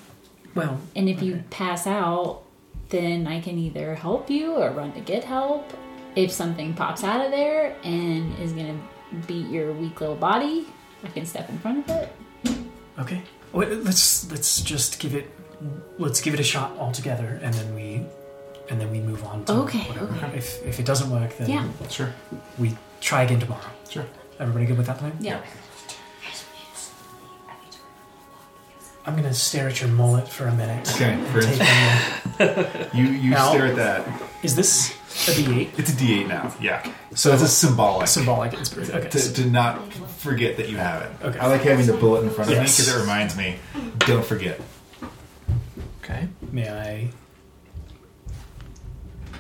well, and if you pass out, then I can either help you or run to get help. If something pops out of there and is gonna beat your weak little body, I can step in front of it. Okay. Wait, let's let's just give it let's give it a shot all together, and then we and then we move on. to Okay, whatever. okay. If if it doesn't work, then Yeah. Sure. we try again tomorrow. Sure. Everybody good with that plan? Yeah. I'm gonna stare at your mullet for a minute. Okay, and for take instance. a- You you Now- stare at that. is this a D8? It's a D8 now. Yeah. So it's a symbolic. Symbolic inspiration. Okay. to, so- to not forget that you have it. Okay. I like having the bullet in front of me Yes. because it reminds me. Don't forget. Okay. May I?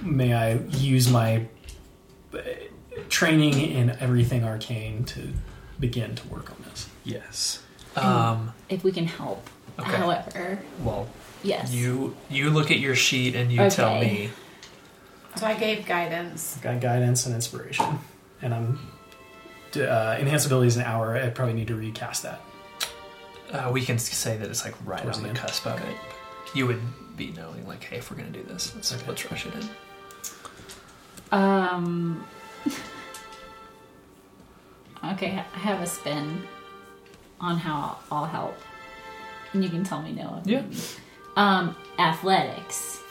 May I use my uh, training in everything arcane to begin to work on this? Yes. Um. If we can help, Okay. however, Well, yes. you you look at your sheet and you tell Okay. me. So I gave guidance. Got guidance and inspiration, and I'm uh, enhanced abilities an hour. I probably need to recast that. Uh, we can say that it's like right Towards on the the cusp of it. You would be knowing, like, hey, if we're gonna do this, let's Okay. let's rush it in. Um. Okay, I have a spin on how I'll help, and you can tell me no. if Yeah. maybe. Um, athletics.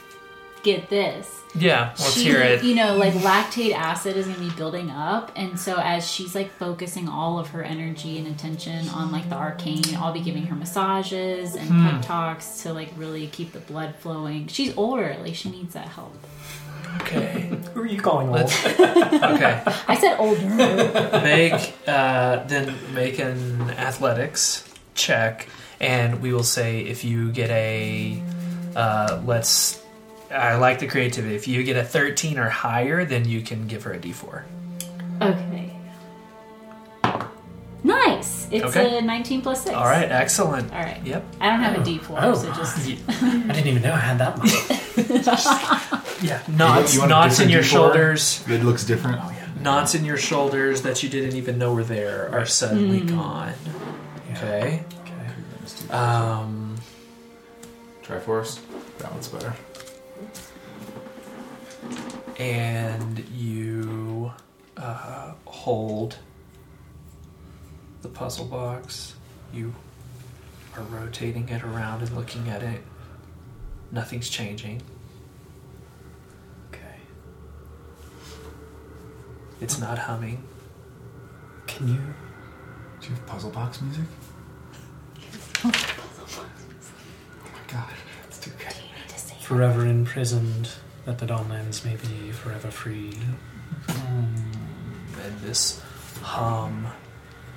Get this. Yeah, let's She- hear it. You know, like lactate acid is going to be building up, and so as she's like focusing all of her energy and attention on like the arcane, I'll be giving her massages and Hmm. pep talks to like really keep the blood flowing. She's older, like she needs that help. Okay. Who are you calling old? Okay. I said older. Make uh, then make an athletics check, and we will say if you get a uh, let's. I like the creativity. If you get a thirteen or higher, then you can give her a D four. Okay. Nice. It's Okay. a 19 plus 6. All right, excellent. All right. Yep. I don't have Oh. a D4, Oh. so just. I didn't even know I had that much. Yeah, knots, you want a knots in different your D4? shoulders, It looks different. Oh, yeah. knots in your shoulders that you didn't even know were there are suddenly gone. Okay. okay. Um, Triforce. That one's better. And you uh, hold the puzzle box. You are rotating it around and looking at it. Nothing's changing. Okay. It's not humming. Can you? Do you have puzzle box music? oh my god, that's too good. Forever imprisoned, that the Dawnlands may be forever free. Mm, and this hum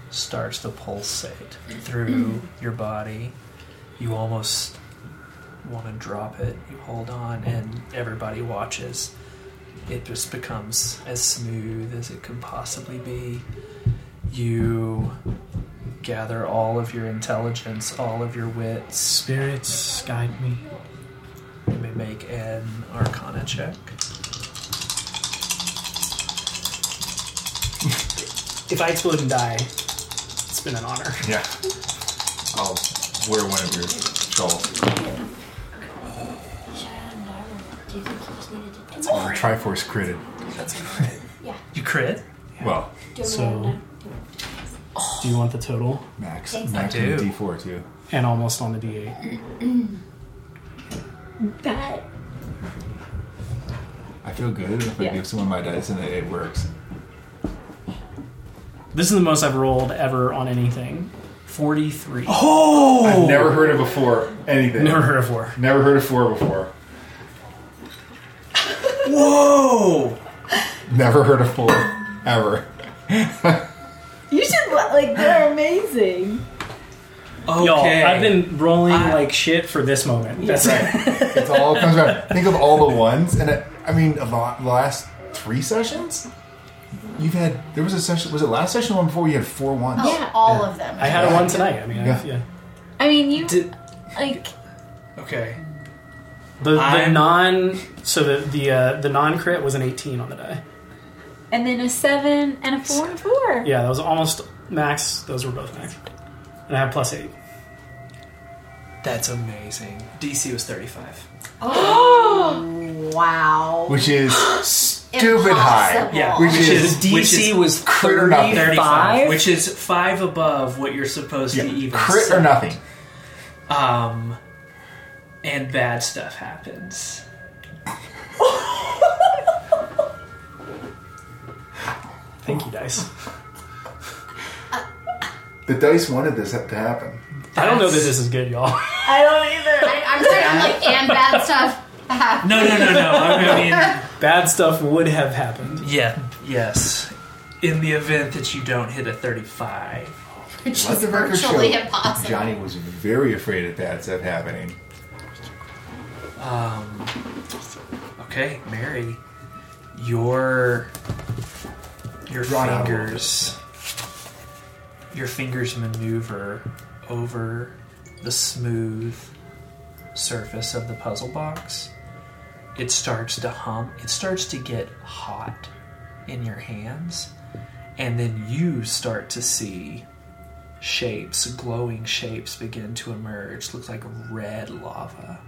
starts to pulsate through your body You almost want to drop it. You hold on, and everybody watches. It just becomes as smooth as it can possibly be. You gather all of your intelligence, all of your wits. Spirits guide me. You may make an Arcana check. If I explode and die, it's been an honor. Yeah. I'll wear one of your shawls. Uh, Triforce critted. That's crit. Yeah. You crit? Well, So, do you want the total? max. Thanks. Max I on the do. D4 too. And almost on the D8. That I feel good if I Yeah. give someone my dice and it, it works. This is the most I've rolled ever on anything. 43. Oh! I've never heard of before anything. Never heard of four. Never heard of four before. Whoa! Never heard of four ever. you should like they're amazing. Okay. Y'all, I've been rolling I- like shit for this moment. That's right. It's all comes around. Think of all the ones, and it, I mean, a lot, the last three sessions. You've had there was a session. Was it last session or one before? You had four ones. Oh, Yeah. all of them. I had a one tonight. I mean, Yeah. I, yeah. I mean, you Did- like okay. The, the non so the the uh, the non crit was an 18 on the die. and then a seven and a four and a four. Yeah, that was almost max. Those were both max. And I have plus eight. That's amazing. DC was 35. Oh! Wow. Which is stupid high. Impossible. Yeah, Which which, is- is, DC which is was crit or nothing. 35. which is five above what you're supposed Yeah. to even Crit set. or nothing. Um, and bad stuff happens. Thank you, dice. The dice wanted this to happen. I don't know that this is good, y'all. I don't either. I, I'm saying like and bad stuff. No, no, no, no. I mean, Bad stuff would have happened. yeah, yes. In the event that you don't hit a 35. Which Let is the record virtually show impossible. Johnny was very afraid of bad stuff happening. Um, okay, Mary, your your Drawn out a little fingers your fingers maneuver over the smooth surface of the puzzle box. It starts to hum. It starts to get hot in your hands, and then you start to see shapes, glowing shapes, begin to emerge. Looks like red lava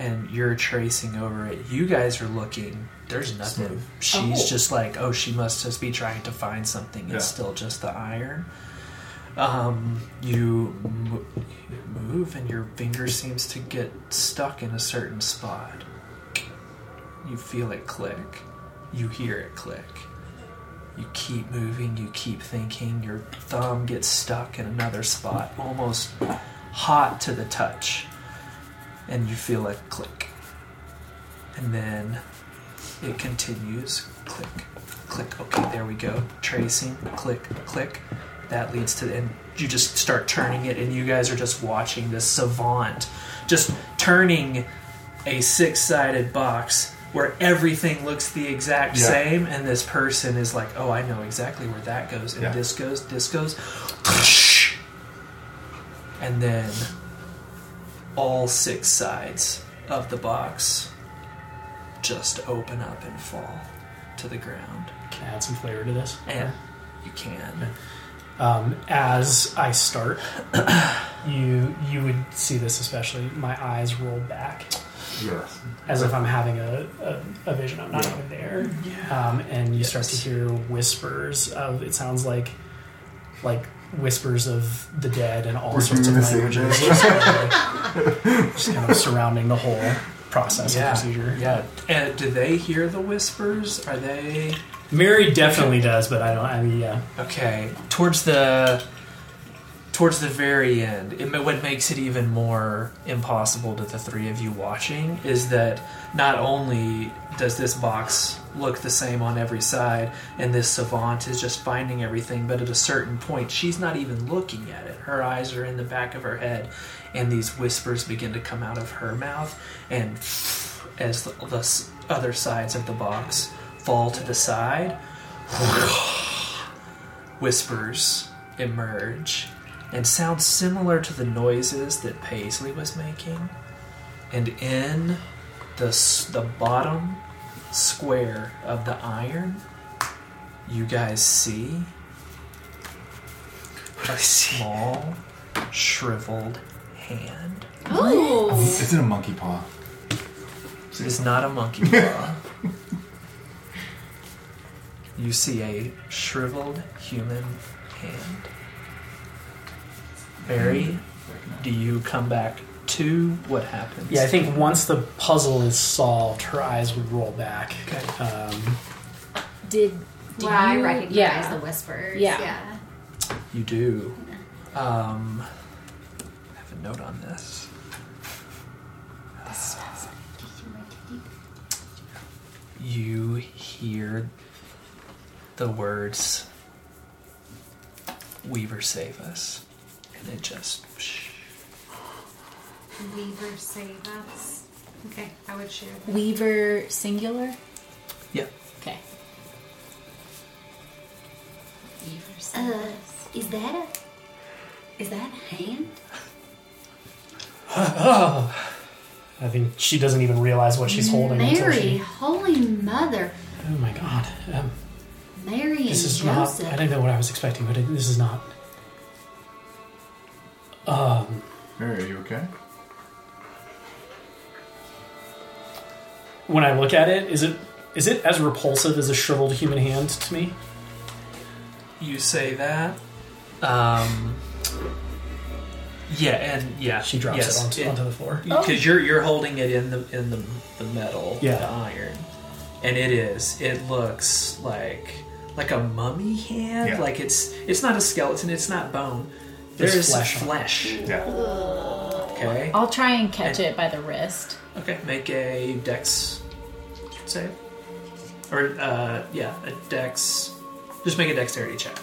and you're tracing over it. You guys are looking. There's nothing. Smooth. She's Oh. just like, oh, she must just be trying to find something. It's Yeah. still just the iron. Um, you, mo- you move, and your finger seems to get stuck in a certain spot. You feel it click. You hear it click. You keep moving. You keep thinking. Your thumb gets stuck in another spot, almost hot to the touch and you feel a click. And then it continues click, click. Okay, there we go. Tracing, click, click. That leads to, and you just start turning it, and you guys are just watching this savant just turning a six sided box where everything looks the exact Yeah. same, and this person is like, oh, I know exactly where that goes, and Yeah. this goes, this goes. And then all six sides of the box just open up and fall to the ground. Can I add some flavor to this? And you can. Um, as I start, you you would see this especially. My eyes roll back Yes. as if I'm having a, a, a vision. I'm not Yeah. even there. Um, and you start to hear whispers of. It sounds like like whispers of the dead and all We're sorts of doing the same languages, just, just kind of surrounding the whole process Yeah, and procedure. yeah. And do they hear the whispers? Are they Mary definitely does, but I don't. I mean, yeah. okay? Towards the towards the very end, it, what makes it even more impossible to the three of you watching is that not only does this box look the same on every side, and this savant is just finding everything, but at a certain point, she's not even looking at it. Her eyes are in the back of her head, and these whispers begin to come out of her mouth, and as the, the other sides of the box fall to the side, whispers emerge and sounds similar to the noises that Paisley was making. And in the, the bottom square of the iron, you guys see a small, shriveled hand. Oh, It's in a monkey paw. It is not a monkey paw. you see a shriveled human hand. Barry, do you come back to what happens? Yeah, I think once the puzzle is solved, her eyes would roll back. Okay. Um, did, do Well, I you- recognize yeah. the whispers. Yeah. yeah. You do. Um, I have a note on this. You hear the words Weaver save us. And it just Weaver save us. Okay, I would share that. Weaver singular? Yeah. Okay. Uh, is that a is that a hand? I think she doesn't even realize what she's holding until Mary, she. Holy Mother, Oh my god. Um, Mary and this is Joseph. not. I don't know what I was expecting, but it, this is not. Um, Mary, are you okay? when I look at it, is it is it as repulsive as a shriveled human hand to me? you say that. Um, yeah, and yeah, She drops yes, it onto, onto the floor. because you're you're holding it in the in the, the metal, Yeah. the iron, and it is. It looks like like a mummy hand. Yeah. Like it's it's not a skeleton. It's not bone. There's There's flesh flesh. Yeah. Okay. I'll try and catch it by the wrist. Okay. Make a dex save, or uh, yeah, a dex. Just make a dexterity check.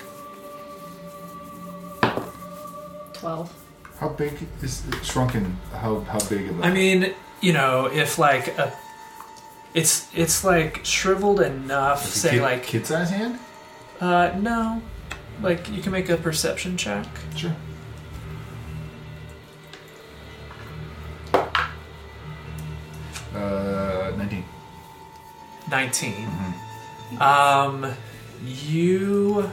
12. How big is it shrunken? How how big of a? I mean, you know, if like a, it's it's like shriveled enough. like a say kid, like kid size hand. uh no, like you can make a perception check. Sure. Uh, nineteen. 19 Um, you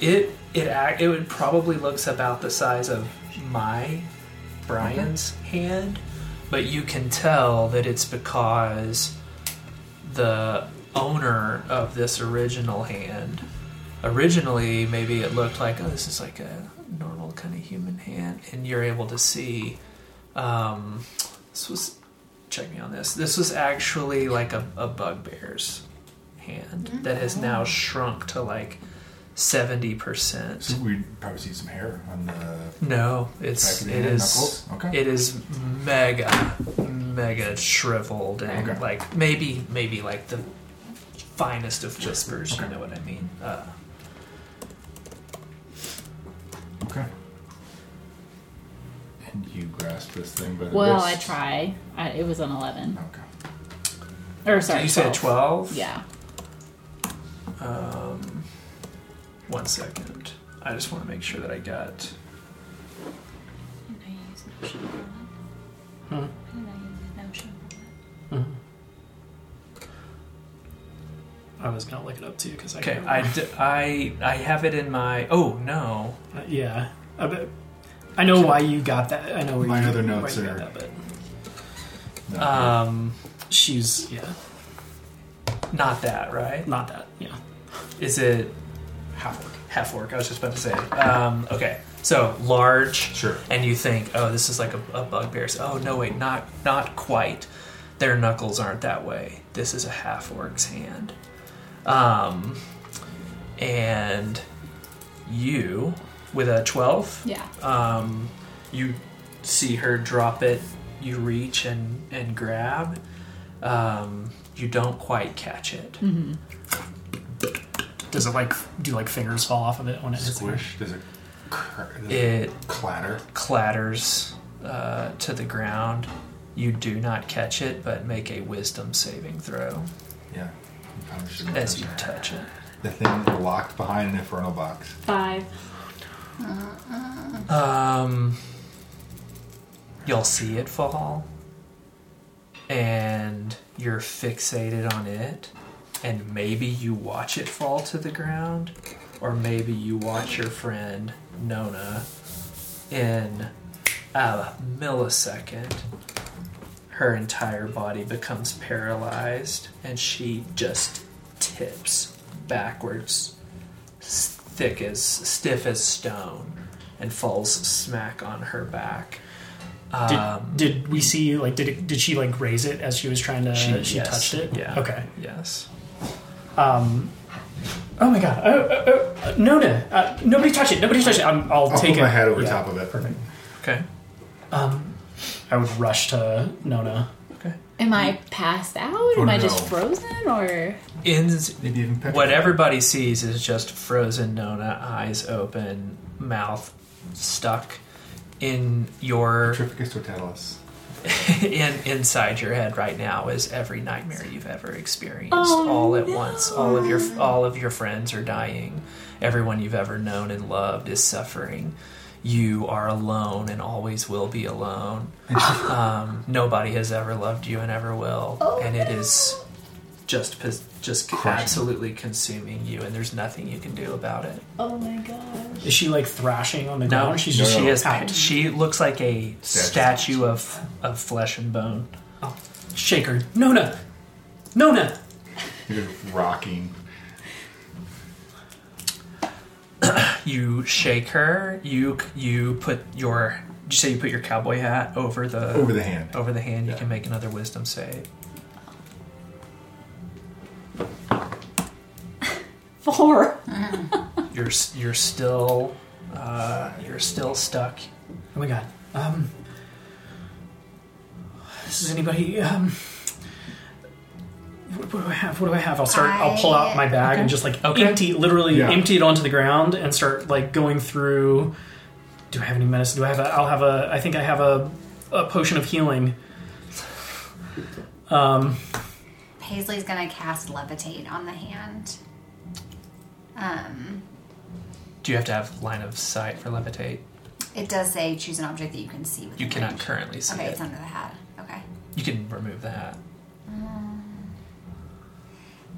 it it act it would probably looks about the size of my Brian's hand, but you can tell that it's because the owner of this original hand originally maybe it looked like oh this is like a normal kind of human hand and you're able to see um, this was check me on this this was actually like a, a bugbear's hand that has now shrunk to like 70% So we probably see some hair on the no it's the it is. Okay. it is mega mega shriveled and Okay. like maybe maybe like the finest of whispers you know what i mean uh, okay. And you grasp this thing by the Well, wrist. I try. I, it was an 11. Okay. Or sorry, you said 12. 12 Yeah. um one second i just want to make sure that i got Did I use notion for Hmm. that? Did I use notion for that? I was gonna look it up too because I okay can't I, remember. d- I i have it in my oh no Uh, yeah. I, bet- I know why you got that. I know where My you, other why notes you are- got that, but um she's yeah, not that right? Not that. Yeah, is it half orc. half orc i was just about to say. Um okay. So large Sure. and you think oh this is like a, a bugbear's oh no wait not not quite. Their knuckles aren't that way. This is a half orc's hand. Um and you with a 12. Yeah. Um, you see her drop it. You reach and, and grab. Um, you don't quite catch it. Does it like do like fingers fall off of it when it hits Squish. Does it? cr- Does It clatter. clatters uh, to the ground. You do not catch it, but make a wisdom saving throw Yeah. You as you touch it. The thing locked behind an infernal box. Five. Um, you'll see it fall, and you're fixated on it, and maybe you watch it fall to the ground, or maybe you watch your friend Nona in a millisecond. Her entire body becomes paralyzed, and she just tips backwards, thick as stiff as stone, and falls smack on her back. Did, Um, did we see like did it, did she like raise it as she was trying to she, yes, touched it? Yeah. Okay. Yes. Um. Oh my god. Oh, oh, oh, Nona. Uh, nobody touch it. Nobody touch it. I'm, I'll, I'll take put it. my head over Yeah, top of it. Perfect. Okay. Um. I would rush to Nona. Okay. Am I passed out? Oh, Am I just no. frozen? Or In Maybe even petrified. what everybody sees is just frozen Nona, eyes open, mouth stuck in your Petrificus totalis. in inside your head right now is every nightmare you've ever experienced Oh, all at once. All of your all of your friends are dying. Everyone you've ever known and loved is suffering. You are alone and always will be alone. Um, nobody has ever loved you and ever will, and it is just pos- just Crushing. absolutely consuming you, and there's nothing you can do about it. oh my gosh. Is she like thrashing on the ground? No, ground? She's No, just no. she is. out. She looks like a Statue. statue of of flesh and bone. Oh, Shake her. Nona. Nona. You're rocking. You shake her. You you put your. Did you say you put your cowboy hat over the Over the hand. over the hand? You Yeah. can make another wisdom save. Four. You're s- you're still uh, you're still stuck. Oh my god. Um. Does anybody um. What, what do I have? What do I have? I'll start. I'll pull out my bag and just like Okay. empty, literally Yeah. empty it onto the ground and start like going through. Do I have any medicine? Do I have? A, I'll have a. I think I have a, a potion of healing. Um. Paisley's gonna cast levitate on the hand. Um, Do you have to have line of sight for levitate? it does say choose an object that you can see. With You cannot range. currently see Okay, it. it's under the hat. Okay, You can remove that.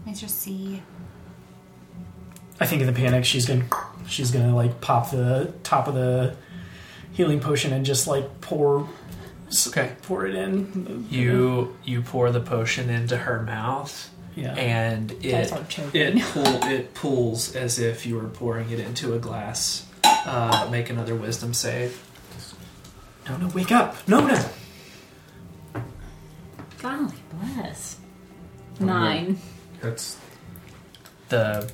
Let's just see. I think in the panic, she's gonna she's gonna like pop the top of the healing potion and just like pour Okay. pour it in. You you pour the potion into her mouth, yeah. and it it pull it pulls as if you were pouring it into a glass. Uh, make another wisdom save. No, no, wake up! No, no. Golly bless. Nine. That's The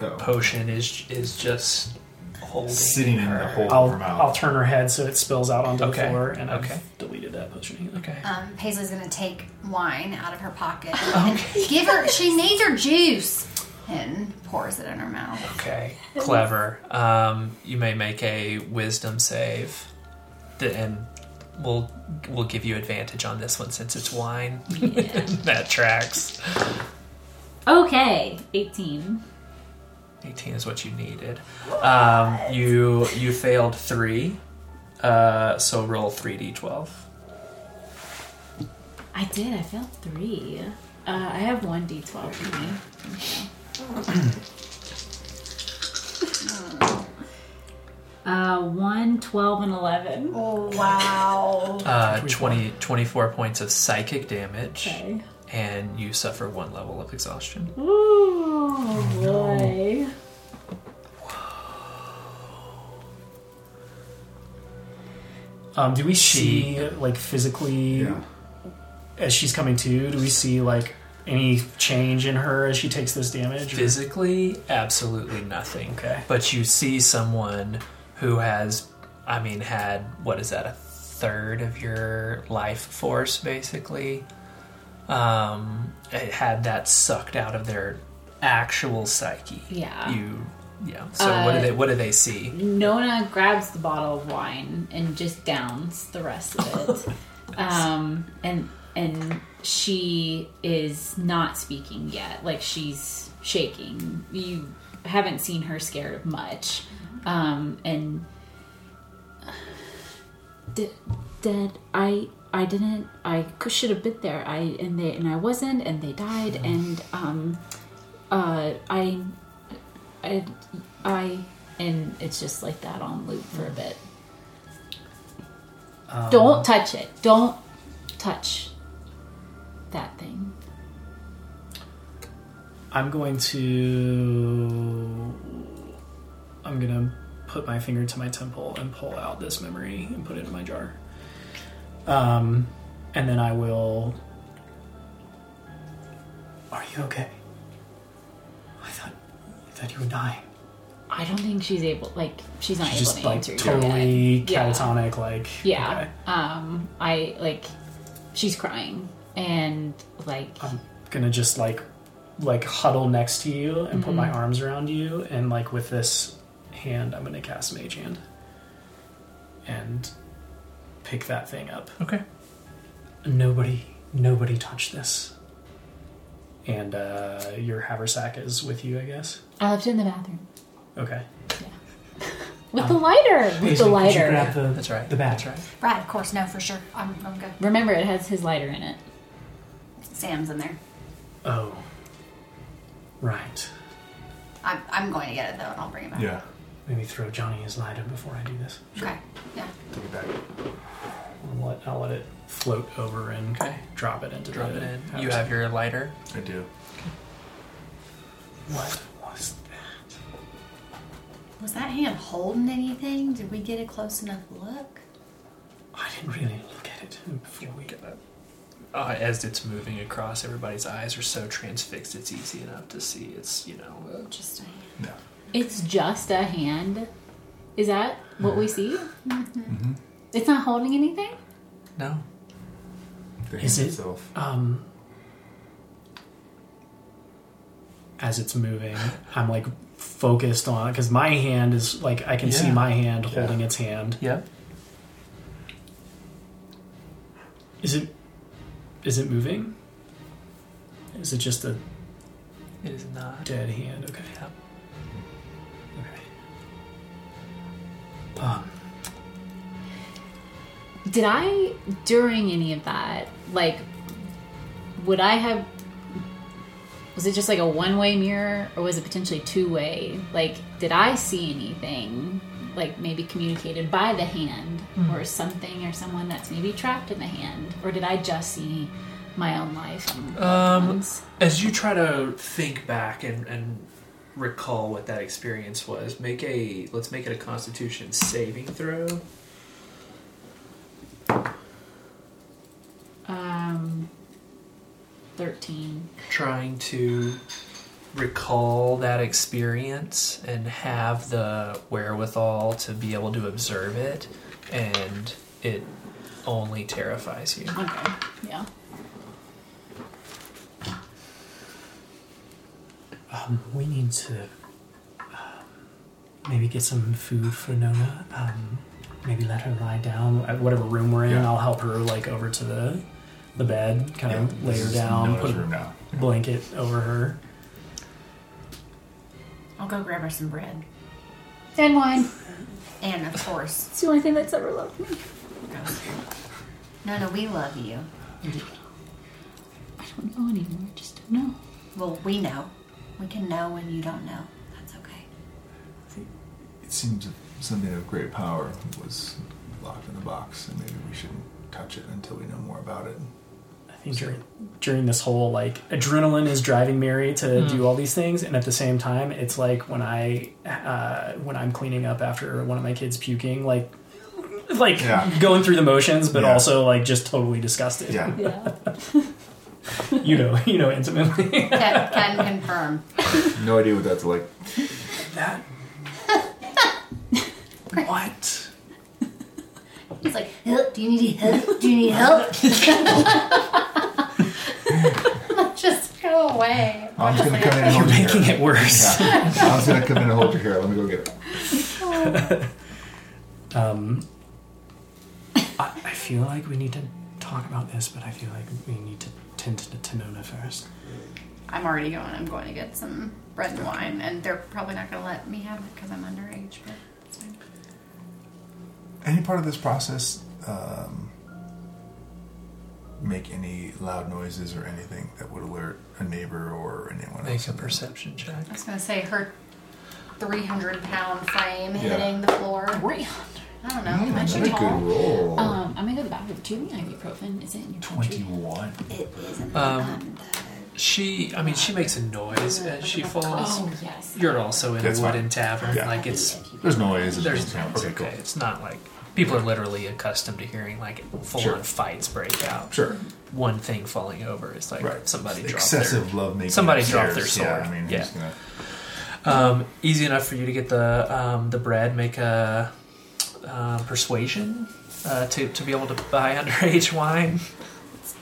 oh, potion is is just holding sitting in her. the hole I'll of her mouth. I'll turn her head so it spills out onto Okay, the floor, and okay. I've deleted that potion. Okay. Um, Paisley's gonna take wine out of her pocket and give her. She needs her juice, and pours it in her mouth. Okay. Clever. Um, you may make a wisdom save, th- and we'll we'll give you advantage on this one since it's wine. Yeah. that tracks. Okay. 18. 18 is what you needed. Um, you you failed three, uh, so roll three d12. I did. I failed three. Uh, I have one d12 for me. Uh, 1, 12, and 11. Oh wow! Uh, 20, 24 points of psychic damage, Okay. And you suffer one level of exhaustion. Ooh, boy. Um, do we She- see like physically yeah. as she's coming to? Do we see like any change in her as she takes this damage? or- Physically, absolutely nothing. Okay. But you see someone who has, I mean, had what is that a third of your life force basically? Um, it had that sucked out of their actual psyche. Yeah. You, yeah. So what do Uh, they what do they see? Nona grabs the bottle of wine and just downs the rest of it. um, and and she is not speaking yet. Like she's shaking. You haven't seen her scared of much. Um, and did, did I I didn't I could, should have been there. I and they and I wasn't and they died and um uh I I I and it's just like that on loop for a bit. Um, Don't touch it. Don't touch that thing. I'm going to. I'm gonna put my finger to my temple and pull out this memory and put it in my jar. Um, and then I will. Are you okay? I thought, I thought you were dying. I don't think she's able. Like she's not She's able just to like answer totally yet. Yeah. catatonic, like Yeah. okay. Um. I like. She's crying and like. I'm gonna just like like huddle next to you and put Mm-hmm. my arms around you and like with this hand I'm gonna cast mage hand and pick that thing up. Okay. Nobody nobody touched this. And uh your haversack is with you, I guess. I left it in the bathroom Okay. with the lighter. With Hazel, the could you lighter. grab the, That's right. the bag. That's right. Right, of course, no, for sure. I'm, I'm good. Remember, it has his lighter in it. Sam's in there. Oh. Right. I'm, I'm going to get it though, and I'll bring it back. Yeah. Maybe throw Johnny his lighter before I do this. Okay. Yeah. Take it back. I'll let, I'll let it float over and Okay. drop it into Drop the it in. You have your lighter. I do. What was that? Was that hand holding anything? Did we get a close enough look? I didn't really look at it before we Get that. Uh, as it's moving across, everybody's eyes are so transfixed. It's easy enough to see. It's you know. Uh, Just a hand. Yeah. It's just a hand. Is that what we see? Mm-hmm. It's not holding anything. no. The Is it- itself. um as it's moving i'm like focused on because my hand is like i can see my hand Yeah. holding its hand Yep. is it is it moving is it just a It is not. dead hand okay Yep. Um Did I during any of that like would I have was it just like a one way mirror or was it potentially two way? Like did I see anything like maybe communicated by the hand or something or someone that's maybe trapped in the hand or did I just see my own life Um, ones? As you try to think back and, and recall what that experience was, make a let's make it a Constitution saving throw. Um 13 Trying to recall that experience and have the wherewithal to be able to observe it, and it only terrifies you. Okay. Yeah. Um, we need to um, maybe get some food for Nona. Um, maybe let her lie down at whatever room we're in. Yeah. I'll help her like over to the the bed, kind Yeah, of lay her down, Noah's put room a now. blanket over her. I'll go grab her some bread. And wine. And of course, It's the only thing that's ever loved me. no, no, we love you. I don't know anymore. I just don't know. Well, we know. We can know when you don't know. That's okay. It seems that something of great power was locked in the box, and maybe we shouldn't touch it until we know more about it. I think during, during this whole like adrenaline is driving Mary to do all these things, and at the same time, it's like when I uh, when I'm cleaning up after one of my kids puking, like like Yeah. going through the motions, but Yeah. also like just totally disgusted. Yeah. Yeah. you know, you know intimately. Can, can confirm. No idea what that's like. that What? He's like, help? Do you need help? Do you need help? Just go away. I'm just gonna come in and You're hold your making hair. it worse. Yeah. I'm just gonna come in and hold your hair. Let me go get it. Um, I, I feel like we need to talk about this, but I feel like we need to tend to Tanona first. I'm already going. I'm going to get some bread and wine, and they're probably not going to let me have it because I'm underage. But it's fine. Any part of this process um, make any loud noises or anything that would alert a neighbor or anyone else? Make else? a in the- perception check. I was going to say her 300 pound frame Yeah. hitting the floor. Great. I don't know. Mm, Am I too another tall? good roll. Um, I'm gonna go to the bathroom. Do you have any ibuprofen? Is it in your pantry? Twenty-one. It isn't. Um, She, I mean, she makes a noise as she falls. Oh yes. You're also in That's a fine. wooden tavern. Yeah. Like it's There's noise. and there's things, yeah. it's Okay. It's not like people are literally accustomed to hearing like full Sure. on fights break out. Sure. One thing falling over is like Right. somebody dropped Excessive love making. somebody upstairs. dropped their sword. Yeah, I mean, Yeah. who's gonna- Um, easy enough for you to get the um, the bread. Make a uh, persuasion uh, to to be able to buy underage wine.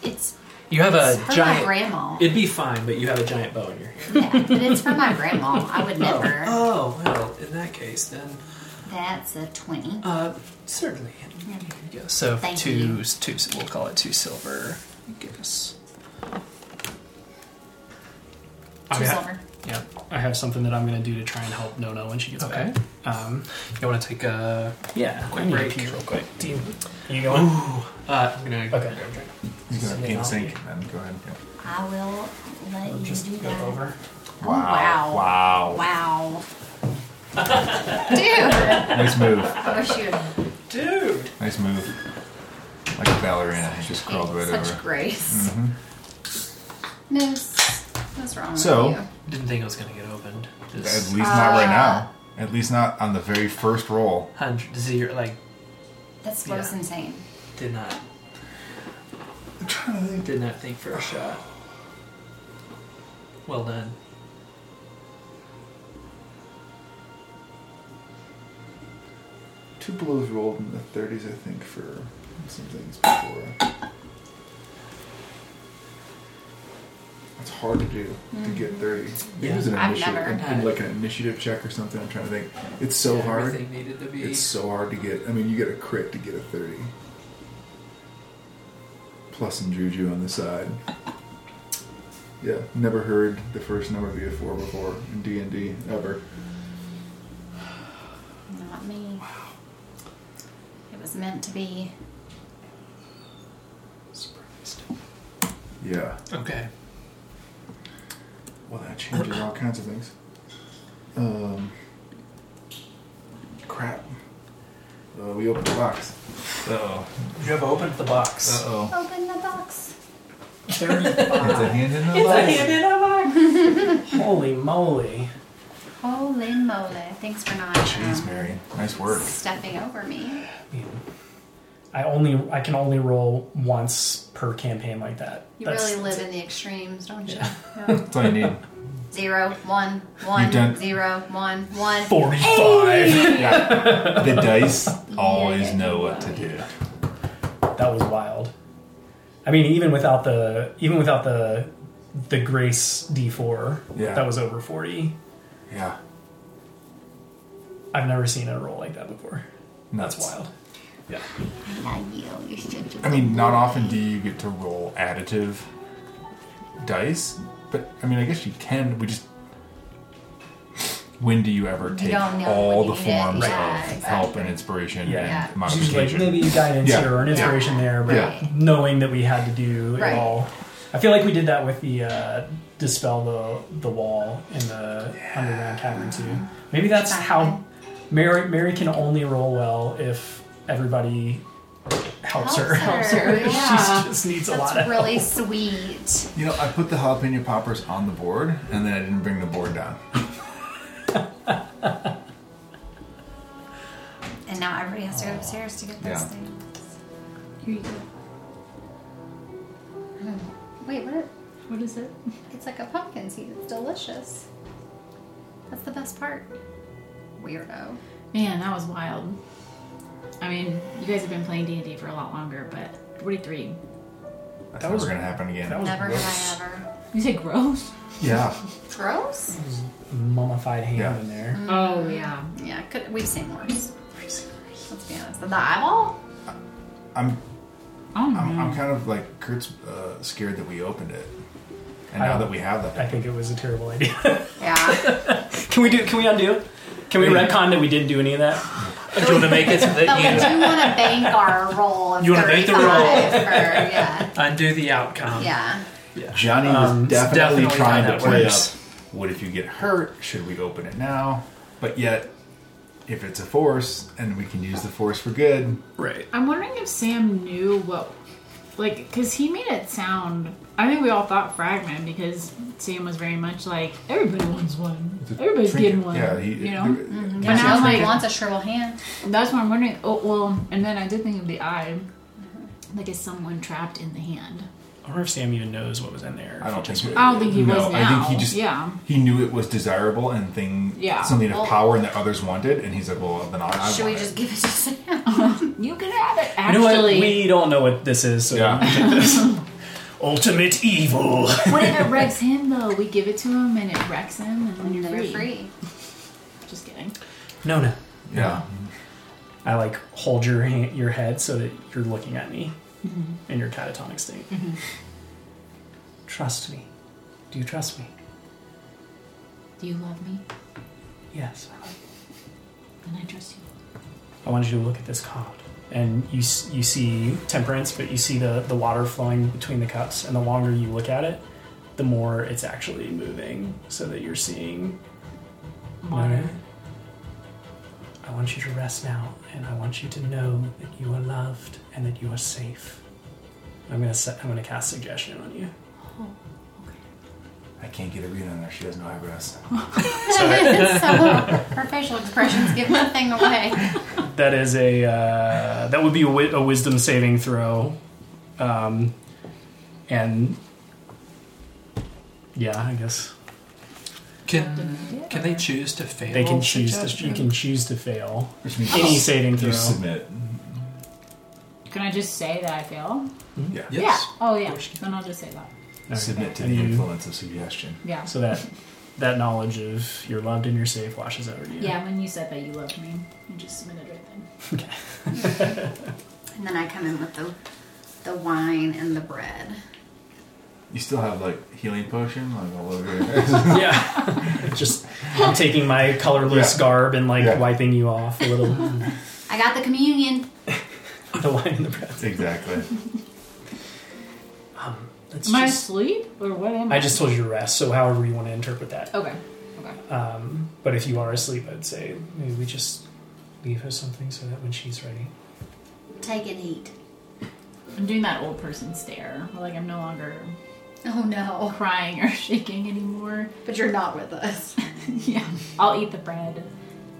it's You have it's a for giant. my grandma. It'd be fine, but you have a giant bow in your hand. yeah, but it's for my grandma. I would never. Oh well, in that case, then That's a twenty. uh, certainly. Yeah, so Thank two, you. two. We'll call it two silver. Give us. Two ha- silver. Yeah. I have something that I'm going to do to try and help Nona when she gets Okay. back. Um, You want to take a yeah, Quick I break. pee real quick. Do you, you going? Ooh. Uh, I'm gonna Okay. grab a drink. He's gonna Send it pee in the out. sink. Then go ahead. Yeah. I will let you Just do go that. over. Oh, wow. Wow. Wow. Dude, Nice move. I wish you Dude. Nice move. Like a ballerina. He just crawled right such over. grace. Mhm. Miss, what's wrong So- with you? Didn't think it was gonna get opened. At Just least not right Uh, now. At least not on the very first roll. hundred zero. Like That's what was insane. did not I'm trying to think. did not think for a shot. Well done. Two blows rolled in the 30s, I think, for some things before. It's hard to do to get mm-hmm. 30. Maybe it was an I've initiative, never in- in it. like an initiative check or something. I'm trying to think. It's so hard. Everything needed to be. It's so hard to get. I mean, you get a crit to get a 30. Plus some juju on the side. Yeah, never heard the first number be a four before in D and D ever. Not me. Wow. It was meant to be. surprised. Yeah. Okay. Well, that changes all kinds of things. Um, crap. Uh, we opened the box. Uh oh. You have opened the box. Uh oh. Open the box. It's a hand in the box. It's a box. hand in a box. Holy moly. Holy moly. Thanks for not Jeez, um, Mary. Nice work. stepping over me. I mean, I only I can only roll once per campaign like that. You That's- really live in the extremes, don't you? That's all you need. Zero, one, one, done- zero, one, one. 45. Yeah. The dice always know what to do. That was wild. I mean, even without the even without the the grace D4, Yeah. that was over 40. Yeah. I've never seen a roll like that before. That's Nuts. wild. Yeah. I know you're such a I mean, not boy. often do you get to roll additive dice, but I mean, I guess you can. We just. When do you ever take don't know all when the you need it. forms Yeah, of exactly. help and inspiration Yeah. and It's usually like modification? maybe guidance Yeah. here or an inspiration there, but Yeah. knowing that we had to do Right. it all. I feel like we did that with the uh, dispel the the wall in the underground cavern too. Maybe that's how Mary Mary can only roll well if everybody helps her. Helps her, yeah. she just needs a lot That's of really help. sweet. You know, I put the jalapeno poppers on the board, and then I didn't bring the board down. And now everybody has to go upstairs to get those Yeah. things. Here you go. Hmm. Wait, what? What is it? It's like a pumpkin seed. It's delicious. That's the best part. Weirdo. Man, that was wild. I mean, you guys have been playing D and D for a lot longer, but 43. That's That never was- going to happen again. that was Never gross. have I ever. You say gross? yeah. Gross? Mummified hand Yeah. in there. Oh yeah. Yeah, could, we've seen worse. Let's be honest. The eyeball? I'm, Oh. I'm, I'm kind of like Kurt's uh, scared that we opened it. And I now that we have that, I think it was a terrible idea. Yeah. can we do? Can we undo it? Can we retcon that we didn't do any of that? Do you want to make it so but we do want to bank our roll of You wanna bank the 35 roll? For, yeah. undo the outcome? Yeah. yeah. Johnny was Um, definitely, definitely trying to play works. up. What if you get hurt? Should we open it now? But yet, if it's a force and we can use the force for good, Right. I'm wondering if Sam knew what, like, because he made it sound. I think we all thought fragment because Sam was very much like everybody wants one. Everybody's trinket. getting one. Yeah, he, you know. Mm-hmm. But now, Nobody like, wants a shrivel hand. that's what I'm wondering. Oh well, and then I did think of the eye. Like, is someone trapped in the hand? I wonder if Sam even knows what was in there. I don't Just- think. I don't think he no, was now. I think he just yeah. he knew it was desirable and thing Yeah. something of Well- power and that others wanted, and he's like, well, then I, I Should want we just it. give it to Sam? You can have it. You know what? Actually, We don't know what this is, so Yeah. Ultimate evil. what if it wrecks him though? We give it to him and it wrecks him, and then you're free. free. Just kidding. No, no. Yeah, I like hold your hand, your head so that you're looking at me mm-hmm. in your catatonic state. Mm-hmm. Trust me. Do you trust me? Do you love me? Yes. I love you. Then I trust you. I wanted you to look at this card, and you you see temperance, but you see the the water flowing between the cups, and the longer you look at it, the more it's actually moving, so that you're seeing Water. I want you to rest now, and I want you to know that you are loved and that you are safe. I'm gonna set. I'm gonna cast suggestion on you. I can't get a read on her. She has no eyebrows. so her facial expressions give nothing away. That is a. Uh, that would be a, wi- a wisdom saving throw, um, and yeah, I guess Can can they choose to fail? they can choose. To, suggestion? you can choose to fail Which means any saving throw. submit. Can I just say that I fail? Yeah. Yes. Yeah. Oh yeah. Then I'll just say that. Okay. Submit to And the you- influence of suggestion. Yeah. So that that knowledge of you're loved and you're safe washes over you. Yeah. When you said that you loved me, you just submitted right then. And then I come in with the the wine and the bread. You still have like healing potion like all over your yeah. Just I'm taking my colorless Yeah. garb and like Yeah. wiping you off a little. I got the communion. the wine and the bread. Exactly. Let's Am I just- asleep or what am I? I just told you to rest, so however you want to interpret that. Okay. Okay. Um, but if you are asleep, I'd say maybe we just leave her something so that when she's ready. Take and eat. I'm doing that old person stare. Like I'm no longer Oh no. crying or shaking anymore. But you're not with us. yeah. I'll eat the bread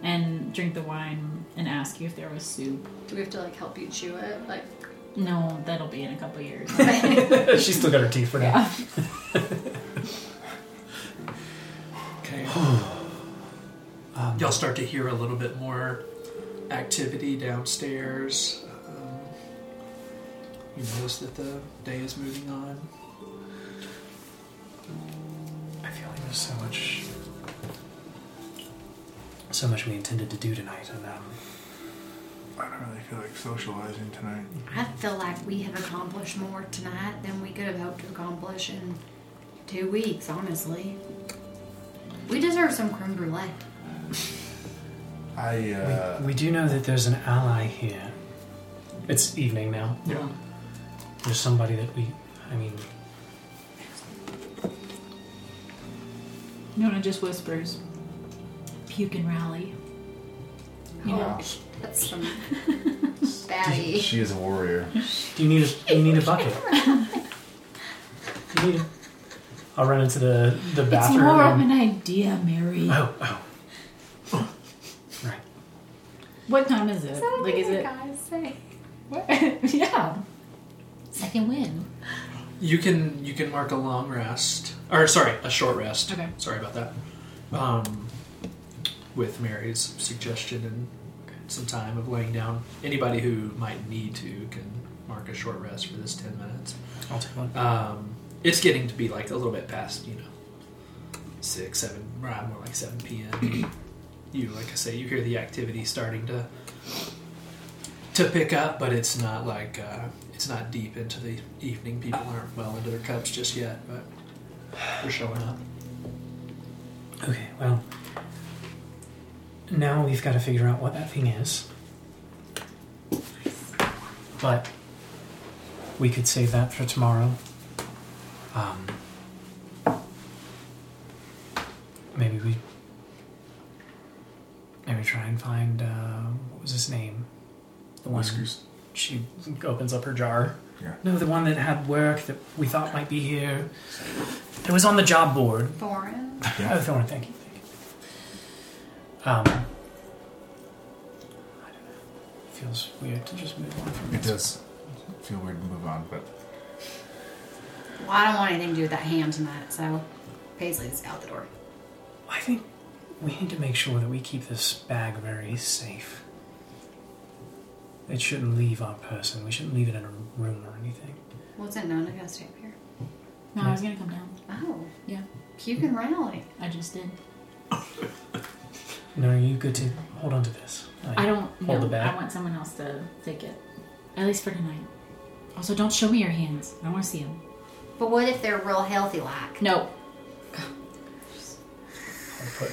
and drink the wine and ask you if there was soup. Do we have to like help you chew it? Like No, that'll be in a couple years. she's still got her teeth for now. yeah. Okay. Y'all start to hear a little bit more activity downstairs. Um, you notice that the day is moving on. I feel like there's so much, so much we intended to do tonight, and um, I don't really feel like socializing tonight. I feel like we have accomplished more tonight than we could have hoped to accomplish in two weeks, honestly. We deserve some creme brulee. I uh, we, we do know that there's an ally here. It's evening now. Yeah. There's somebody that we, I mean, Nona just whispers, puke and rally. You know, That's some she, baddie. she is a warrior. do you need a, you need a bucket? you need a, I'll run into the the bathroom. it's more of an idea, Mary. oh, oh, right. What time is it? like, is it? guys say? What? yeah. Second win. You can you can mark a long rest, or sorry, a short rest. Okay. Sorry about that. Um, with Mary's suggestion and some time of laying down. Anybody who might need to can mark a short rest for this 10 minutes. I'll take one. Um, it's getting to be like a little bit past, you know, 6, 7, right, more like 7 p.m. you, like I say, you hear the activity starting to to pick up, but it's not like uh, it's not deep into the evening. People aren't well into their cups just yet, but they're showing up. Okay, well, now we've got to figure out what that thing is. But we could save that for tomorrow. Um, maybe we maybe try and find uh, what was his name? The one Whiskers. she opens up her jar. Yeah. No, the one that had work that we thought might be here. It was on the job board. Thorin. Yeah. Oh, Thorn, thank you. Thank you. Um, I don't know. Feels weird to just move on from It this. does feel weird to move on, but Well, I don't want anything to do with that hand tonight, so Paisley's out the door. I think we need to make sure that we keep this bag very safe. It shouldn't leave our person. We shouldn't leave it in a room or anything. What's it known? I gotta stay up here. No, I was gonna come down. Oh, Yeah, you can rally. I just did. No, are you good to hold on to this? Like, I don't hold know. the bag. I want someone else to take it, at least for tonight. Also, don't show me your hands. I don't want to see them. But what if they're real healthy like? No. I'll put,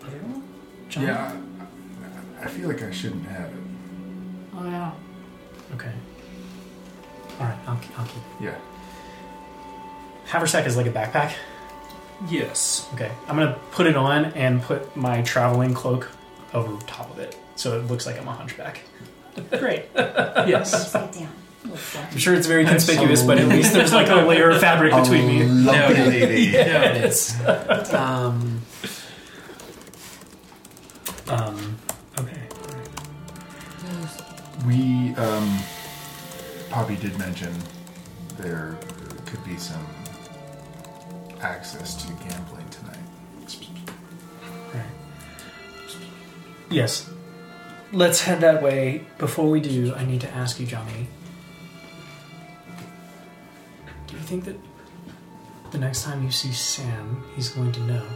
put it on. John? yeah, I, I feel like I shouldn't have it. Oh yeah. Okay. All right, I'll, keep- I'll keep. Yeah, Haversack is like a backpack. Yes. Okay, I'm gonna put it on and put my traveling cloak over top of it, so it looks like I'm a hunchback. Great. yes. Sit down. I'm sure it's very conspicuous, but at least there's like a layer of fabric between me. lovely lady. No, it is. Um, Um, okay. We, um, Poppy did mention there could be some access to gambling tonight. Right. Yes. Let's head that way. Before we do, I need to ask you, Johnny. Do you think that the next time you see Sam, he's going to know?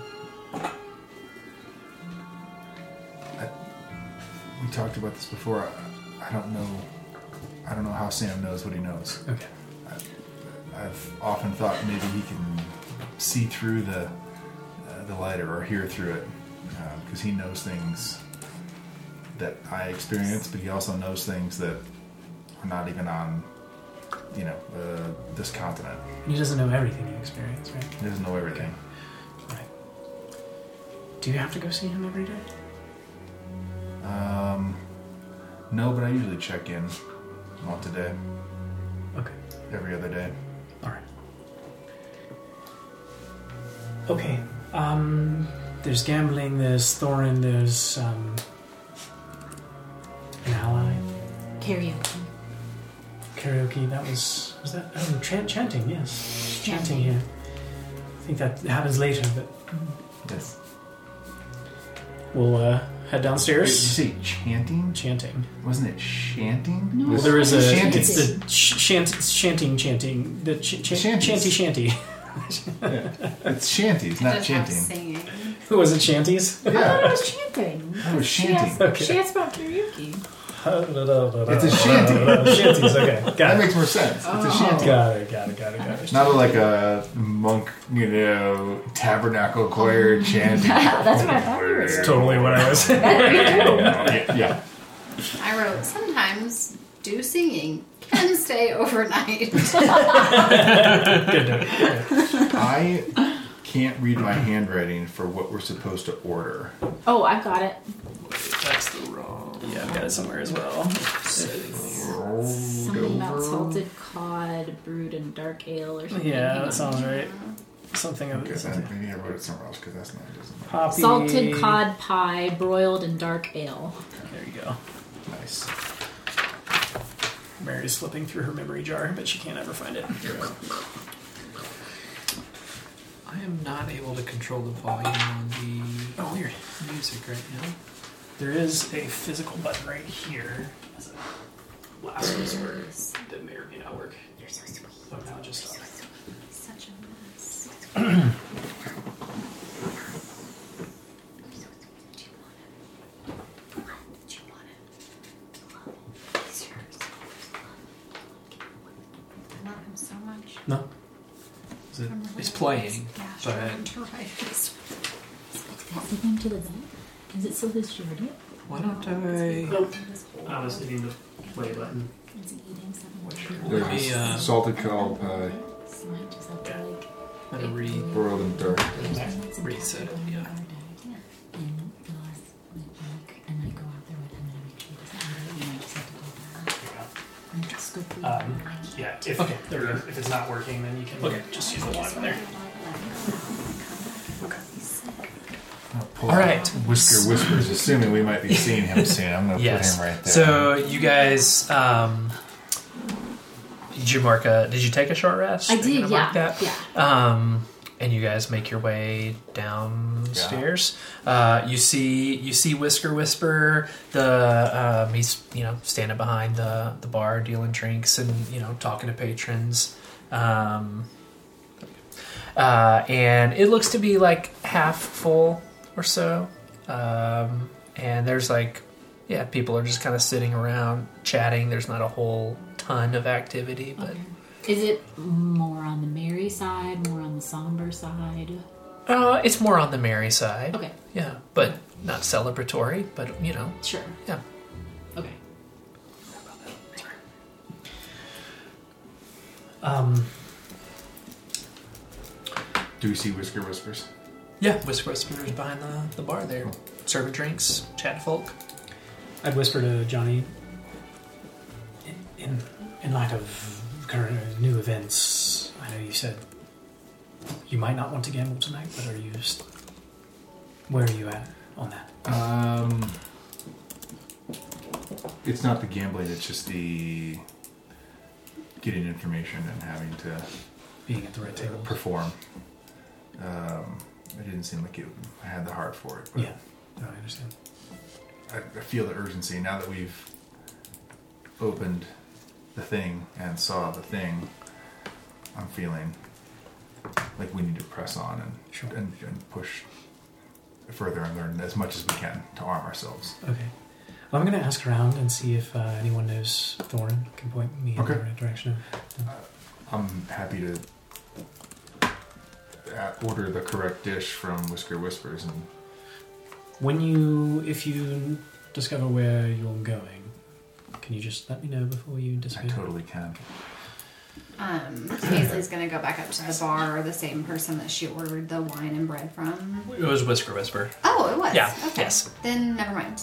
We talked about this before. I, I don't know. I don't know how Sam knows what he knows. Okay. I've often thought maybe he can see through the uh, the lighter or hear through it because he knows things that I experience, but he also knows things that are not even on, you know, uh, this continent. He doesn't know everything you experience, right? He doesn't know everything. Right. Do you have to go see him every day? Um, no, but I usually check in once a day, Okay. every other day. Okay. Um, there's gambling. There's Thorin. There's um, an ally. Karaoke. Karaoke. That was was that? Oh, chan- chanting. Yes, chanting. Chanting. here. I think that happens later, but Yes. we'll uh, head Did you downstairs. say chanting? Chanting. Wasn't it shanting? No. Well, there is a. Shanty. It's the sh- shant- chanting, chanting. The ch- ch- Shanties. chanty, shanty. It's shanties, not Just have chanting. singing. Who was it? Shanties. I thought it Yeah, was chanting. I was She chanting. asked, Okay. she asked about karaoke. it's a shanty. Shanties. Okay, got That it. makes more sense. It's a oh. shanty. Got it. Got it. Got it. Got it. Not like a monk, you know, tabernacle choir chanting. That's what I thought you were. Totally what I was. yeah, yeah. I wrote, sometimes do singing can stay overnight. I can't read my handwriting for what we're supposed to order. Oh, I've got it. that's the wrong. Yeah, I've got it somewhere as well. Something about salted cod brewed in dark ale or something. Yeah, Hang that on. sounds right. Something of Okay, this. then maybe I wrote it somewhere else because that's not it doesn't. Poppy. Salted cod pie broiled in dark ale. There you go. Nice. Mary's flipping through her memory jar, but she can't ever find it. I am not able to control the volume on the Oh, weird. music right now. There is a physical button right here. As a last resort that may or may not work. You're so sweet. Oh, now it just stopped. Such a mess. Do you want it? He's yours. I love him so much. No. Is it, I'm really it's playing, Yeah, but sure. You're right. It's- That's the thing to the bed. Is it still his Jordan? why don't I? Nope. I was hitting the play button. Is he eating something? There's Let me, uh, salted cow pie, So I just have to like. I'm gonna re broiled in dark. reset it. Yeah. Um, yeah, if, Okay. there we go. if it's not working, then you can Okay. just use the one in there. Pull All. Whisker Whispers, assuming we might be seeing him soon. I'm going to Yes. put him right there. So you guys, um, did you mark a? Did you take a short rest? I Are did, gonna mark yeah. Um, and you guys make your way downstairs. Uh, you see, you see Whisker Whisper. The um, he's you know standing behind the the bar, dealing drinks and you know talking to patrons. Um, uh, and it looks to be like half full or so. Um, and there's like, yeah, people are just kind of sitting around chatting. There's not a whole ton of activity, but Is it more on the merry side, more on the somber side? uh, it's more on the merry side. Okay, Yeah, but not celebratory. But you know, sure. yeah. Okay. Um, Do we see Whisker Whispers? Yeah, Whisker Whisperers behind the, the bar there, serving drinks, chatting folk. I'd whisper to Johnny. In, in in light of current new events, I know you said you might not want to gamble tonight, but are you? just where are you at on that? Um, it's not the gambling. It's just the getting information and having to Being at the right table. perform. Um, it didn't seem like it, I had the heart for it. But Yeah, no, I understand. I, I feel the urgency now that we've opened the thing and saw the thing. I'm feeling like we need to press on and Sure. and, and push further and learn as much as we can to arm ourselves. Okay. Well, I'm going to ask around and see if uh, anyone knows Thorin can point me in the right direction. I'm happy to uh, order the correct dish from Whisker Whispers and When you, if you discover where you're going, can you just let me know before you disappear? I disappear? totally can. Um, Paisley's gonna go back up to the bar, the same person that she ordered the wine and bread from. It was Whisker Whisper. Oh, it was. Yeah, Okay. yes. Then never mind.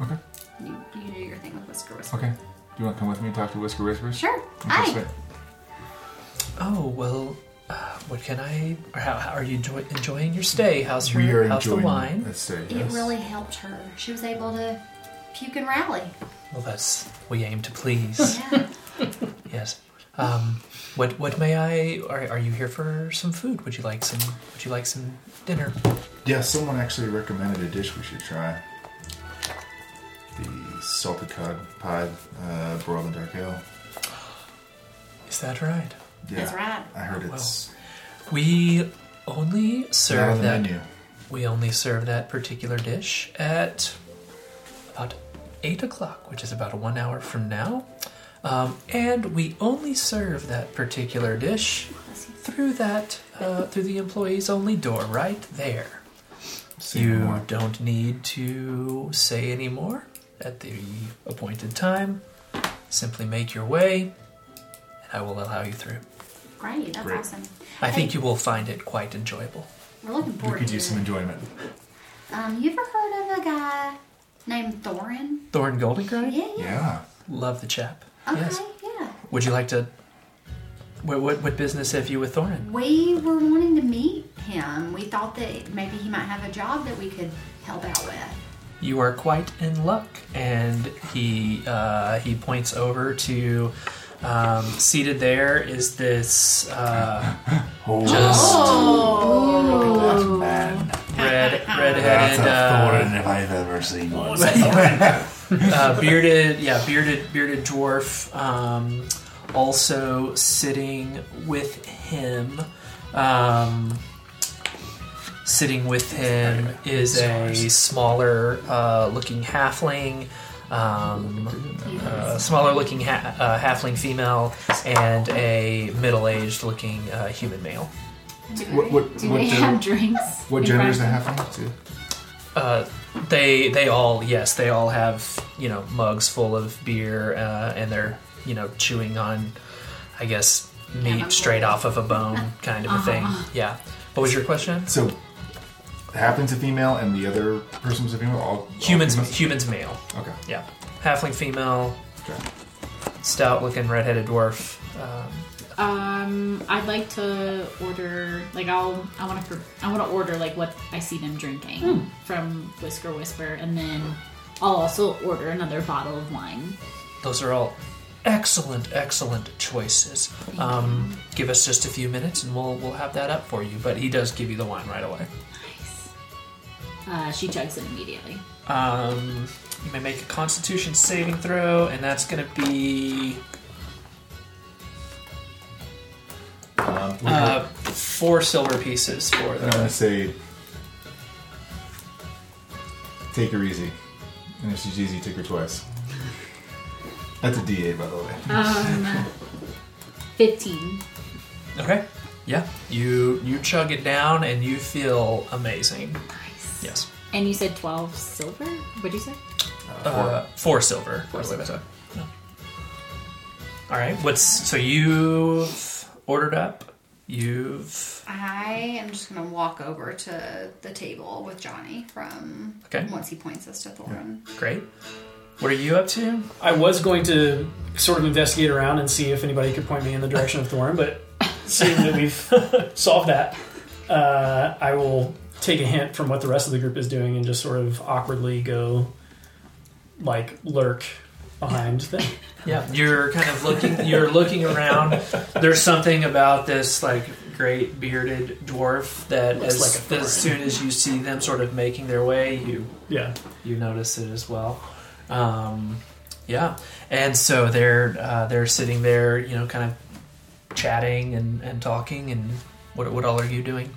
Okay. You, you do your thing with Whisker Whisper. Okay. Do you want to come with me and talk to Whisker Whispers? Sure. Okay, Hi. sweet. Oh well, uh, what can I? Or how, how are you enjoy, enjoying your stay? How's your We are how's the wine? Let's say It yes. really helped her. She was able to puke and rally. Well, that's we aim to please. Yeah. yes. Um, what what may I? Are, are you here for some food? Would you like some? Would you like some dinner? Yeah, someone actually recommended a dish we should try. The salted cod pie, uh, broiled in dark ale. Is that right? Yeah, That's right. I heard it's We only serve on the that. menu. We only serve that particular dish at about eight o'clock, which is about one hour from now. Um, and we only serve that particular dish through that uh, through the employees only door right there. Say you more. don't need to say any more at the appointed time. Simply make your way, and I will allow you through. Great. That's Great. awesome. I think you will find it quite enjoyable. We're looking We forward could to use it. some enjoyment. Um, you ever heard of a guy named Thorin? Thorin Goldengride? Yeah, yeah. Yeah. Love the chap. Okay, Yes. yeah. Would you like to? What, what what business have you with Thorin? We were wanting to meet him. We thought that maybe he might have a job that we could help out with. You are quite in luck, and he uh, he points over to Um, seated there is this uh, Oh, just that man. Red, That's red-headed, a uh, thorn if I've ever seen one. uh, bearded, yeah, bearded, bearded dwarf. Um, also sitting with him, um, sitting with him is a smaller uh, looking halfling. Um, uh, smaller looking ha- uh, halfling female and a middle aged looking uh, human male. What, what, Do what, they gen- have drinks? what in gender is the front of halfling? Too? Uh, they they all yes they all have you know mugs full of beer uh, and they're you know chewing on I guess meat Yeah, straight off of a bone kind of a thing. Yeah. What was your question? So, the halfling's a female, and the other person was a female. All all Humans females? humans male. Okay. Yeah. Halfling female, Okay. stout looking redheaded dwarf. Um, Um, I'd like to order like I'll I want to I want to order like what I see them drinking from Whisker Whisper, and then I'll also order another bottle of wine. those are all excellent excellent choices. Um, give us just a few minutes and we'll we'll have that up for you. But he does give you the wine right away. Nice. Uh, she chugs it immediately. Um, you may make a Constitution saving throw, and that's going to be Um, uh, four silver pieces for I'm gonna the. say, take her easy, and if she's easy, take her twice. That's a D8, by the way. Um, fifteen. Okay. Yeah. You you chug it down, and you feel amazing. Nice. Yes. And you said twelve silver. What'd you say? Uh, four silver. Four by the way, silver. yeah. All right. What's so you've ordered up? You've I am just gonna walk over to the table with Johnny from Okay. once he points us to Thorin. great. What are you up to? I was going to sort of investigate around and see if anybody could point me in the direction of Thorin, but seeing that we've solved that, uh, I will take a hint from what the rest of the group is doing and just sort of awkwardly go, like, lurk behind them. Yeah, you're kind of looking. You're looking around. There's something about this like great bearded dwarf that Looks as, like as soon as you see them sort of making their way, you Yeah. you notice it as well. Um, yeah, and so they're uh, they're sitting there, you know, kind of chatting and, and talking. And what what all are you doing?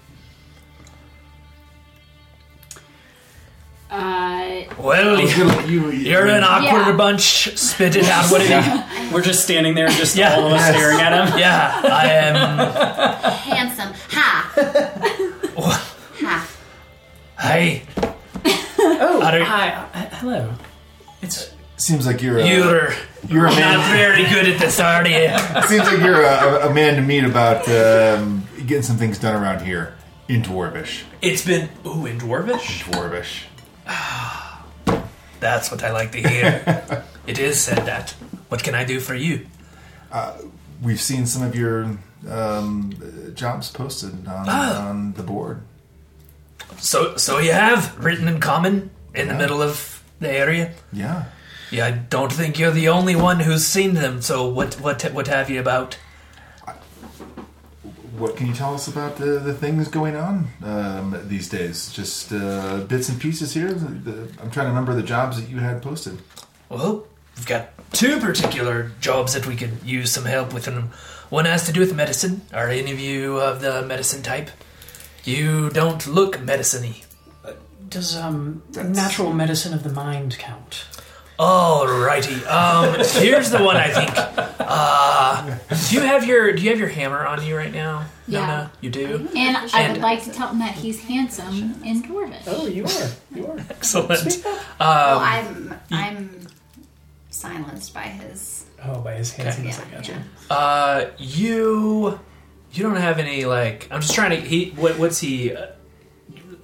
Uh, Well, I was gonna let you, you're an awkward Yeah. bunch. Spit it out. What have you? We're just standing there, just Yeah. all of us staring at him. Yeah, I am. Handsome. Ha. ha. Hey, Oh, I hi. uh, hello. It's Seems like you're a, you're you're a not man. very good at this, are you? Seems like you're a, a man to meet about um, getting some things done around here in Dwarvish. It's been ooh in dwarvish. Dwarvish. That's what I like to hear. it is said that. What can I do for you? We've seen some of your um, jobs posted on, Ah. on the board. So, so you have written in common in the middle of the area. Yeah. Yeah, I don't think you're the only one who's seen them. So, what, what, what have you about? What can you tell us about the, the things going on um, these days? Just uh, bits and pieces here. The, the, I'm trying to remember the jobs that you had posted. Well, we've got two particular jobs that we could use some help with, and one has to do with medicine. Are any of you of the medicine type? You don't look medicine-y. does um That's- natural medicine of the mind count? Alrighty. Um, here's the one I think. Uh, do you have your Do you have your hammer on you right now? Yeah. Nona? you do. and I would like to tell him that he's handsome in Dwarvish. Oh, you are. You are. Excellent. well, Um, I'm I'm silenced by his. Oh, by his handsomeness, yeah, I got you. yeah. uh, you you don't have any like. I'm just trying to. He what, what's he uh,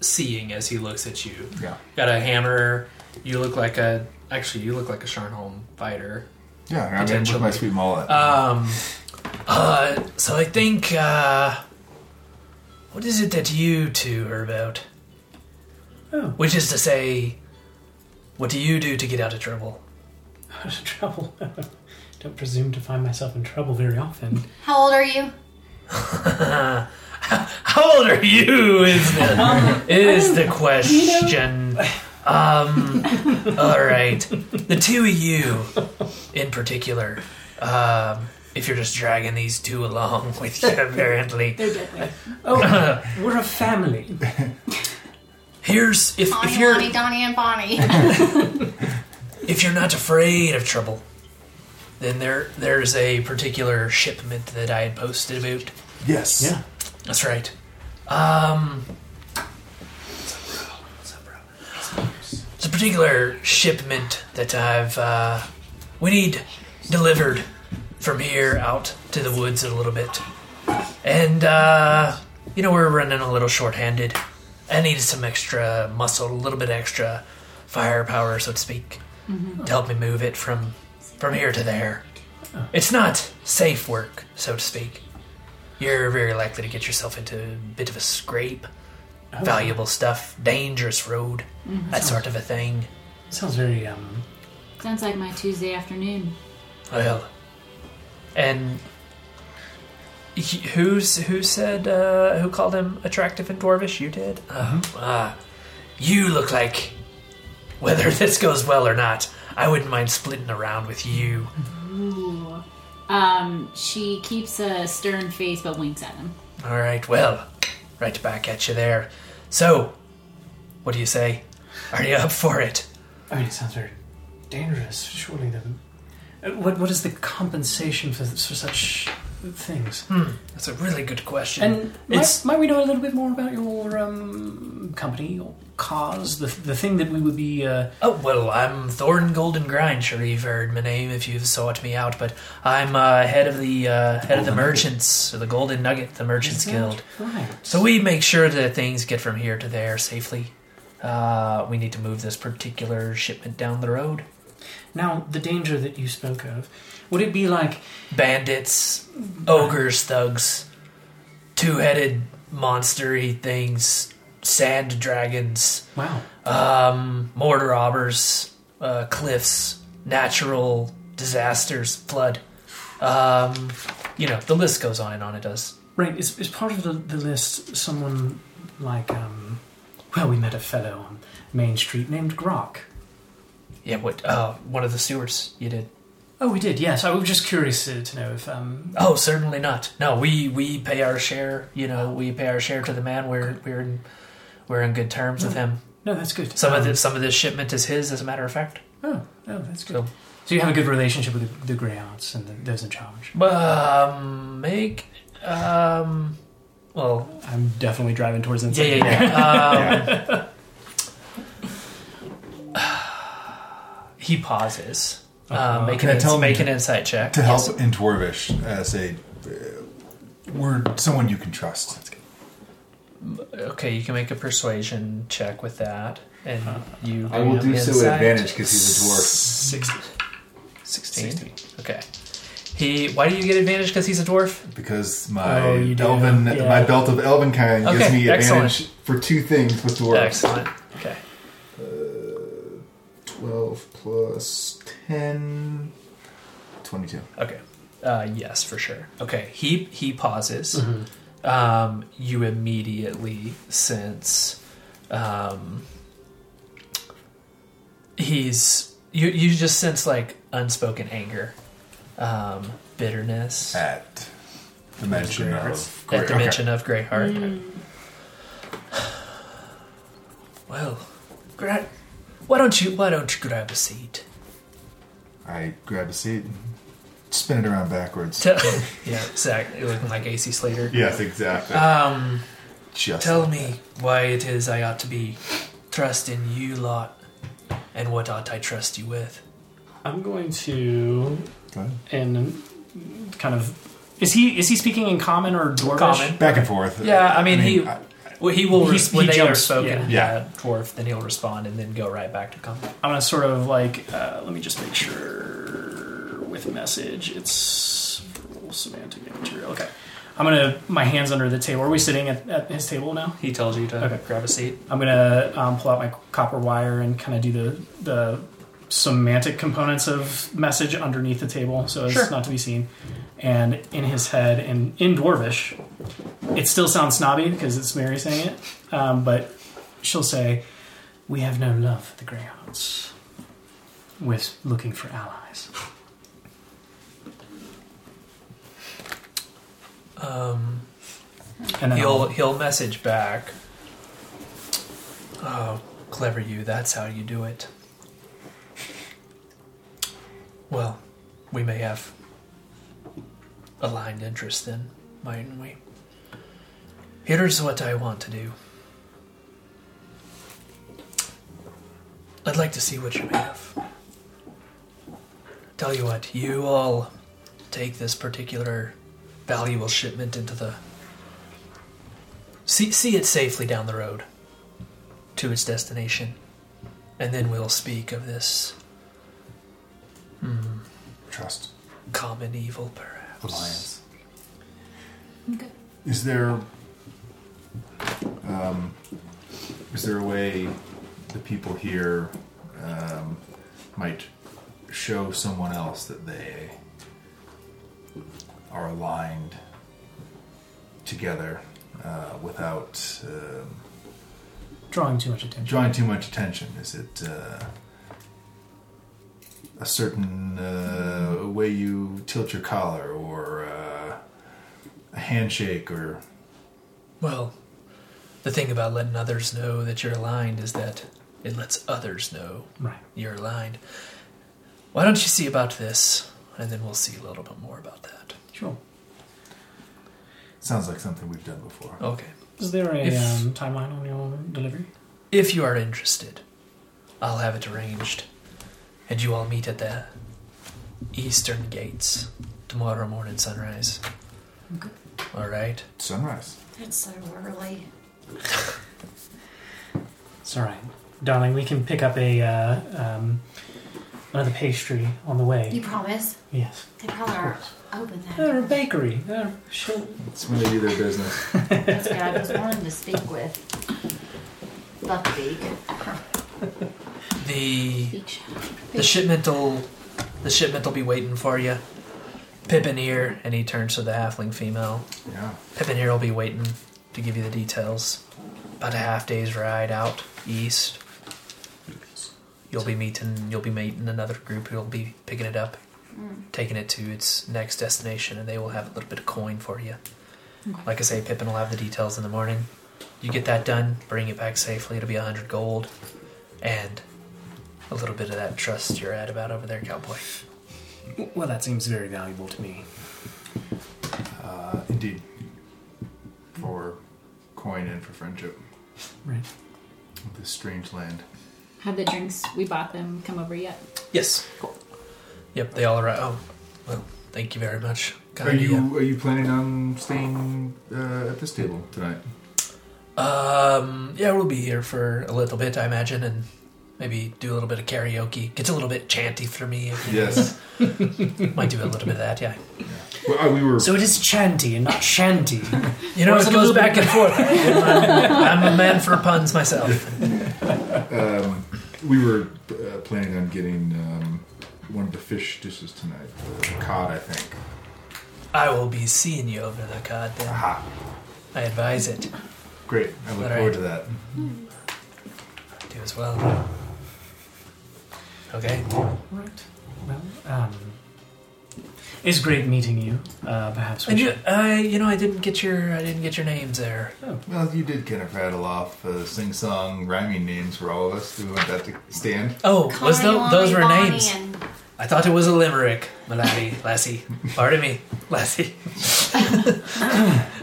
seeing as he looks at you? Yeah. Got a hammer. You look like a. Actually, you look like a Sharnholm fighter. Yeah, I mean, with my sweet mullet. Um. Uh. So I think. Uh. What is it that you two are about? Oh, Which is to say, what do you do to get out of trouble? out of trouble. don't presume to find myself in trouble very often. How old are you? How old are you? Is the is the question? Um. All right. The two of you, in particular, um, if you're just dragging these two along with you, apparently. They're deadly. Oh, we're a family. Here's if if you're Bonnie, Donnie, and Bonnie. if you're not afraid of trouble, then there there's a particular shipment that I had posted about. Yes. Yeah. That's right. Um, it's a particular shipment that I've. Uh, we need delivered from here out to the woods a little bit, and uh, you know we're running a little short-handed. I need some extra muscle, a little bit extra firepower, so to speak, to help me move it from from here to there. It's not safe work, so to speak. You're very likely to get yourself into a bit of a scrape. Valuable stuff, dangerous road, that sort of a thing. Sounds very um. Sounds like my Tuesday afternoon. Well, and he, who's who said uh, who called him attractive and dwarvish? You did. Uh, ah, you look like whether this goes well or not. I wouldn't mind splitting around with you. Ooh. Um, she keeps a stern face but winks at him. All right. Well, right back at you there. So, what do you say? Are you up for it? I mean, it sounds very dangerous. Surely the. Uh, What what is the compensation for for such things? Hmm, that's a really good question. And might, might we know a little bit more about your um, company or cause? The the thing that we would be. Uh, Oh, well, I'm Thornton Golden Grind. Sure, you've heard my name if you've sought me out, but I'm uh, head of the uh, head of the Golden Nugget. merchants, or the Golden Nugget, the Merchants Guild. Right. So we make sure that things get from here to there safely. Uh, we need to move this particular shipment down the road. Now, the danger that you spoke of, would it be like Bandits, ogres, thugs, two-headed monstery things, sand dragons, wow? um, mortar robbers, uh, cliffs, natural disasters, flood. Um, you know, the list goes on and on. It does. Right. Is, is part of the, the list someone like um? Well, we met a fellow on Main Street named Grok. Yeah. What? Uh, one of the stewards. You did. Oh, we did. Yes, I was just curious to, to know if um. Oh, certainly not. No, we we pay our share. You know, we pay our share to the man. We're we're in we're in good terms with him. No, that's good. Some of Um, this some of this shipment is his, as a matter of fact. Oh, oh, that's good. So, So you have a good relationship with the, the Greyhearts and the, those in charge. um, make um, well, I'm definitely driving towards yeah, inside. yeah, yeah. Um, he pauses. Um, make Can I an, tell him make an insight check To help in Dwarvish, uh, say, uh, we're someone you can trust. Okay, you can make a persuasion check with that, and you. I will do so with advantage because he's a dwarf. Sixty. 16. Okay. He. Why do you get advantage? Because he's a dwarf. Because my Oh, you do. elven, Yeah. my belt of elven kind gives Okay, me excellent. advantage for two things with dwarves. Excellent. Okay. 12 plus 10, 22. Okay. Uh, yes, for sure. Okay. He he pauses. Um, you immediately sense. Um, he's you. You just sense like unspoken anger, um, bitterness At the mention of at the okay. mention of Greyheart. Well, gra- why don't you why don't you grab a seat? I grab a seat and spin it around backwards. Tell, yeah, exactly. Looking like AC Slater. yes, exactly. Um, Just tell like me why it is I ought to be trusting you lot, and what ought I trust you with? I'm going to. Go and kind of is he is he speaking in common or dwarvish? Common. Back and forth. Yeah, I mean, he- I- Well, he will He's- when he they are jumps, spoken. yeah. Yeah. dwarf. Then he'll respond and then go right back to common. I'm gonna sort of like uh, let me just make sure with message it's somatic material. Okay, I'm gonna my hands under the table. Are we sitting at, at his table now? He tells you to Okay. grab a seat. I'm gonna um, pull out my copper wire and kind of do the the somatic components of message underneath the table, so Sure. not to be seen. And in his head, and in Dwarvish, it still sounds snobby because it's Mary saying it, um, but she'll say, "We have no love for the Greyhearts. We're looking for allies." Um, And he'll I'll- he'll message back. Oh, clever you! That's how you do it. Well, we may have aligned interest then, mightn't we? Here's what I want to do. I'd like to see what you're made. Tell you what, you all take this particular valuable shipment into the see see it safely down the road to its destination, and then we'll speak of this hmm, Trust. common evil, perhaps. Alliance. Okay. Is there um, is there a way the people here um, might show someone else that they are aligned together uh, without um, drawing too much attention. drawing too much attention? Is it uh, a certain uh, way you tilt your collar, or uh, a handshake, or Well, the thing about letting others know that you're aligned is that it lets others know Right. you're aligned. Why don't you see about this, and then we'll see a little bit more about that. Sure. sounds like something we've done before. Okay. Is there a If- um, timeline on your delivery? If you are interested, I'll have it arranged, and you all meet at the eastern gates tomorrow morning sunrise. Okay. All right. Sunrise. It's so early. It's all right, darling. We can pick up a uh, um, another pastry on the way. You promise? yes. They probably aren't open They're a bakery. They're sure. That's when they do their business. That's what I was wanting to speak with. Buckbeak. The Beach. the shipment'll the shipment'll be waiting for you. Pippin here, and he turns to the halfling female. Yeah. Pippin here will be waiting to give you the details. About a half day's ride out east. You'll be meeting. You'll be meeting another group who'll be picking it up, taking it to its next destination, and they will have a little bit of coin for you. Like I say, Pippin will have the details in the morning. You get that done, bring it back safely. It'll be a hundred gold, and a little bit of that trust you're at about over there, cowboy. Well, that seems very valuable to me. Uh, indeed. For coin and for friendship. Right. This strange land. Have the drinks we bought them come over yet? Yes. Cool. Yep, they all arrive. Oh, well, thank you very much. Are Kind of you are you planning on staying uh, at this table tonight? Um, yeah, we'll be here for a little bit, I imagine, and maybe do a little bit of karaoke. Gets a little bit chanty for me. If you Yes. might do a little bit of that, yeah. well, uh, we were. So it is chanty and not shanty. You know, it it goes little back and forth. I'm, I'm a man for puns myself. Um, we were uh, planning on getting um, one of the fish dishes tonight. The cod, I think. I will be seeing you over the cod then. Aha. I advise it. Great. I look All forward right. to that. Do as well. Okay. right. Well, um, it's great meeting you. Uh, perhaps we And you, should. I, you know, I didn't get your, I didn't get your names there. Well, you did kind of rattle off uh, sing-song rhyming names for all of us. Do we want that to stand? Oh, was Connie, tho- those were Bonnie, names? and- I thought it was a limerick, my laddie, lassie. Pardon me, lassie.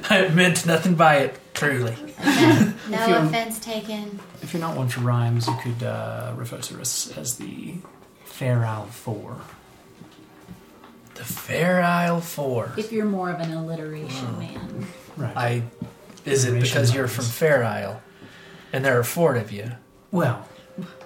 I meant nothing by it, truly. If No offense taken. If you're not one for rhymes, you could uh, refer to us as the Fairisle Four. The Fairisle Four. If you're more of an alliteration man. Right. I is it Alliteration because you're from Fairisle, and there are four of you? well,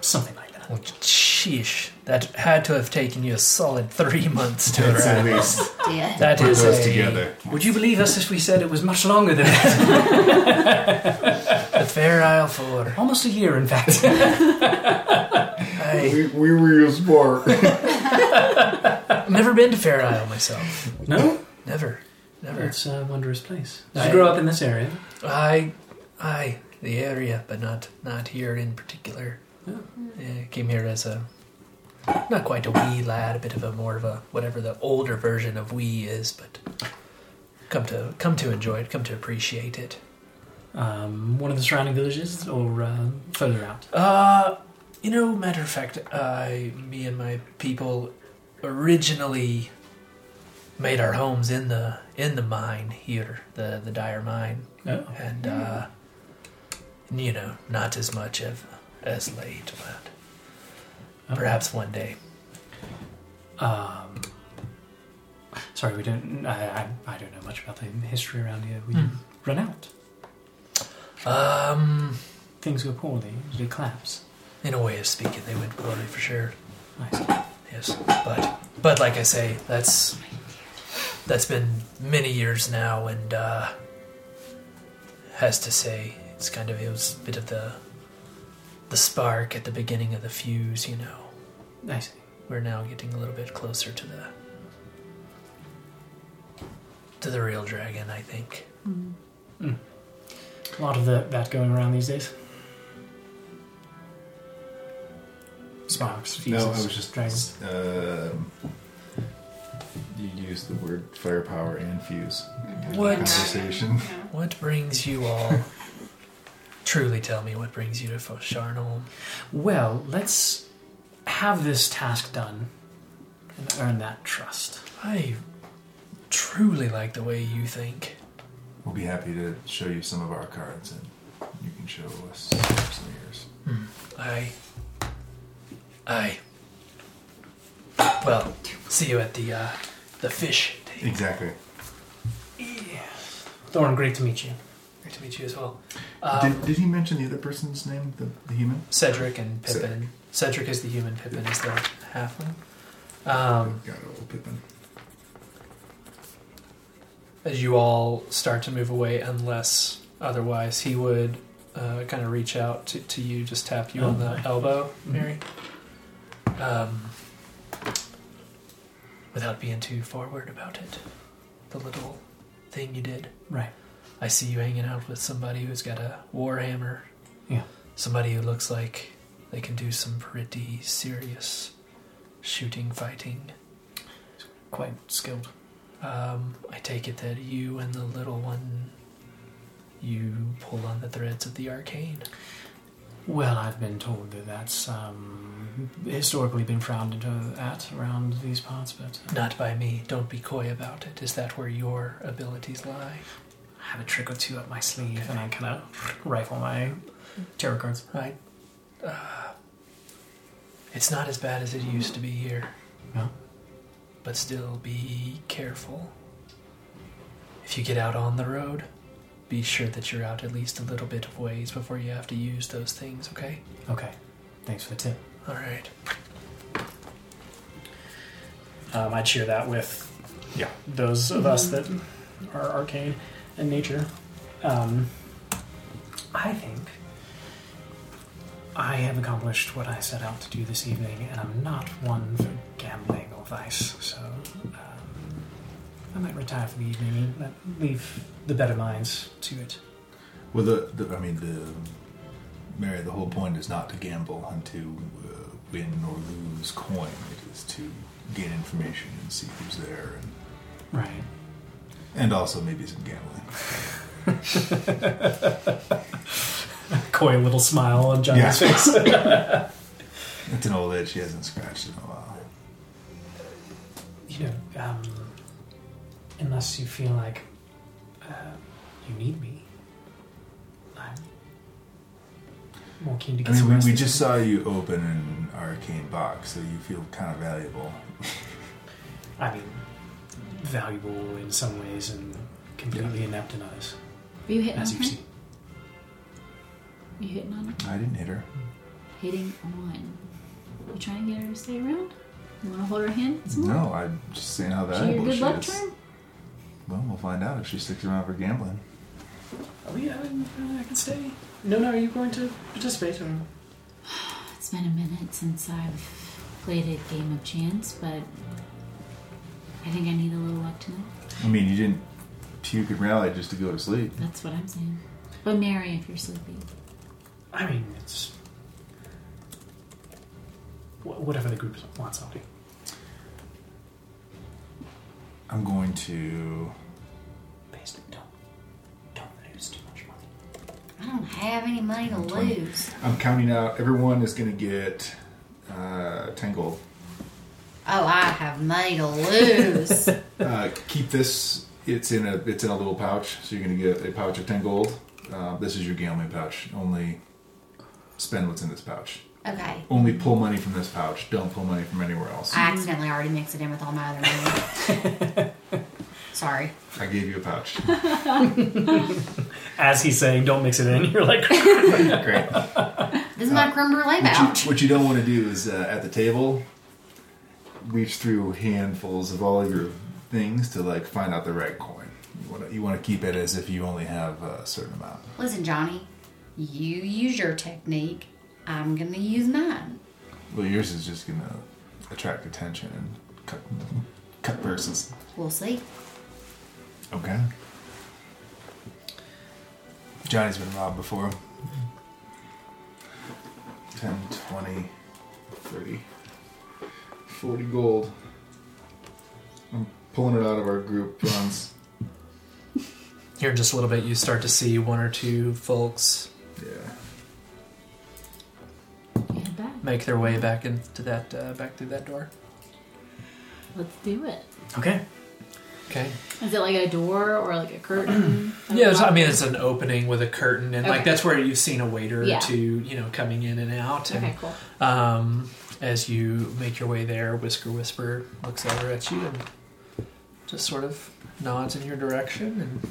something like that. Well, sheesh, that had to have taken you a solid three months to Let's at arrive. least Did. That put is those a, together. Would you believe us if we said it was much longer than that? The Fairisle for Almost a year, in fact. I, we, we were your sport. I've never been to Fairisle myself. No, Never. Never. it's a wondrous place. Did I- you grow up in this area? I, I, the area, but not not here in particular. Oh. Yeah, came here as a not quite a wee lad, a bit of a more of a whatever the older version of wee is, but come to come to enjoy it, come to appreciate it. Um, one of the surrounding villages, or uh, further out? Uh, you know, matter of fact, I, me and my people originally made our homes in the in the mine here, the the dire mine, No. and uh, you know, not as much of as late, but perhaps one day. Um, sorry, we don't. I, I, I don't know much about the history around here. We Hmm. run out. Um, Things go poorly. It collapse? in a way of speaking, they went poorly for sure. Nice. Yes, but but like I say, that's that's been many years now, and uh, has to say it's kind of it was a bit of the the spark at the beginning of the fuse. You know, Nice. we're now getting a little bit closer to the to the real dragon. I think. A lot of the, that going around these days. Sparks, fuses, no, I was just dragons. Um, you used the word firepower and fuse. What Conversation. what brings you all? Truly, tell me what brings you to Fo- Sharnholm. Well, let's have this task done and earn that trust. I truly like the way you think. We'll be happy to show you some of our cards, and you can show us some of yours. I. I. Well, see you at the uh, the fish table. Exactly. Thorin, great to meet you. Great to meet you as well. Um, did, did he mention the other person's name, the, the human? Cedric and Pippin. Cedric is the human. Pippin is the halfling. Um, Got old Pippin. as you all start to move away, unless otherwise, he would uh, kind of reach out to, to you, just tap you on the Okay. elbow, Mary. Um, without being too forward about it, the little thing you did. Right. I see you hanging out with somebody who's got a warhammer. Yeah. Somebody who looks like they can do some pretty serious shooting, fighting. Quite skilled. Um, I take it that you and the little one, you pull on the threads of the arcane. Well, I've been told that that's um, historically been frowned into at around these parts, but uh, Not by me. Don't be coy about it. Is that where your abilities lie? I have a trick or two up my sleeve, and I kind of rifle my tarot cards. Right. Uh, it's not as bad as it used to be here, No? but still be careful. If you get out on the road, be sure that you're out at least a little bit of ways before you have to use those things, okay? Okay. Thanks for the tip. All right. Um, I'd share that with yeah those of us that are arcane in nature. Um, I think I have accomplished what I set out to do this evening, and I'm not one for gambling or vice, so um, I might retire for the evening and leave the better minds to it. Well, the, the I mean, the Mary. The whole point is not to gamble and to uh, win or lose coin. It is to gain information and see who's there, and Right. And also maybe some gambling. Coy little smile on Johnny's Yeah. face. It's an old itch she hasn't scratched in a while. you know, um, unless you feel like uh, you need me, I'm more keen to I get mean, some we, we just saw you open an arcane box, so you feel kind of valuable. I mean, valuable in some ways and completely inept in others, Are you hitting as on you've her? seen. You hitting on her? I didn't hit her. Hitting on. You trying to get her to stay around? You want to hold her hand some more? No, I'm just saying how Is she your valuable good she luck is. charm? Well, we'll find out if she sticks around for gambling. Oh yeah, I, uh, I can stay. No, no, are you going to participate? Or? It's It's been a minute since I've played a game of chance, but I think I need a little luck tonight. I mean, you didn't puke and rally just to go to sleep. That's what I'm saying. But Mary, if you're sleepy. I mean, it's wh- whatever the group wants. I'll do. I'm going to. Basically, don't don't lose too much money. I don't have any money to lose. I'm counting out. Everyone is going to get uh, ten gold. Oh, I have money to lose. Uh, keep this. It's in a. It's in a little pouch. So you're going to get a pouch of ten gold. Uh, this is your gambling pouch. Only spend what's in this pouch. okay. Only pull money from this pouch. Don't pull money from anywhere else. I accidentally already mixed it in with all my other money. Sorry. I gave you a pouch. As he's saying, don't mix it in. You're like, Great. This is my creme brulee What pouch. you, what you don't want to do is uh, at the table reach through handfuls of all of your things to like find out the right coin. You want to you want to keep it as if you only have a certain amount. Listen, Johnny, you use your technique. I'm to use mine. Well, yours is just gonna attract attention and cut cut purses. We'll see. Okay. Johnny's been robbed before. 10, 20, 30, 40 gold. I'm pulling it out of our group funds. Here in just a little bit, you start to see one or two folks Yeah. Head back. make their way back into that uh, back through that door. Let's do it. okay. Okay. Is it like a door or like a curtain? Yeah, it's- I mean it's an opening with a curtain, and like Okay. that's where you've seen a waiter Yeah. or two, you know, coming in and out. And, Okay, cool. Um, as you make your way there, Whisker Whisper looks over at you and just sort of nods in your direction and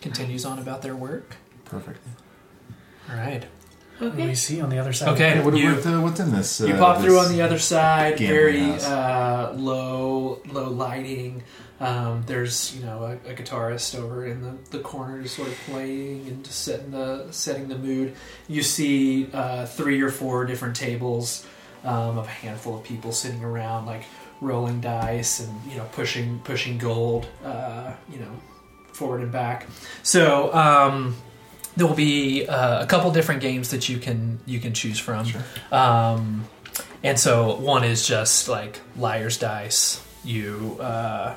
continues on about their work. Perfect. All right. What do we see on the other side? Okay. What, you- what, uh, what's in this? You uh, pop through this- on the other side, gambling very house? uh, low, low lighting. Um, there's you know a, a guitarist over in the, the corner, just sort of playing and just setting the setting the mood. You see uh, three or four different tables um, of a handful of people sitting around, like rolling dice and you know pushing pushing gold, uh, you know, forward and back. So. Um, there will be uh, a couple different games that you can you can choose from. Sure. Um, and so one is just like liar's dice. You, uh,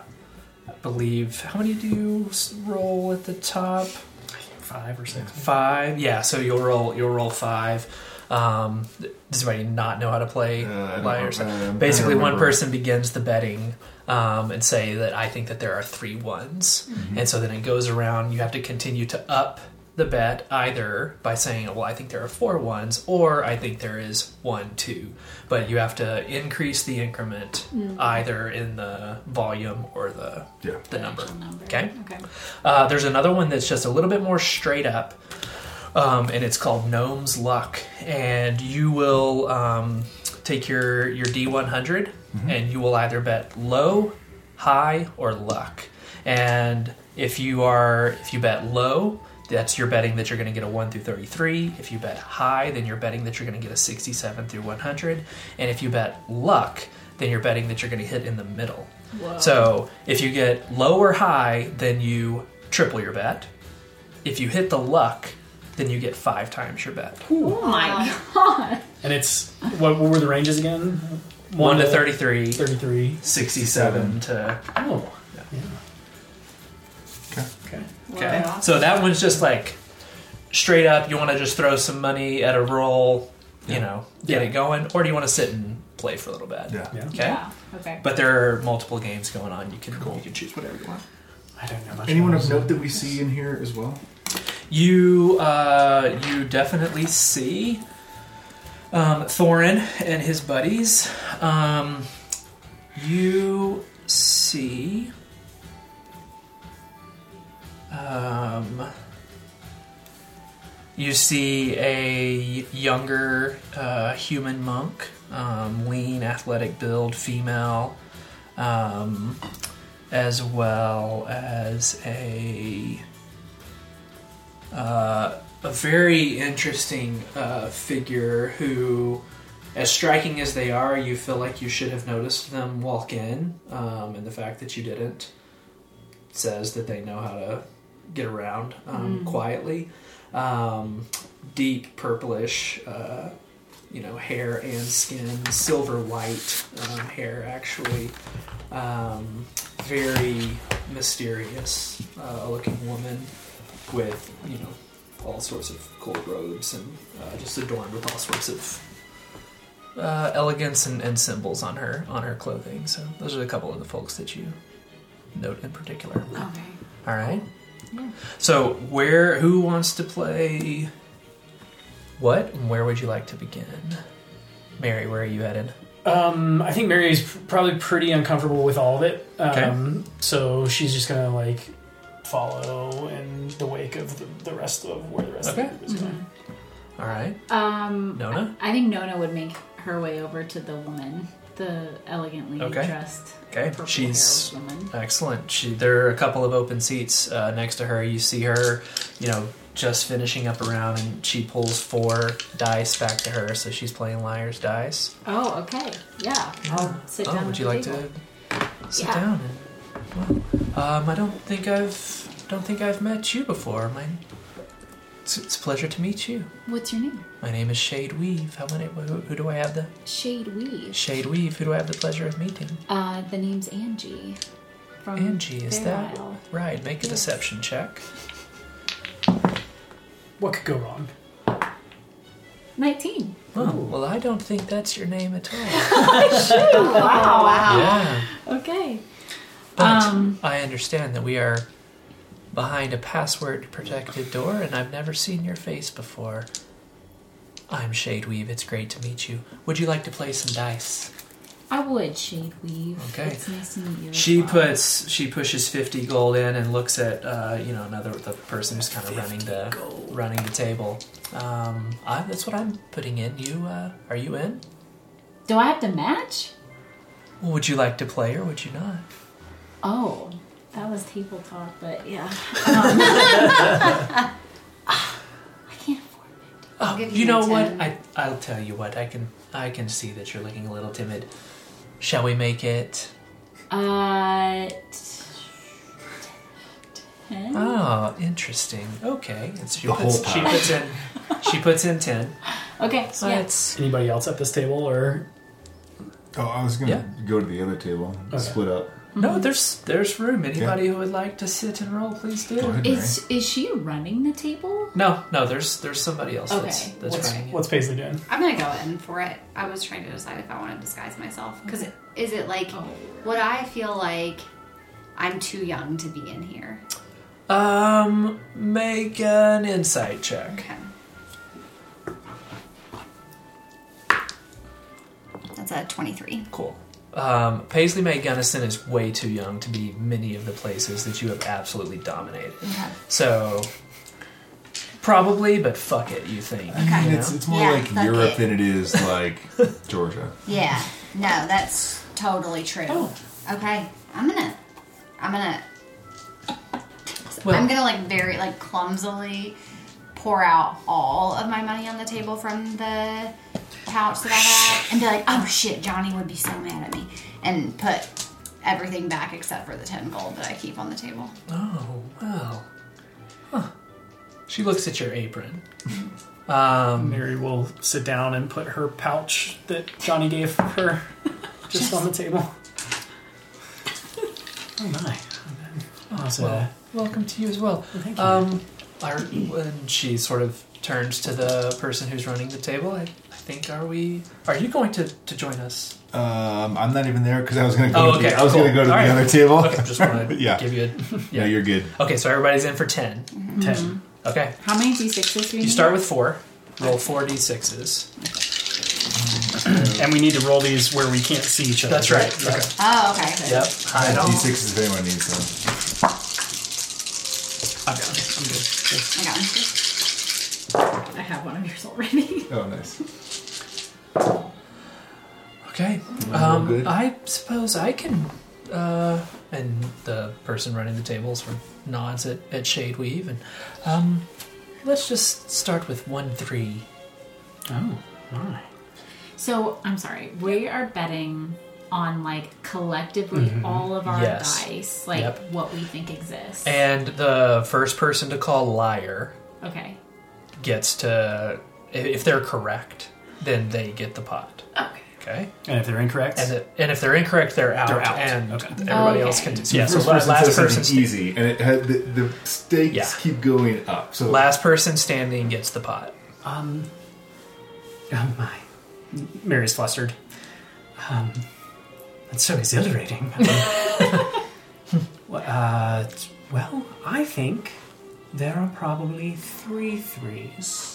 I believe, how many do you roll at the top? Five or six. Five. Yeah. So you'll roll. You'll roll five. Um, does anybody not know how to play Uh, liar's? know. I Basically, one person begins the betting um, and say that I think that there are three ones, and so then it goes around. You have to continue to up the bet either by saying, "Well, I think there are four ones," or "I think there is one, two." But you have to increase the increment either in the volume or the Yeah. the number. Number. Okay. Okay. Uh, there's another one that's just a little bit more straight up, um, and it's called Gnome's Luck. And you will um, take your your D100, and you will either bet low, high, or luck. And if you are if you bet low, that's you're betting that you're going to get a 1 through 33. If you bet high, then you're betting that you're going to get a 67 through 100. And if you bet luck, then you're betting that you're going to hit in the middle. Whoa. So if you get low or high, then you triple your bet. If you hit the luck, then you get five times your bet. oh my god. And it's what, what were the ranges again? 1 to 33, 33. 67 to. Oh. Yeah. Okay. Okay. Okay. Wow. So that one's just like straight up, you want to just throw some money at a roll, you Yeah. know, get Yeah. it going, or do you want to sit and play for a little bit? Yeah. Yeah. Okay. Yeah. Okay. But there are multiple games going on. You can you can choose whatever you want. I don't know much. Anyone of this. note that we see in here as well? You uh, you definitely see um, Thorin and his buddies. Um, you see um, you see a younger uh, human monk, um, lean, athletic build, female, um, as well as a uh, a very interesting uh, figure who as striking as they are, you feel like you should have noticed them walk in, um, and the fact that you didn't says that they know how to get around um, quietly. Um, deep purplish, uh, you know, hair and skin, silver white um, hair actually. Um, very mysterious uh, looking woman with, you know, all sorts of gold robes and uh, just adorned with all sorts of uh, elegance and, and symbols on her on her clothing. So those are a couple of the folks that you note in particular. Okay. All right. So where who wants to play what and where would you like to begin? Mary, where are you headed? Um, I think Mary's probably pretty uncomfortable with all of it. Um, So she's just gonna like follow in the wake of the, the rest of where the rest Okay. of the group is going. All right. Um, Nona? I think Nona would make her way over to the woman, the elegantly Okay. dressed, Okay. purple She's haired woman. excellent. She there are a couple of open seats uh, next to her. You see her, you know, just finishing up around and she pulls four dice back to her, so she's playing liar's dice. Oh, okay. Yeah, I'll sit down. Oh, would at you like table. to sit Yeah. down? And, well, um, I don't think I've don't think I've met you before. My, it's, it's a pleasure to meet you. What's your name? My name is Shade Weave. How many? Who, who do I have the Shade Weave. Shade Weave? Who do I have the pleasure of meeting? Uh, the name's Angie. From Angie, is that Isle. right? Make a Yes. deception check. What could go wrong? Nineteen. Oh, well, I don't think that's your name at all. Wow. wow. yeah, Okay. But Um, I understand that we are behind a password-protected door, and I've never seen your face before. I'm Shade Weave. It's great to meet you. Would you like to play some dice? I would Shade Weave. Okay. It's nice to meet you. She well. puts she pushes fifty gold in and looks at uh, you know another the person who's kind of running the running the table. Um, I, that's what I'm putting in. You uh, are you in? Do I have to match? Would you like to play or would you not? Oh, that was table talk, but yeah. Um, I can't afford it. Oh, give you, you know a what? I I'll tell you what. I can I can see that you're looking a little timid. Shall we make it? Uh, ten. Oh, interesting. Okay, and she The puts whole she puts in she puts in ten. Okay. So yeah. it's Anybody else at this table or Oh, I was gonna Yeah. go to the other table, Okay. split up. No. There's there's room. Anybody who would like to sit and roll, please do. Go ahead, Mary. Is is she running the table? No, no. There's there's somebody else that's Okay. that's what's, running it. what's Paisley doing? I'm gonna go in for it. I was trying to decide if I want to disguise myself because is it like Oh. would I feel like I'm too young to be in here? Um, make an insight check. Okay. That's a 23. Cool. Um, Paisley May Gunnison is way too young to be many of the places that you have absolutely dominated. Okay. So probably, but fuck it, you think? I mean, you it's, know? it's more Yeah, like Europe it. than it is like Georgia. Yeah. No, that's totally true. Oh. Okay. I'm gonna I'm gonna Well- I'm gonna like very like clumsily pour out all of my money on the table from the pouch that I have and be like, oh shit, Johnny would be so mad at me and put everything back except for the ten gold that I keep on the table. Oh well. Huh. She looks at your apron. Um, Mary will sit down and put her pouch that Johnny gave her just on the table. Oh my. How's, uh, well, welcome to you as well. thank you. Um, are, when she sort of turns to the person who's running the table, I, I think, are we? Are you going to, to join us? Um, I'm not even there because I was gonna go. Oh, to okay, the, I was cool. gonna go to All the right. other table. Okay, just want to Yeah. give you a. No, Yeah. you're good. Okay, so everybody's in for ten. 10. Okay, How many d6s do we you need? start with four. Roll four d6s. And we need to roll these where we can't see each other. That's right. Okay. Oh, okay. Yep. I have don't- D6s if anyone needs them. I've got it. I'm good. I got it. I have one of yours already. Oh, nice. Okay. Um, good. I suppose I can. Uh, and the person running the table sort of nods at, at Shade Weave, and um, let's just start with one three. Oh, my. So I'm sorry. We are betting on like collectively all of our Yes. dice, like Yep. what we think exists. And the first person to call liar okay. gets to, if they're correct, then they get the pot. Okay. Okay. And if they're incorrect, And, the, and if they're incorrect, they're out. They're out. And Okay. everybody Okay. else can do. So yeah. The So first la- person last says person, something easy, and it had the, the stakes Yeah. keep going up. So last person standing gets the pot. um, oh my, Mary's flustered. Um, that's so exhilarating. Well, uh, well, I think there are probably three threes.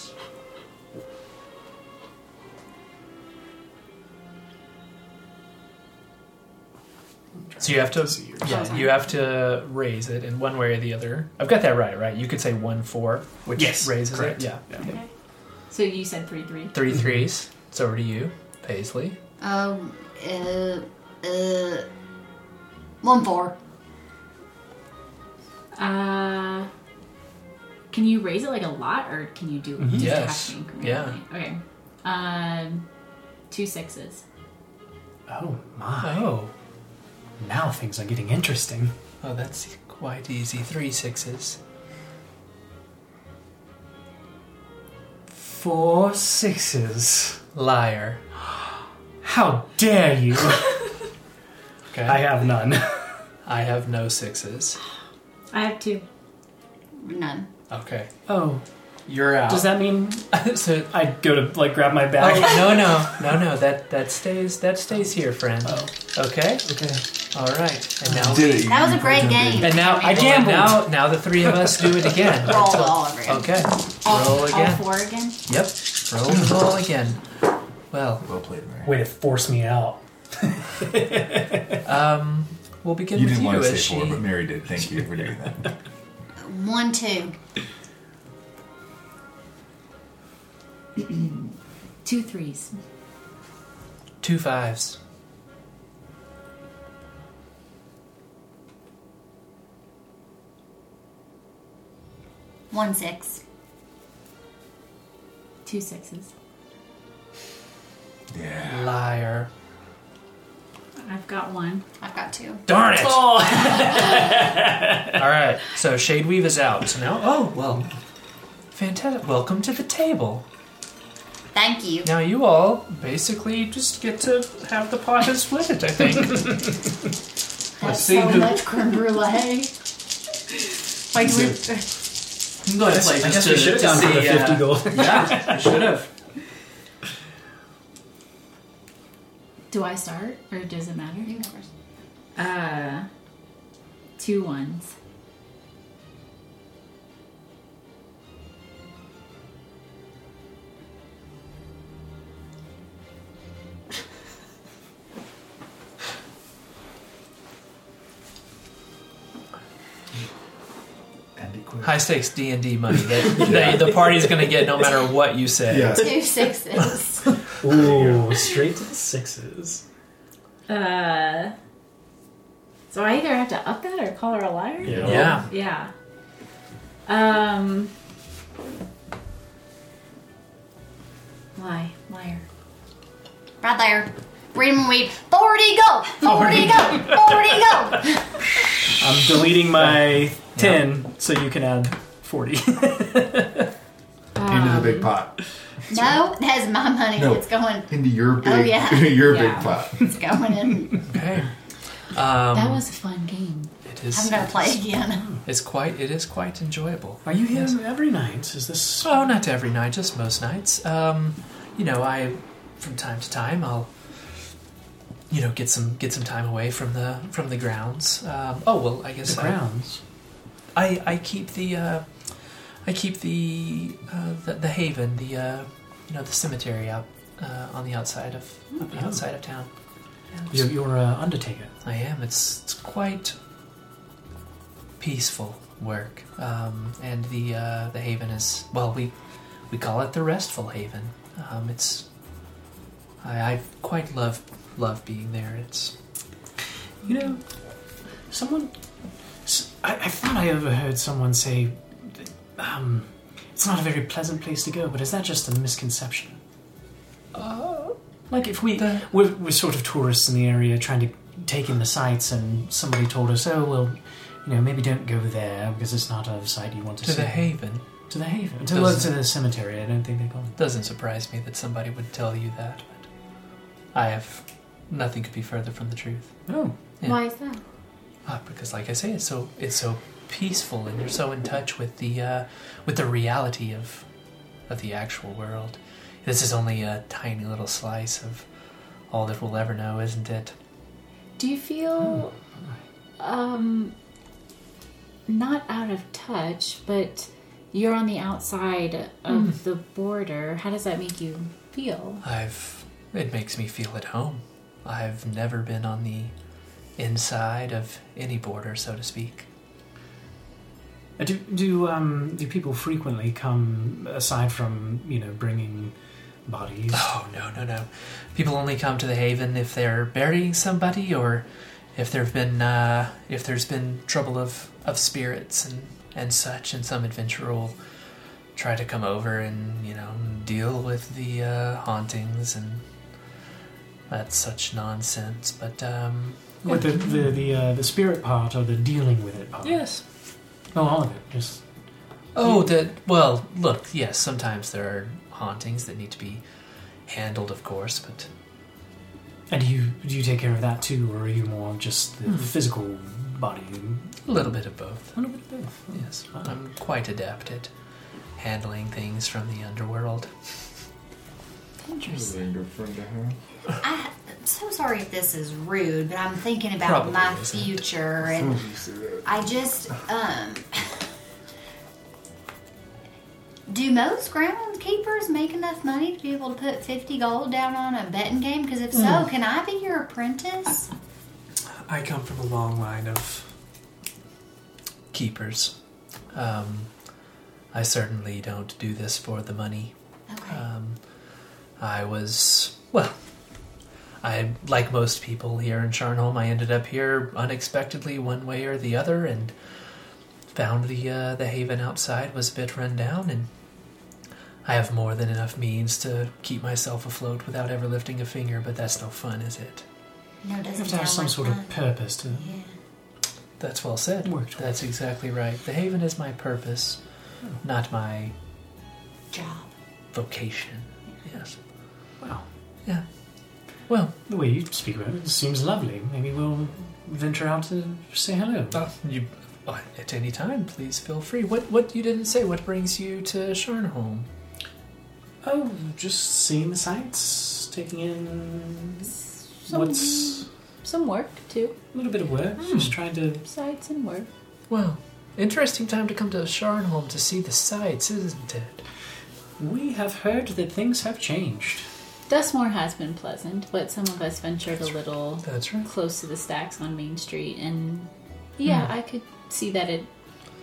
So you have to, yeah, you have to raise it in one way or the other. I've got that right, right? You could say one four, which Yes, raises correct. it. Yeah. Okay. So you said three three. Three threes. It's over to you, Paisley. Um, uh, uh, one four. Uh, can you raise it like a lot, or can you do it just Yes. have to Yeah. Okay. Um, two sixes. Oh my! Oh, Now things are getting interesting. oh, that's quite easy. Three sixes. Four sixes. Liar. How dare you! Okay. I have none. I have no sixes. I have two. None. Okay. Oh, You're out. does that mean so, I go to like grab my oh, bag? no, no, no, no. That that stays that stays here, friend. Oh. Okay. Okay. All right. And now did it. That was a great jumped game. and now I and gambled. Now now the three of us do it again. Roll all over again. Okay. All, Roll again. All four again. Yep. Roll the roll again. Well, Well played, Mary. Way to force me out. um, we'll begin You with didn't want to as say she. four, but Mary did. Thank you for doing that. One, two. Two threes. Two fives. One, six. Two sixes. Yeah. Liar. I've got one. I've got two. Darn it! All right. So Shadeweave is out. So now, oh well. Fantastic. Welcome to the table. Thank you. Now you all basically just get to have the pot and split it. I think. That's see so who- much creme brulee. Like we, I'm going to play I just guess to, we should have to gone for the see, uh, 50 gold. yeah, we should have. Do I start, or does it matter? You go first. Uh, two ones. High stakes D and D money that that the party's going to get no matter what you say. Yeah. Two sixes. Ooh, straight to the sixes. Uh, so I either have to up that or call her a liar. Yeah. Yeah. Um. Lie, liar. right there. Read and weed. 40 go! 40 go! 40 go! I'm deleting my 10 so you can add 40. Into the big pot. No, that's my money. No. It's going. Into your big, Oh, yeah. your Yeah. big pot. It's going in. Okay. Um, That was a fun game. It is. I'm gonna play again. It's quite. It is quite enjoyable. Are you here Yes. every night? Is this. Oh, not every night, just most nights. Um, you know, I from time to time I'll you know get some get some time away from the from the grounds. Um, oh well, I guess The I, grounds? I I keep the uh, I keep the, uh, the the haven the uh, you know the cemetery out uh, on the outside of on the Oh. outside of town. You're, you're uh, Undertaker. I am. It's it's quite peaceful work, um, and the uh, the haven is well we we call it the restful haven. Um, it's I, I quite love love being there. It's You know, someone. S- I, I thought I overheard someone say. Um, it's not a very pleasant place to go, but is that just a misconception? Like if we The- we're, we're sort of tourists in the area trying to take in the sights, and somebody told us, "Oh well, you know, maybe don't go there because it's not a site you want to, To see." To the Haven. to the haven, to, well, to the cemetery. I don't think they call it. Doesn't surprise me that somebody would tell you that, but I have nothing could be further from the truth. Oh, Yeah. Why is that? Ah, because like I say, it's so it's so peaceful, and you're so in touch with the uh, with the reality of of the actual world. This is only a tiny little slice of all that we'll ever know, isn't it? Do you feel um not out of touch, but you're on the outside of the border. How does that make you feel? I've it makes me feel at home. I've never been on the inside of any border, so to speak. Uh, do do um do people frequently come aside from you know bringing bodies? Oh no, no, no! People only come to the Haven if they're burying somebody, or if there've been uh, if there's been trouble of, of spirits and and such, and some adventurer will try to come over and you know deal with the uh, hauntings and that's such nonsense. But um, With the the the, uh, the spirit part or the dealing with it part? yes. Oh, all of it. Just Oh, that. Well, look. Yes, sometimes there are hauntings that need to be handled, of course, but and do you do you take care of that too, or are you more just the Hmm. physical body? a little bit of both. A little bit of both. Yes. I'm quite adept at handling things from the underworld. Interesting. good friend to have. I, I'm so sorry if this is rude, but I'm thinking about Probably my isn't. future, and I just um. Do most groundskeepers make enough money to be able to put fifty gold down on a betting game? Because if so, can I be your apprentice? I come from a long line of keepers. Um, I certainly don't do this for the money. Okay. Um, I was well. I like most people here in Sharnholm, I ended up here unexpectedly, one way or the other, and found the uh, the haven outside was a bit run down, and I have more than enough means to keep myself afloat without ever lifting a finger. But that's no fun, is it? no, You doesn't have to have some like sort of purpose to. Yeah. That's well said. Work towards. That's exactly right. The haven is my purpose, not my Job. vocation. Yes. Wow. Yeah. Well, The way you speak about it seems lovely. Maybe we'll venture out to say hello. uh, you uh, at any time, please feel free. What what you didn't say? What brings you to Sharnholm? Oh, just seeing the sights, taking in Some, what's some work too. a little bit of work, Hmm. just trying to. Sights and work. Well, interesting time to come to Sharnholm to see the sights, isn't it? We have heard that things have changed. Dustmore has been pleasant, but some of us ventured a little That's right. close to the stacks on Main Street, and yeah, Hmm. I could see that it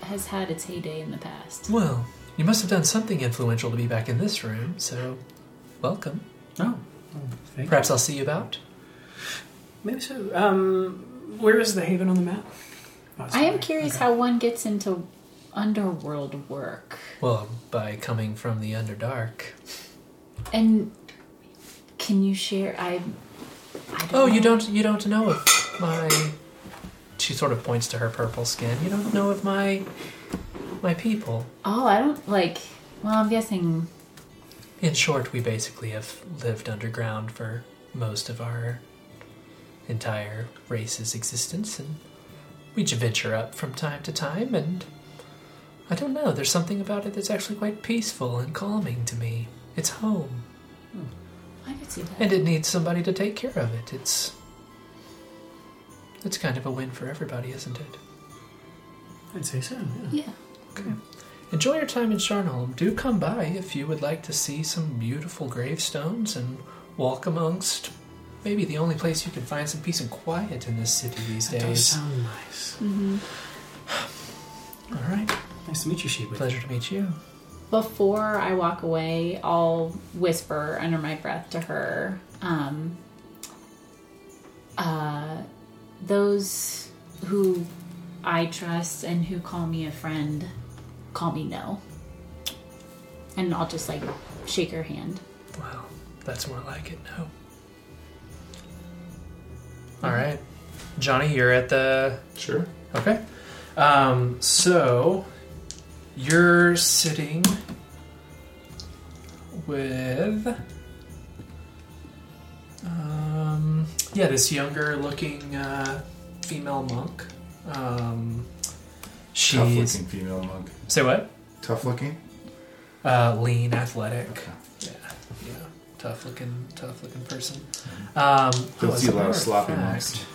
has had its heyday in the past. Well, you must have done something influential to be back in this room. So, welcome. Oh, oh thank Perhaps I'll see you about. Maybe so. Um, where is the haven on the map? Oh, I am curious Okay. how one gets into underworld work, Well, by coming from the Underdark. and can you share? I. I don't Oh, you don't you don't know of my She sort of points to her purple skin. You don't know of my my people. Oh, I don't like. Well, I'm guessing. In short, we basically have lived underground for most of our entire race's existence and we venture up from time to time and I don't know, there's something about it that's actually quite peaceful and calming to me. It's home. I could see that. And it needs somebody to take care of it. It's it's kind of a win for everybody, isn't it? I'd say so. Yeah. yeah. Okay. Enjoy your time in Sharnholm. Do come by if you would like to see some beautiful gravestones and walk amongst maybe the only place you can find some peace and quiet in this city these That does days. sound nice. Mm-hmm. All right. Nice to meet you, Sheba. Pleasure to meet you. Before I walk away, I'll whisper under my breath to her. Um, uh, those who I trust and who call me a friend, call me no. And I'll just like shake her hand. Well, that's more like it. No. All right, Johnny, you're at the Sure. Okay. Um, so you're sitting with um, yeah, this younger looking uh, female monk. Um, Tough looking female monk. say what? Tough looking. Uh, lean, athletic. Yeah, yeah, tough looking, tough looking person. Um, Don't oh, see a lot of sloppy monks.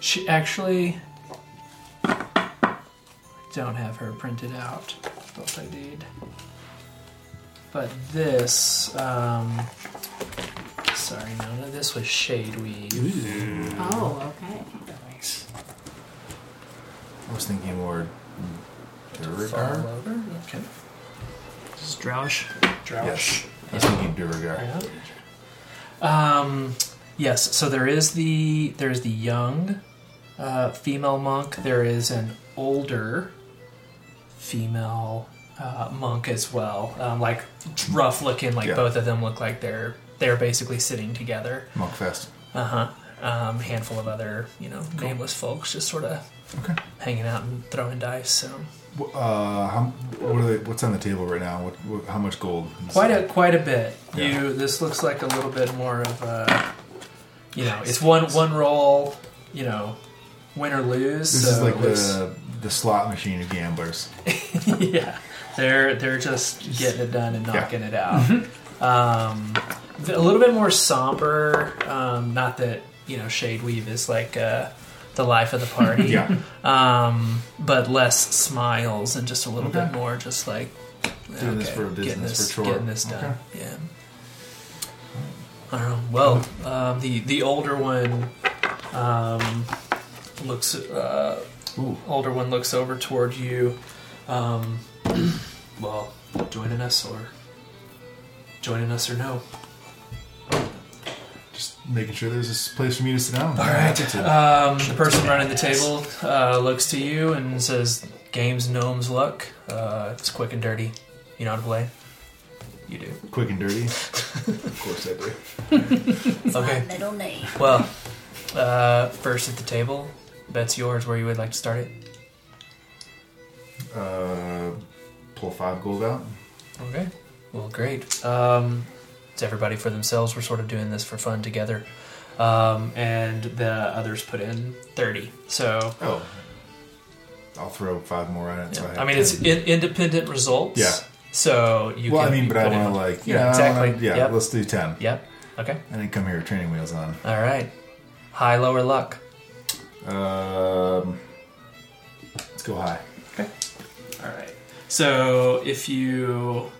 She actually don't have her printed out. Thought I did. But this, um, sorry, no, no, this was shade weave. Oh, okay. Nice. I was thinking more. Fall Duergar. over. Okay. Stroush. Yes. I was thinking Duergar. Yeah. Um, yes. So there is the there's the young uh, female monk. There is an older female uh, monk as well. Um, like rough looking. Like Yeah. both of them look like they're they're basically sitting together. Monkfest. Uh huh. Um, handful of other you know nameless folks just sort of Okay. hanging out and throwing dice. So Uh, how, what are they, what's on the table right now? What, what, how much gold? quite a quite a bit. Yeah. You this looks like a little bit more of a you know it's one one roll you know win or lose. This so is like the the slot machine of gamblers. yeah they're they're just getting it done and Yeah. knocking it out. um, a little bit more somber. Um, not that you know Shadeweave is like uh, the life of the party. Yeah. Um, but less smiles and just a little Okay. bit more just like Doing this for getting business, this, for chore. getting this done. Okay. Yeah. I. Well, um, the the older one um, looks uh, older one looks over toward you. Um, well, joining us or joining us or no. Just making sure there's a place for me to sit down. All right. Um, the person running the table uh, looks to you and says, "Games, gnomes, luck. Uh, it's quick and dirty. You know how to play. You do. Quick and dirty. of course I do. Okay. middle name. Well, uh, first at the table. Bet's yours. Where you would like to start it? Uh, pull five gold out. Okay. Well, great. Um, it's everybody for themselves. We're sort of doing this for fun together. Um, and the others put in 30. So, Oh. I'll throw five more on it. So I, yeah. have I mean, 10. it's in- independent results. Yeah. So you well, can I mean, but I put in- want to like, Yeah, I exactly. Wanna, yeah, Yep. let's do ten. Yep. Okay. I didn't come here with training wheels on. All right. High, lower luck. Um, let's go high. Okay. All right. So if you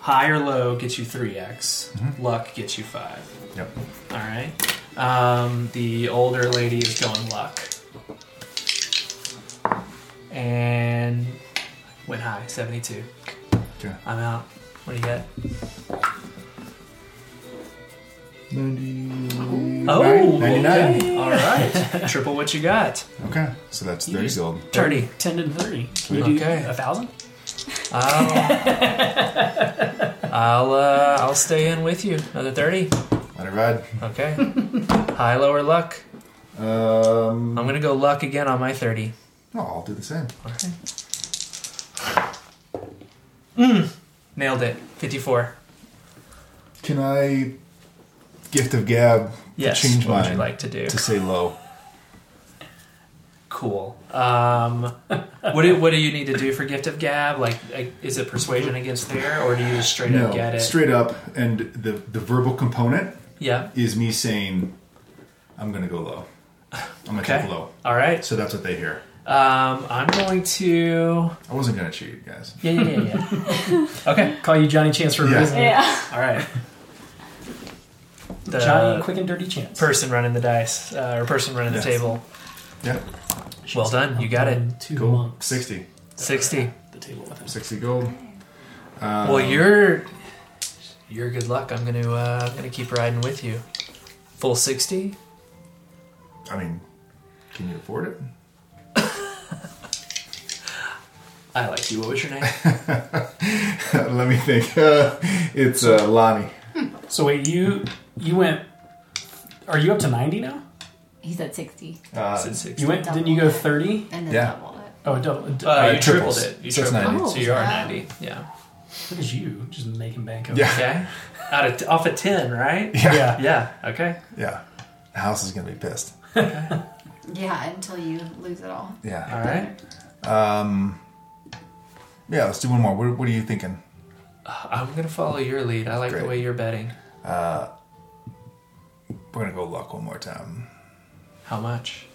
high or low gets you three x, Mhm. luck gets you five. Yep. All right. Um, the older lady is going luck, and went high seventy two. Okay. I'm out. What do you get? Ninety. Oh, ninety-nine. okay. All right. Triple what you got. Okay, so that's thirty just- gold. Thirty. 10 and 30. Can you do Okay. a thousand? I'll, I'll, uh, I'll stay in with you. Another thirty. Let it ride. Okay. High, lower luck. Um, I'm gonna go luck again on my thirty. oh, I'll do the same. Okay. Nailed it. Fifty-four. Can I gift of gab Yes. to change what would you like to do? to say low? Cool. Um, what do what do you need to do for gift of gab? Like, like, is it persuasion against there, or do you just straight up get it? straight up, and the the verbal component Yeah. is me saying, "I'm gonna go low. I'm gonna Okay. take low." All right. So that's what they hear. Um, I'm going to. I wasn't gonna cheat, guys. Yeah, yeah, yeah, yeah. okay. Call you Johnny Chance for a Yeah. reason. Yeah. All right. The Johnny Quick and Dirty Chance. person running the dice, uh, or person running Yes. the table. Yeah, Well done. You got it. Two gold. monks. Sixty. Sixty. The table with him. 60 gold. Um, Well, you're you're good luck. I'm gonna uh, I'm gonna keep riding with you. Full sixty. I mean, can you afford it? I like you. What was your name? Let me think. Uh, it's uh, Lonnie. So wait, you you went? Are you up to ninety now? He's at 60. Uh, Said six. You went? Didn't you go thirty? And then Yeah. double it. Oh, double. Uh, Uh, you triples. tripled it. You So it's tripled 90. it. So you are Oh. 90. Yeah. Look at you, just making bank. over Yeah. Okay. Out of off of 10, right? Yeah. Yeah. Okay. Yeah. The house is going to be pissed. Yeah, until you lose it all. Yeah. All right. Um, yeah, let's do one more. What, what are you thinking? Uh, I'm gonna follow your lead. I like Great. the way you're betting. Uh, we're going to go luck one more time. How much?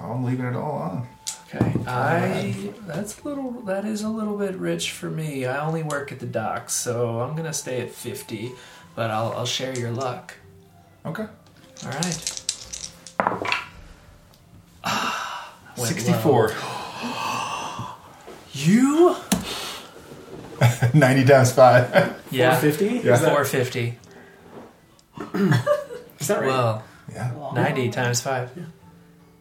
I'm leaving it all on. Okay. I that's a little that is a little bit rich for me. I only work at the docks, so I'm gonna stay at 50, but I'll I'll share your luck. Okay. All right. Went 64. You? 90 times 5. Yeah. Fifty. Yeah. 450. Is that right? Well, yeah. 90 times 5.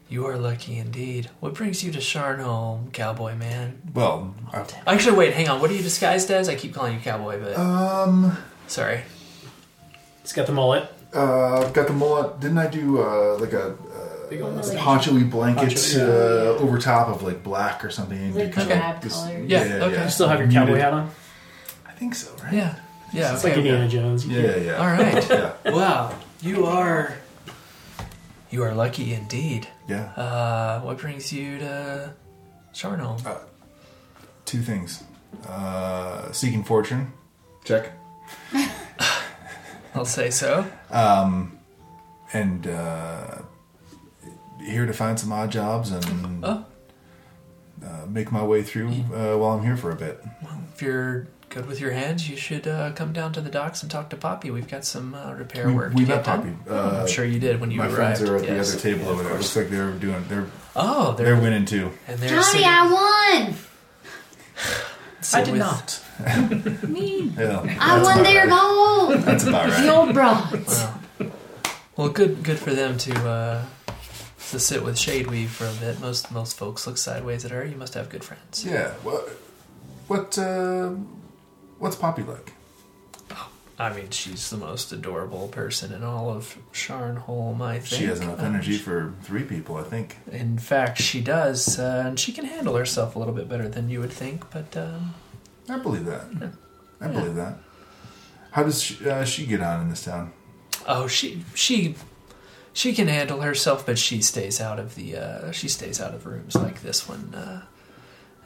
You are lucky indeed. What brings you to Sharnholm, cowboy man? Well, I, Actually, wait, hang on. What are you disguised as? I keep calling you cowboy, but um, sorry. He's got the mullet. uh, I've got the mullet. Didn't I do uh, like a Big old uh, mustache. poncho-y blanket Poncho, uh, over top of like black or something? Like because Okay. drab this- colored. Yeah, okay. You still have your cowboy hat on. I think so, right? Yeah. Yeah. It's okay, like Indiana okay. Jones. You Yeah, yeah. All right. Yeah. wow. You are. You are lucky indeed. Yeah. Uh, what brings you to Sharnholm? Two things. Uh, seeking fortune. Check. I'll say so. Um, and uh, here to find some odd jobs and uh, make my way through uh, while I'm here for a bit. Well, If you're good with your hands, you should uh, come down to the docks and talk to Poppy. We've got some uh, repair We- work. we to met get. Poppy. Oh, Uh, I'm sure you did when you my arrived. friends are at yes. the other table Yeah, over of there. It looks like they're doing they're Oh, they're they're winning too. and they're Johnny, sitting, I won. sitting I did with- not. Me. Yeah, I won about their right. gold. That's about The old broads. Wow. Well, good good for them to uh, to sit with Shadeweave for a bit. Most most folks look sideways at her. You must have good friends. Yeah. What what uh, what's Poppy like? I mean, she's the most adorable person in all of Sharnholm. I think She has enough Um, energy for three people, I think. In fact, she does, uh, and she can handle herself a little bit better than you would think. But um, I believe that. I Yeah. believe that. How does she, uh, she get on in this town? oh, she she she can handle herself, but she stays out of the uh, she stays out of rooms like this one, uh,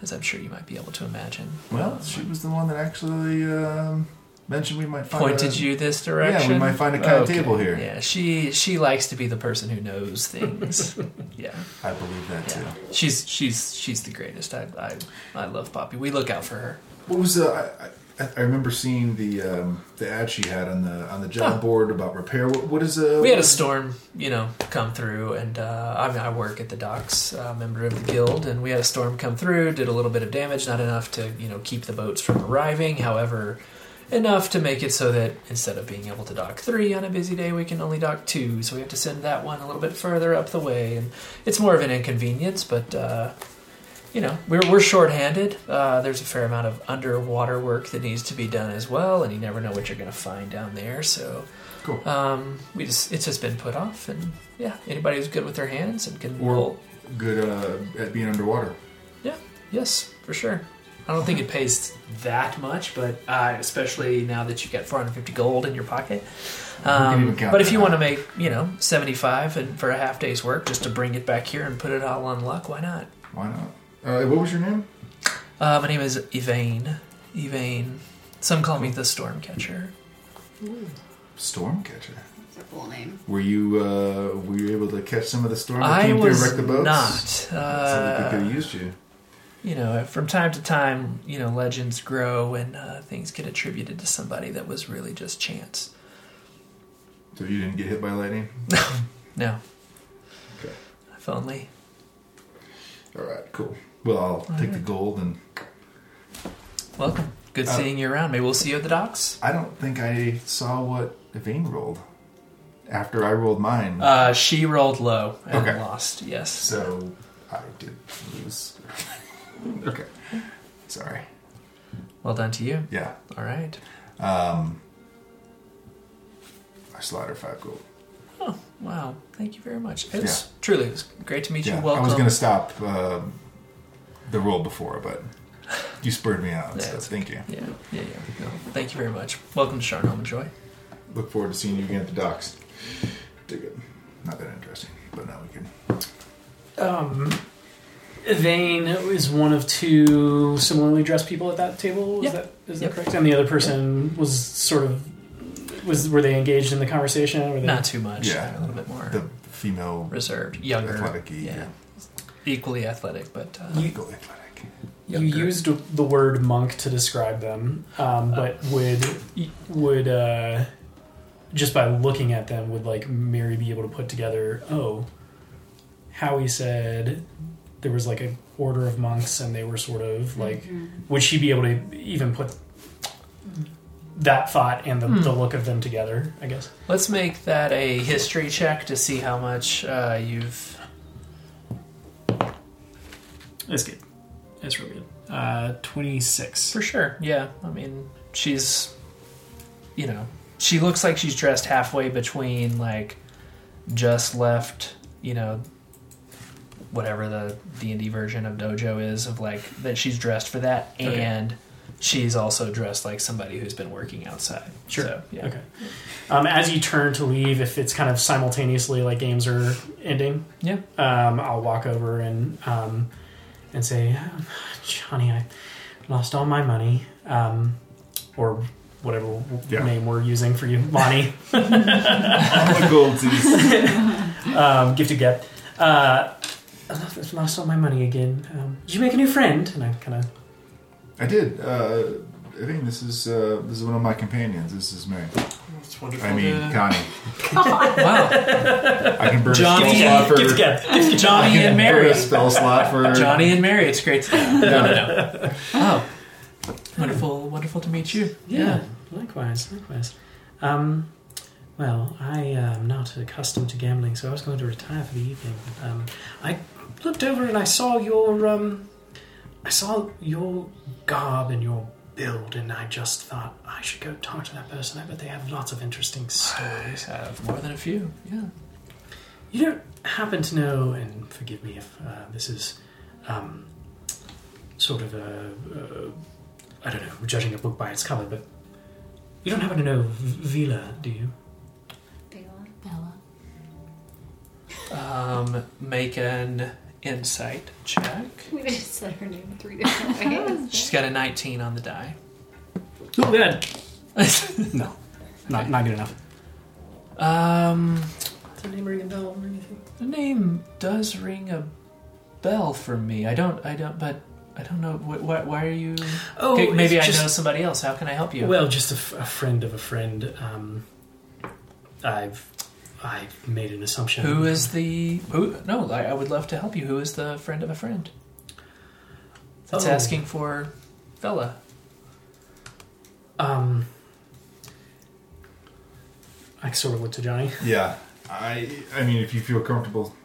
as I'm sure you might be able to imagine. Well, Uh, she was the one that actually um, mentioned we might find pointed a, you this direction. Yeah, we might find a kind of table here. Yeah, she she likes to be the person who knows things. yeah, I believe that yeah. too. She's she's she's the greatest. I I I love Poppy. We look out for her. What was uh, I, I, I remember seeing the um, the ad she had on the on the job board about repair. What, what is uh, We had a storm, you know, come through, and uh, I mean, I work at the docks, uh, member of the guild, and we had a storm come through, did a little bit of damage, not enough to, you know, keep the boats from arriving. However, enough to make it so that instead of being able to dock three on a busy day, we can only dock two. So we have to send that one a little bit further up the way, and it's more of an inconvenience, but. Uh, you know, we're, we're shorthanded. Uh, there's a fair amount of underwater work that needs to be done as well, and you never know what you're going to find down there. So, Cool. um, we just it's just been put off, and yeah, anybody who's good with their hands and can Or- pull, good uh, at being underwater? yeah, yes, for sure. I don't think it pays that much, but uh, especially now that you've got 450 gold in your pocket. Um, but if you want to make you know 75 and for a half day's work just to bring it back here and put it all on luck, why not? Why not? Uh, what was your name? Uh, my name is Evane. Evane. Some call me the Stormcatcher. Stormcatcher. It's a full name. Were you uh, were you able to catch some of the storm that I came was through and wreck the boats? not. Sounds like Uh, they could have used you. you know, from time to time, you know, legends grow and uh, things get attributed to somebody that was really just chance. So you didn't get hit by lightning. No, Okay. if only. All right. Cool. Well, I'll take the gold and Welcome. Good Uh, seeing you around. Maybe we'll see you at the docks. I don't think I saw what Vane rolled after I rolled mine. Uh, she rolled low and Okay. lost. Yes. so I did lose. okay. Sorry. Well done to you. Yeah. All right. Um, I slaughter five gold. Oh, wow. Thank you very much. It was Yeah. truly it was great to meet Yeah, you. Welcome. I was going to stop um the roll before, but you spurred me on. Yeah, so it's thank you. Yeah, yeah, yeah. No, thank you very much. Welcome to Sharnholm Joy. Look forward to seeing you again at the docks. Dig it. Not that interesting, but now we can. Um, Vane is one of two similarly dressed people at that table. Is Yep. that is that Yep. correct? And the other person was sort of was were they engaged in the conversation? Were they, Not too much. Yeah. a little bit more The female reserved, younger, athletic yeah, equally athletic, but uh, legal athletic. You used the word monk to describe them, um, but would would uh, just by looking at them would like Mary be able to put together? Oh, Howie said there was like a order of monks, and they were sort of like. Would she be able to even put that thought and the, the look of them together? I guess. Let's make that a history check to see how much uh, you've. That's good. It's really good. Uh, Twenty six. For sure, yeah. I mean, she's, you know, she looks like she's dressed halfway between like just left, you know, whatever the D and D version of Dojo is of like that she's dressed for that, Okay. and she's also dressed like somebody who's been working outside. Sure. So, yeah. Okay. Um, as you turn to leave, if it's kind of simultaneously like games are ending, Yeah. um, I'll walk over and um, and say, "Um, Johnny, I lost all my money, um, or whatever Yeah. name we're using for you, Lonnie. All the golds is um, gift of gab. Uh, I lost- lost all my money again. Um, did you make a new friend? And I kind of I did. Uh, I think this is uh, this is one of my companions. This is Mary. It's wonderful. I mean, Connie. wow. I can burn Johnny- a spell slot for gift of gab. Gift of gab. Johnny I can and burn Mary. a spell slot for Johnny and Mary. It's great. To, no, no, no. Oh, wonderful, wonderful to meet you. Yeah, likewise, likewise. Um, well, I am not accustomed to gambling, so I was going to retire for the evening. But, um, I looked over and I saw your um, I saw your garb and your build, and I just thought I should go talk to that person. I bet they have lots of interesting stories. I have more than a few. Yeah. You don't happen to know, and forgive me if uh, this is um, sort of a, uh, I don't know, judging a book by its cover, but you don't happen to know V- Vila, do you? Bella. Um, make an insight check. We just said her name three different ways. She's got a 19 on the die. Oh, good. No, not not good enough. um, Does the name ring a bell or anything? the name does ring a bell for me. I don't. I don't. But I don't know. Wh- wh- why are you? Oh, Okay, maybe it's I just- know somebody else. How can I help you? Well, just a, f- a friend of a friend. Um, I've I've made an assumption. who is the? Who? No, I, I would love to help you. Who is the friend of a friend? That's Oh. asking for fella. Um, I sort of look to Johnny. Yeah, I. I mean, if you feel comfortable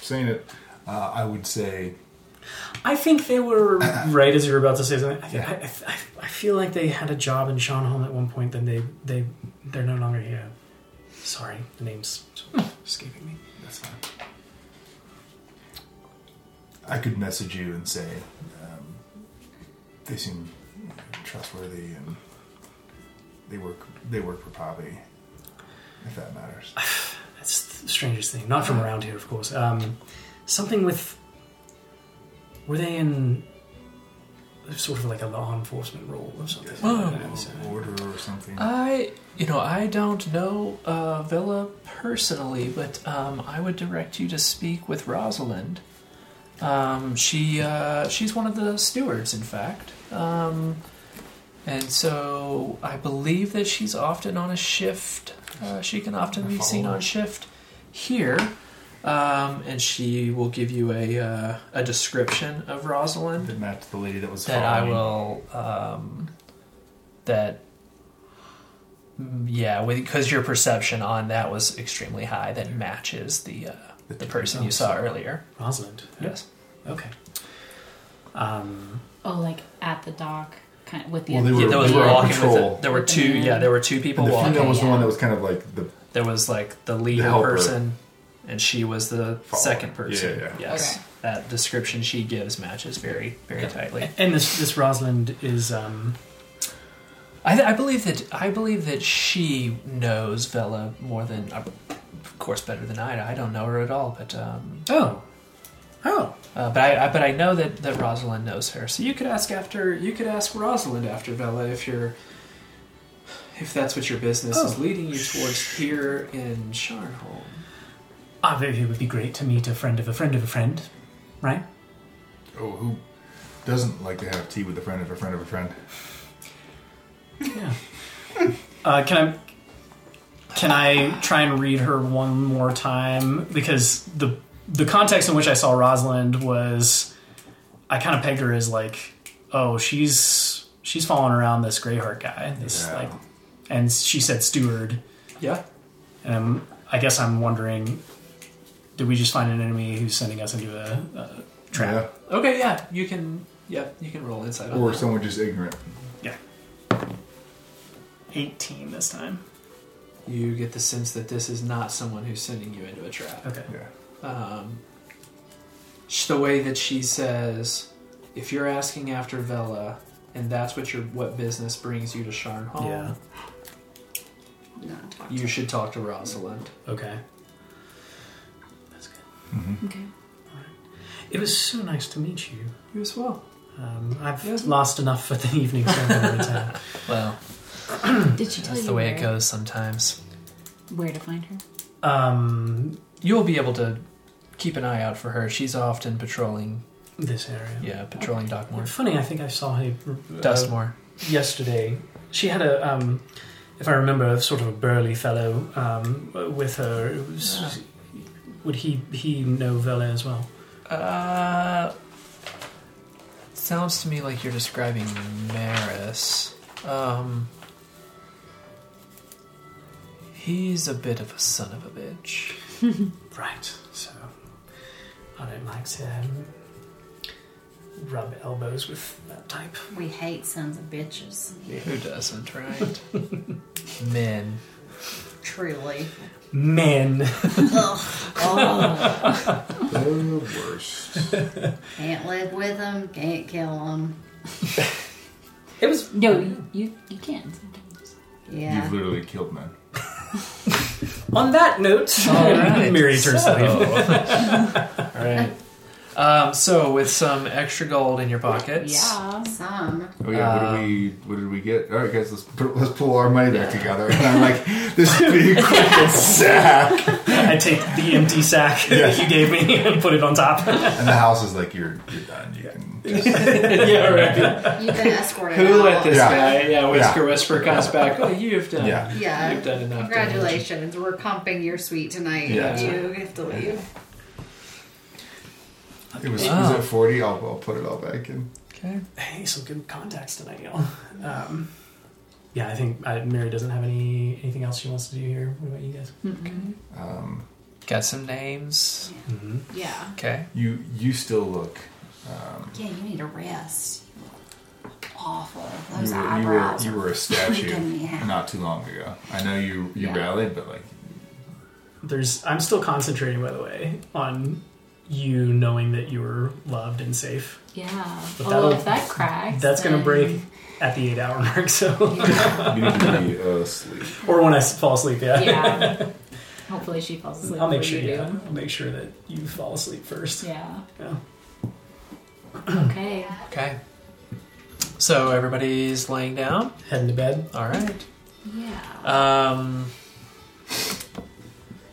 saying it, uh, I would say I think they were right as you were about to say something. I, I, I, I feel like they had a job in Sharnholm at one point. Then they they they're no longer here. Sorry, the name's escaping me. that's fine. I could message you and say um, they seem trustworthy and they work. They work for Poppy. If that matters. That's the strangest thing. Not from around here, of course. Um, something with. Were they in sort of like a law enforcement role or something? Oh. like that? So- Order or something. I, you know, I don't know uh, Villa personally, but um, I would direct you to speak with Rosalind. Um, she, uh, she's one of the stewards, in fact, um, and so I believe that she's often on a shift. Uh, she can often be seen on shift here, um, and she will give you a uh, a description of Rosalind Did match the lady that was that I will um, that yeah because your perception on that was extremely high that matches the uh, the person you saw earlier Rosalind. yes Okay. Um, Oh, like at the dock, kind of with the. Well, they Yeah, were- those they were were walking patrol. with it. There were two. Yeah, there were two people And the walking. female was the one that was kind of like the There was like the leader helper. person, and she was the Follower. second person. Yeah, yeah. Yes, Okay. that description she gives matches very, very tightly. And this this Rosalind is um I, I believe that I believe that she knows Vela more than, uh, of course, better than I. I don't know her at all, but um, oh oh uh, but I, I but I know that that Rosalind knows her. So you could ask after you could ask Rosalind after Vela if you're if that's what your business is Oh. leading you towards here in Sharnholm. I think it would be great to meet a friend of a friend of a friend, right? oh who doesn't like to have tea with a friend of a friend of a friend. Yeah. uh, can I can I try and read her one more time because the the context in which I saw Rosalind was I kind of pegged her as like oh she's she's following around this Greyheart guy this Yeah. like and she said steward Yeah. and I'm, I guess I'm wondering did we just find an enemy who's sending us into a, a trap? Okay. Yeah. You can. Yeah. You can roll inside. On Or that. someone just ignorant. Yeah. 18 this time. You get the sense that this is not someone who's sending you into a trap. Okay. Yeah. um, sh- the way that she says, if you're asking after Vela, and that's what your what business brings you to Sharnholm, Yeah. No, you to should talk to Rosalind. Okay. That's good. Mm-hmm. Okay. It was so nice to meet you. You as well. Um, I've Yes. lost enough for the evening, so I'm going to return. Well, Did she tell that's you the way where, it goes sometimes. Where to find her? Um, You'll be able to keep an eye out for her. She's often patrolling, this area. yeah, patrolling Dockmore. Funny, I think I saw her uh, Dustmore. yesterday. She had a, um, if I remember, sort of a burly fellow um, with her. It was, Would he he know Vela as well? Uh, sounds to me like you're describing Maris. Um, he's a bit of a son of a bitch. Right. So I don't like to um, rub elbows with that type. We hate sons of bitches. Who doesn't, right? Men. Truly. Men. Ugh. Oh, The worst. can't live with them. Can't kill them. It was No, you you, you can sometimes. Yeah. You've literally killed men. on that note. Alright, Mary turns to. All right. Um, so with some extra gold in your pockets, Yeah. Some. Oh yeah, what did we what did we get? All right, guys, let's put, let's pull our money back together. And I'm like, this big freaking sack, I take the empty sack that you gave me and put it on top. and the house is like, you're you're done. You can just yeah, right. You've been escorted Who out. let this Yeah. guy? Yeah, Whisker Yeah. Whisper comes back. Oh, you've done. Yeah. Yeah. You've done enough. Congratulations. We're comping your suite tonight. Yeah. You have to leave. It was Oh. was it forty? I'll, I'll put it all back in. Okay. Hey, some good contacts tonight, y'all. Um, yeah, I think I, Mary doesn't have any anything else she wants to do here. What about you guys? Mm-mm. Um, Got some names. Mm-hmm. Yeah. Okay. you you still look. Um, Yeah, you need a rest. You look Awful. Those you, were, you eyebrows. were you were a statue freaking me out. not too long ago. I know you you Yeah. rallied, but like There's. I'm still concentrating, by the way, on you knowing that you were loved and safe. Yeah. But Well, that'll- if that cracks, That's gonna break at the eight hour mark. So, you need to be asleep. or when I fall asleep. Yeah. Yeah. Hopefully she falls asleep. I'll make sure. you Yeah. do. I'll make sure that you fall asleep first. Yeah. Yeah. Okay. Okay. So everybody's laying down. Heading to bed. All right. Yeah. Um,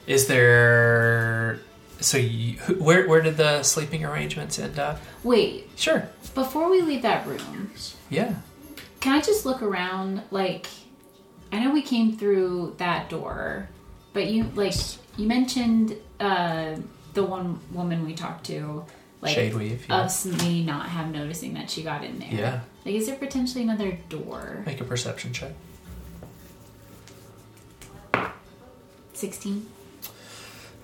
is there? So you, where where did the sleeping arrangements end up? Wait. Sure. Before we leave that room, Yeah. can I just look around? Like, I know we came through that door, but you like you mentioned uh, the one woman we talked to, like Shadeweave. Yeah. us me not have noticing that she got in there. yeah. Like, is there potentially another door? Make a perception check. Sixteen.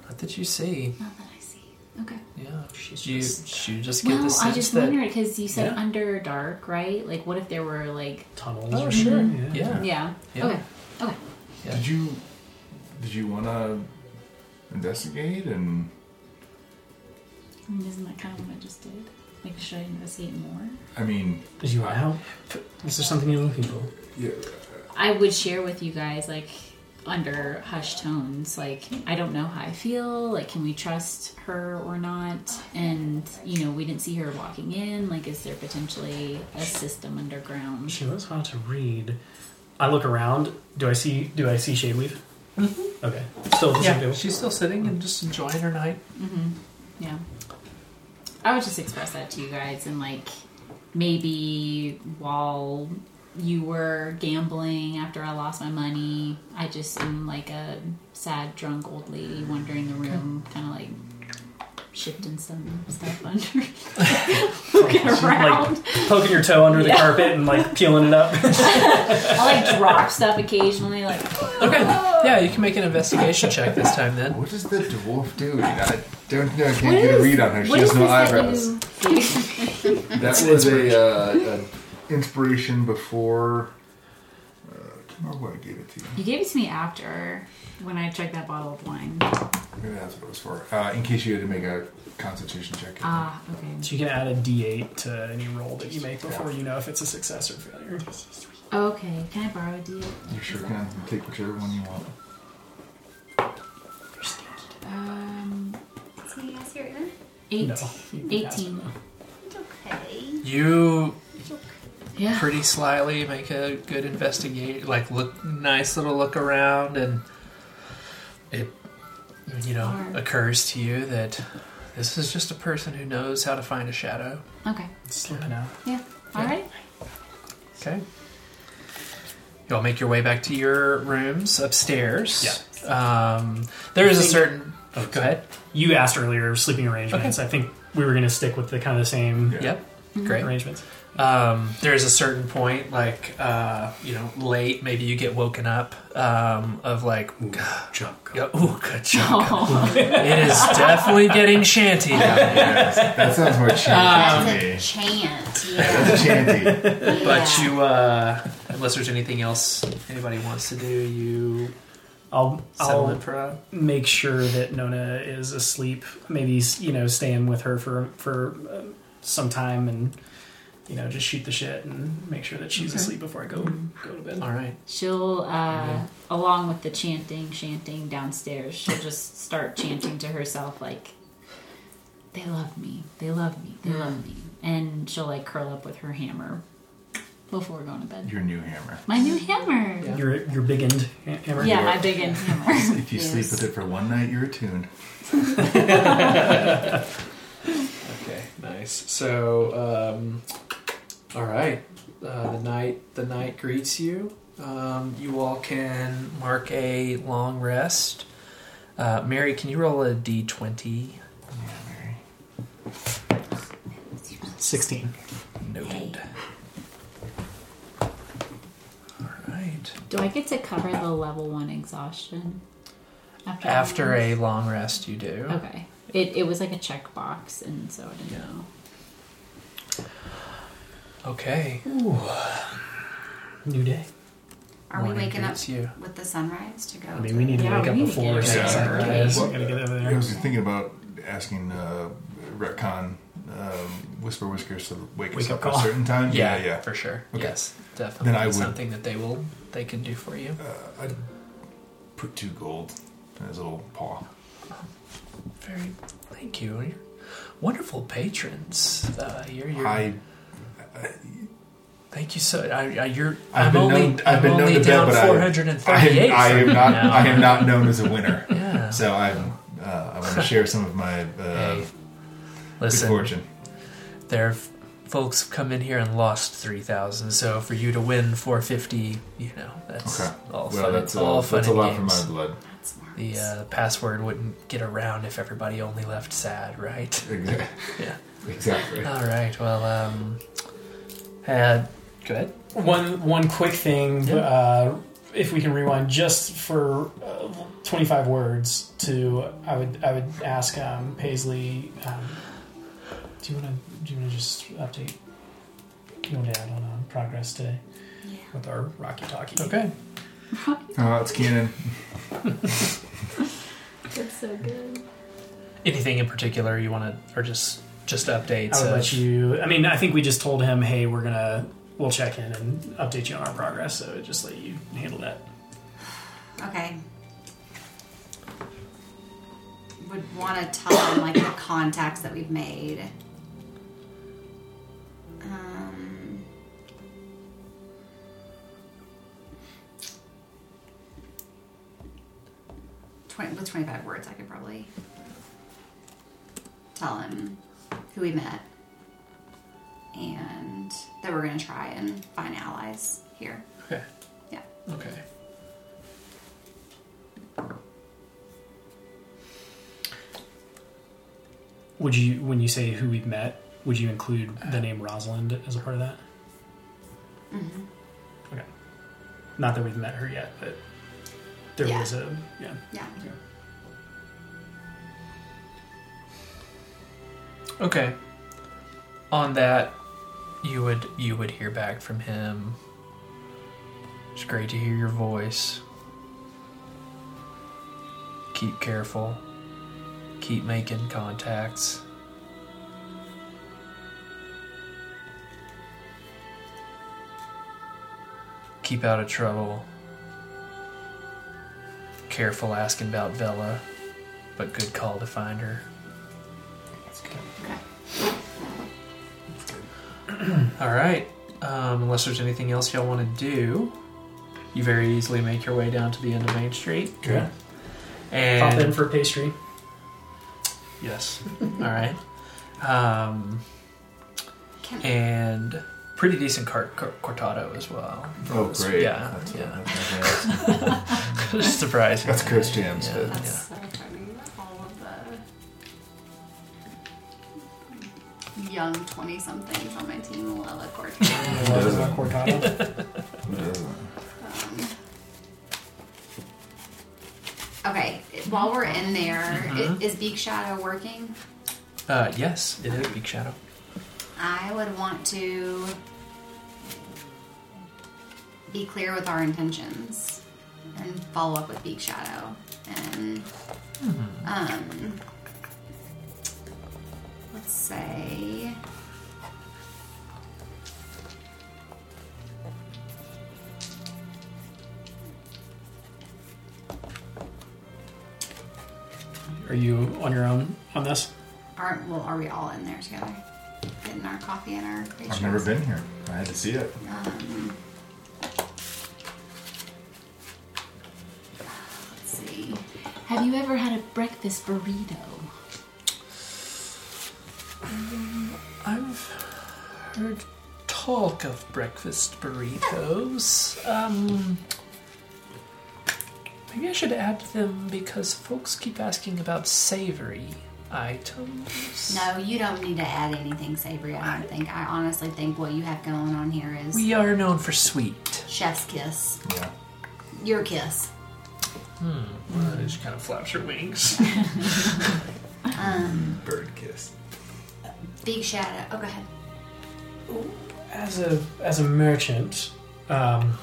What did you see? Not that I see. Okay. Yeah. She's You, just you just get Well, the I just that. wondered because you said Yeah. Underdark, right? Like, what if there were like, tunnels. Oh, or sure. something. Yeah. yeah, Yeah. okay, okay. Yeah. Did you did you want to investigate and I mean, isn't that kind of what I just did? Like, should I investigate more? I mean, Did you want help? Is there something you're looking for? yeah, I would share with you guys, like, under hushed tones, like, I don't know how I feel. Like, can we trust her or not? And, you know, we didn't see her walking in. Like, is there potentially a system underground? She was hard to read. I look around. Do I see? Do I see Shadeweave? Mm-hmm. Okay. Still the Yeah, she's still sitting and just enjoying her night. Mm-hmm. Yeah. I would just express that to you guys and like maybe while you were gambling after I lost my money, I just am like a sad drunk old lady wandering the room, kind of like shifting some stuff under, looking around. Like poking your toe under the Yeah. carpet and like peeling it up. I like drop stuff occasionally, like Okay. Yeah, you can make an investigation check this time then. What does the dwarf do? I don't know. I can't What get a read on her. She has no eyebrows. That was a, uh, a inspiration before. Uh, I can't remember what I gave it to you. You gave it to me after when I checked that bottle of wine. Maybe that's what it was for. Uh, in case you had to make a Constitution check. Ah, okay. So you can add a D8 to any roll that you make before you know if it's a success or failure. Okay, can I borrow a d8? You sure can. Take whichever one you want. Um, See you guys here then? eight. No, you can pass 18. It's okay. You Yeah. pretty slyly make a good investigate, like look nice little look around, and it you know Hard. occurs to you that this is just a person who knows how to find a shadow. Okay. It's slipping out. Yeah. All right. Okay. You all make your way back to your rooms upstairs. Yeah. Um, there is a certain. Oh, go ahead. You asked earlier sleeping arrangements. I think we were going to stick with the kind of the same Yeah. Yep. Great. arrangements. Um, there's a certain point, like uh, you know, late. Maybe you get woken up um, of like, Junk. yeah, ooh, good job. Oh, It is definitely getting shanty down. Yes, that sounds more chanty to me. That's a chant. Yeah. That's a chanty. But you, uh, unless there's anything else anybody wants to do, you I'll settle I'll in for a. make sure that Nona is asleep. Maybe you know, staying with her for for uh, some time and you know, just shoot the shit and make sure that she's Okay. asleep before I go go to bed. All right. She'll, uh, along with the chanting, chanting downstairs, she'll just start chanting to herself like, "They love me. They love me. They love me." And she'll like curl up with her hammer before going to bed. Your new hammer. My new hammer. Yeah. Your your big end ha- hammer. Yeah, my big end hammer. If you sleep with it for one night, you're attuned. Okay, nice. So, um, all right. Uh, the night the night greets you. Um, you all can mark a long rest. Uh, Mary, can you roll a d twenty? Yeah, Mary. Sixteen. Noted. All right. Do I get to cover the level one exhaustion after? After a long rest, you do. Okay. It, it was like a checkbox, and so I didn't Yeah. know. Okay. New day. Are we Morning waking up greets you. with the sunrise to go? I mean, we need to Yeah, wake we up need to before get Yeah. sunrise. Well, We gotta get over I was thinking about asking uh, Retcon um, Whisper Whiskers to wake, us Wake up up at a call. certain time. Yeah, Yeah, yeah. for sure. Okay. Yes, definitely. Then I would- something that they will they can do for you. Uh, I'd put two gold in his little paw. Very, thank you. You're wonderful patrons. Uh, you're, you're, I, thank you so. I, I, you're. I've I'm been only. known- I've I'm been known to bet, but I- four hundred and I, am, I am not. now. I am not known as a winner. Yeah. So I'm. Uh, I want to share some of my uh, Hey, good listen, fortune. there folks come in here and lost three thousand. So for you to win four fifty, you know that's Okay. all Well, fun. that's a, all fun that's a lot games. for my blood. The uh, password wouldn't get around if everybody only left sad, right? Exactly. Yeah. Exactly. All right. Well, um, uh, go ahead. One one quick thing. Yeah. Uh, if we can rewind just for uh, 25 words to, I would I would ask um, Paisley. Um, do you want to do you want to just update your dad on uh, progress today Yeah. with our Rocky Talkie? Okay. Oh, it's Keenan. That's so good. Anything in particular you want to, or just just updates? I would of- let you. I mean, I think we just told him, hey, we're gonna we'll check in and update you on our progress. So just let you handle that. Okay. Would want to tell him like the contacts that we've made. Um, twenty with twenty five words, I could probably tell him who we met and that we're gonna try and find allies here. Okay. Yeah. Okay. Would you, when you say who we've met, would you include the name Rosalind as a part of that? Mm-hmm. Okay. Not that we've met her yet, but there Yeah. was a yeah. Yeah. Okay. On that, you would you would hear back from him. It's great to hear your voice. Keep careful. Keep making contacts. Keep out of trouble. Careful asking about Vela, but good call to find her. All right. Um, unless there's anything else y'all want to do, you very easily make your way down to the end of Main Street. Okay. And pop in for pastry. yes, all right. Um, Can, and pretty decent cart, cart, cortado as well. Oh, great. Yeah, That's, yeah. That's, that's, Surprising. that's Chris Jam's Yeah, fit. yeah. Young 20 somethings on my team love a cortado. Love doesn't? cortado. Um, okay, while we're in there, i- Mhm. is Beak Shadow working? Uh, yes, it is Beak Shadow. I would want to be clear with our intentions and follow up with Beak Shadow and um let's say Are you on your own on this? Aren't well are we all in there together getting our coffee and our I've pastries? never been here. I had to see it. Um, let's see. Have you ever had a breakfast burrito? I've heard talk of breakfast burritos. Um, maybe I should add them because folks keep asking about savory items. No, you don't need to add anything savory. I don't think. I honestly think what you have going on here is We are known for sweet. chef's kiss. Yeah. Your kiss. Hmm. Well, just kind of flaps her wings. Um, Bird kiss. Big shout out. Oh, go ahead. As a as a merchant, um,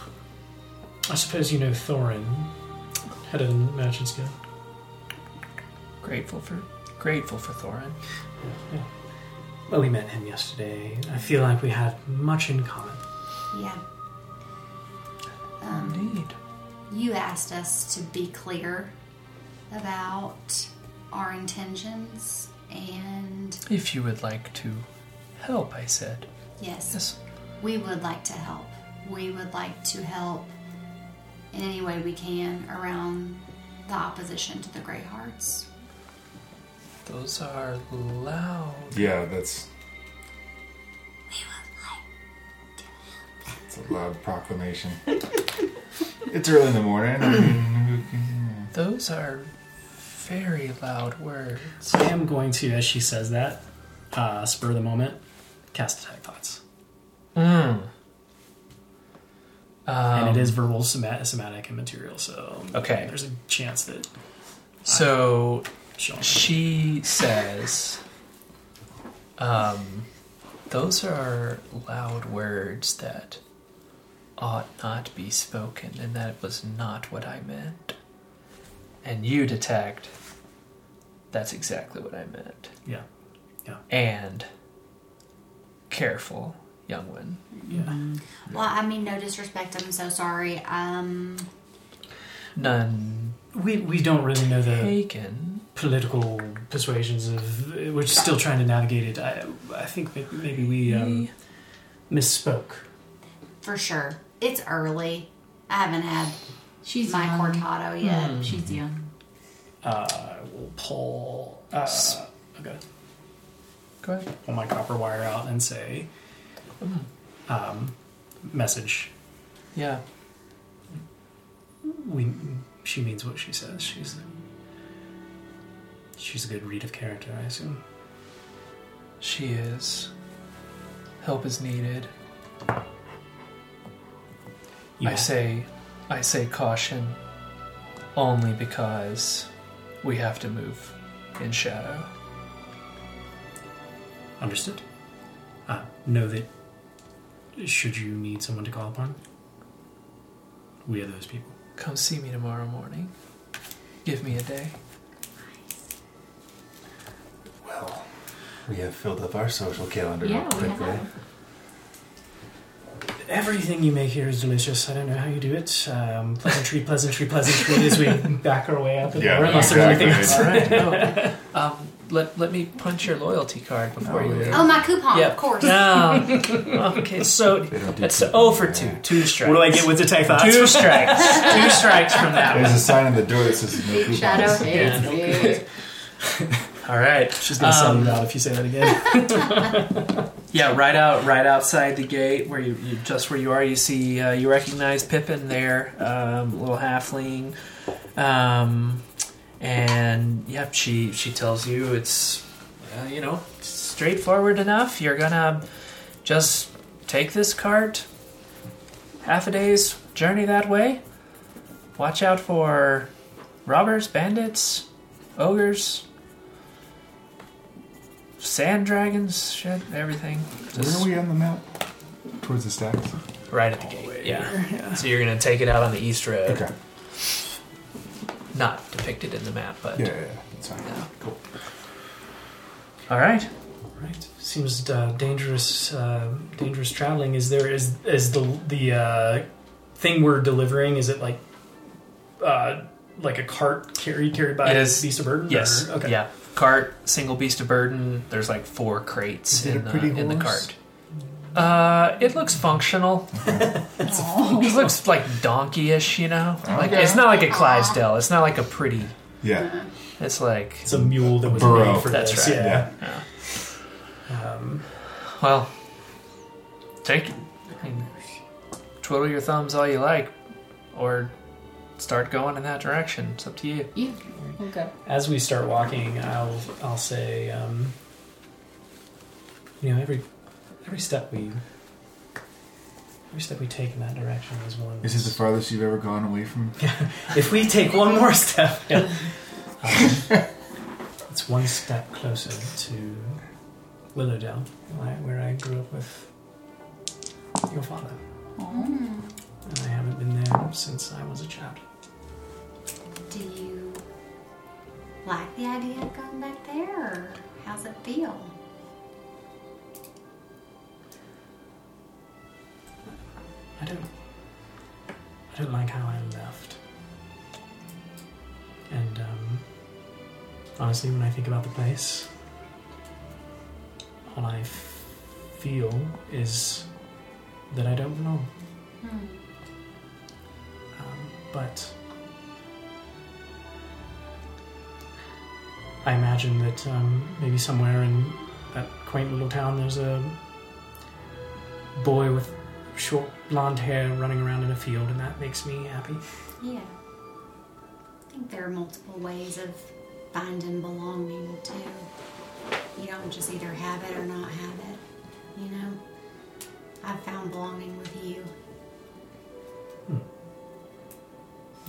I suppose you know Thorin, head of the Merchants Guild. grateful for grateful for Thorin. Yeah. Well, we met him yesterday. I feel like we had much in common. Yeah. Um, Indeed. you asked us to be clear about our intentions, and If you would like to help, I said. yes, Yes. we would like to help. We would like to help in any way we can around the opposition to the Greyhearts. Those are loud. Yeah, that's. We would like It's a loud proclamation. it's early in the morning. I mean, Those are very loud words. I am going to, as she says that, uh, spur the moment, cast detect thoughts. And Um, it is verbal, soma- somatic, and material. So Okay. there's a chance that So she says, um, "Those are loud words that ought not be spoken, and that was not what I meant." And you detect that's exactly what I meant. Yeah, Yeah. And careful, young one. yeah. Well, I mean, no disrespect. I'm so sorry. Um, None We we don't really know the taken. political persuasions of. We're still trying to navigate it. I I think maybe we um, misspoke. for sure. It's early. I haven't had She's my young. cortado yet. She's young. Uh, I will pull. Uh, okay. Go ahead. pull my copper wire out and say, um, message. Yeah. We, she means what she says. She's, she's a good read of character, I assume. She is. Help is needed. You I say I say caution only because we have to move in shadow. Understood. Uh, know that should you need someone to call upon, we are those people. Come see me tomorrow morning. Give me a day. Well, we have filled up our social calendar Yeah, we quickly. have. Everything you make here is delicious. I don't know how you do it. Um, pleasantry, pleasantry, pleasantry as we back our way out the Yeah, door. Unless there's exactly. anything else. All right. no. Um, let, let me punch your loyalty card before Oh, you yeah. leave. Oh, my coupon, Yeah. of course. No. okay, so They don't that's two. 0 for 2. Two strikes. What do I get with the thoughts? Two strikes. Two strikes from that There's one. a sign on the door that says no coupons. shadow Yeah. hates you. All right. She's gonna Um, you out if you say that again. Yeah, right out, right outside the gate, where you, you just where you are, you see, uh, you recognize Pippin there, um, little halfling, um, and yep, she she tells you it's, uh, you know, straightforward enough. You're gonna just take this cart, half a day's journey that way. Watch out for robbers, bandits, ogres. Sand dragons, shit, everything. Where are we on the map? Towards the stacks. Right at the gate. Yeah. So you're gonna take it out on the east road. Okay. Not depicted in the map, but Yeah, yeah, yeah. That's fine. Yeah. Cool. all right. right. Seems uh, dangerous. Uh, dangerous traveling. Is there is is the the uh, thing we're delivering? Is it like uh, like a cart carried carried by It a beast of burden? Yes. Or- okay. Yeah. Cart, single beast of burden. There's like four crates in the pretty in the cart. Uh, it looks functional. it looks like donkey-ish, you know. Like Okay. it's not like a Clydesdale. It's not like a pretty. Yeah. It's like It's a mule that was Burrow. made for That's this. right. Yeah. Yeah. Um, well, take it. I mean, twiddle your thumbs all you like, or start going in that direction. It's up to you. Yeah. Okay. as we start walking, I'll I'll say, um, you know, every every step we every step we take in that direction is one. This is the farthest you've ever gone away from. if we take one more step, um, it's one step closer to Willowdale, where I- where I grew up with your father, and I haven't been there since I was a child. Do you like the idea of going back there, or how's it feel? I don't. I don't like how I left. And um, honestly, when I think about the place, all I f- feel is that I don't belong. Hmm. Um, but I imagine that um, maybe somewhere in that quaint little town there's a boy with short blonde hair running around in a field, and that makes me happy. Yeah. I think there are multiple ways of finding belonging too. You don't just either have it or not have it. You know? I've found belonging with you.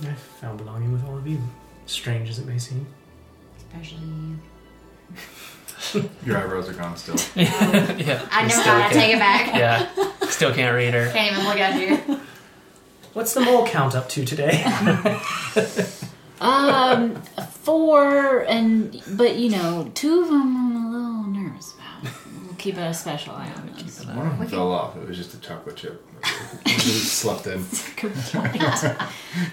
I've found belonging with all of you, strange as it may seem. Especially you. Your eyebrows are gone still. yeah. I know Still how to take it back. Yeah. Still can't read her. Can't even look at you. What's the mole count up to today? Um, four, and but you know, two of them I'm a little nervous about. We'll keep a special eye on those. One of them fell off. It was just a chocolate chip. It slept in. Good point.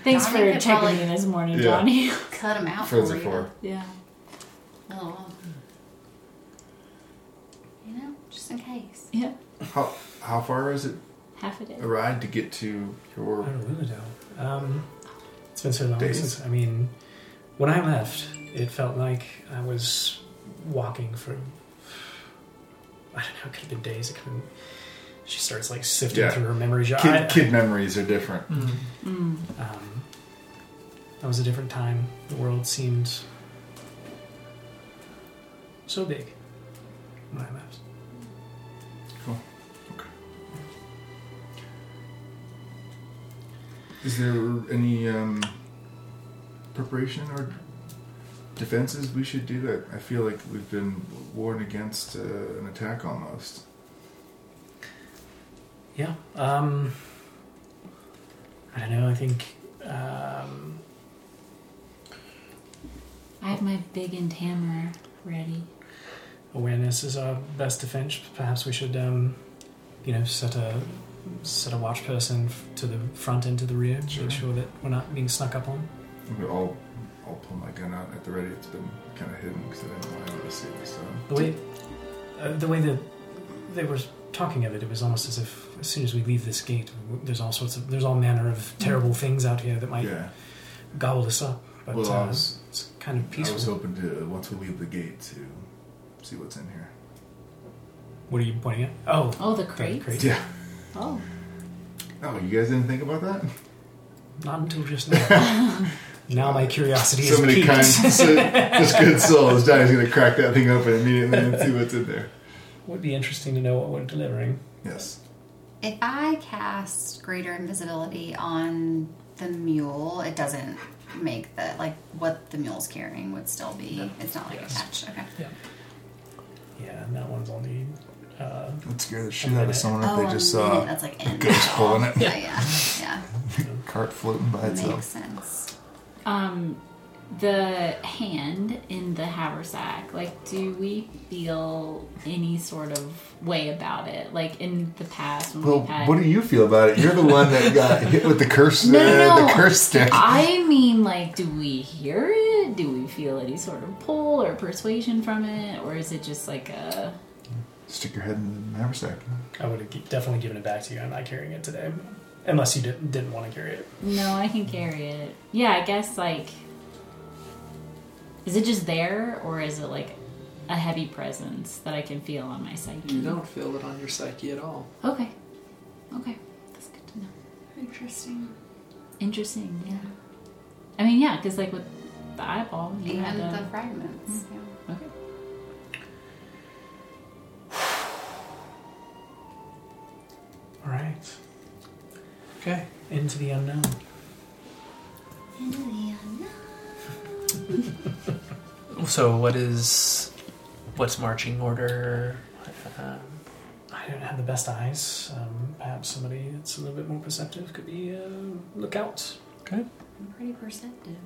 Thanks Johnny for could checking probably- me this morning, Yeah. Johnny. Cut him out Friends for are you. for. yeah. Oh. You know, just in case. Yeah. How how far is it Half a day. a ride to get to your? Oh, Lilydale. Um, it's been so long Days? since. I mean, when I left, it felt like I was walking for. I don't know. It could have been days. It could have been. She starts like sifting Yeah. through her memories. Kid, I- kid memories are different. Mm. Mm. Um, that was a different time. The world seemed so big when I left. Cool. Okay. Is there any um, preparation or defenses we should do? I, I feel like we've been warned against uh, an attack almost. Yeah. Um, I don't know. I think. Um, I have my big entammer ready. awareness is our best defense. Perhaps we should, um, you know, set a set a watch person f- to the front and to the rear, Sure. make sure that we're not being snuck up on. But I'll, I'll pull my gun out at the ready. It's been kind of hidden because I didn't want anyone to see it. So The way, uh, the way that they were talking of it, it was almost as if as soon as we leave this gate, there's all sorts of there's all manner of terrible things out here that might yeah, gobble us up. But Well, uh, was- it's kind of peaceful. I was hoping to once we leave the gate to see what's in here. What are you pointing at? Oh, Oh, the the crate. Yeah. Oh, Oh, you guys didn't think about that? Not until just now. now my curiosity is So many piqued. kind, so, just good souls. Johnny's gonna crack that thing open immediately and see what's in there. Would be interesting to know what we're delivering. Yes. If I cast greater invisibility on the mule, it doesn't make the like what the mule's carrying would still be. It's not like Yes. attached. Okay. Yeah, and that one's only. Uh, It'd scare the shit out of someone if oh, they just minute, saw that's like a ghost pulling it. Yeah, yeah, yeah. Cart floating by itself. Makes sense. Um, the hand in the haversack. Like, do we feel any sort of way about it? Like in the past when Well, we've had. what do you feel about it? You're the one that got hit with the curse, No, no, uh, no. the curse stick. I mean, like, do we hear it? Do we feel any sort of pull or persuasion from it, or is it just like a? Stick your head in the haversack. I would have definitely given it back to you. I'm not carrying it today, unless you didn't didn't want to carry it. No, I can carry it. Yeah, I guess like. Is it just there, or is it like a heavy presence that I can feel on my psyche? You don't feel it on your psyche at all. Okay. Okay. That's good to know. Interesting. Interesting. Yeah. I mean, yeah, because like with the eyeball, you And had the to. fragments. Mm-hmm. Yeah. Okay. All right, Okay. into the unknown. So what is what's marching order? Um, I don't have the best eyes. Um, perhaps somebody that's a little bit more perceptive could be uh, look out. okay. I'm pretty perceptive.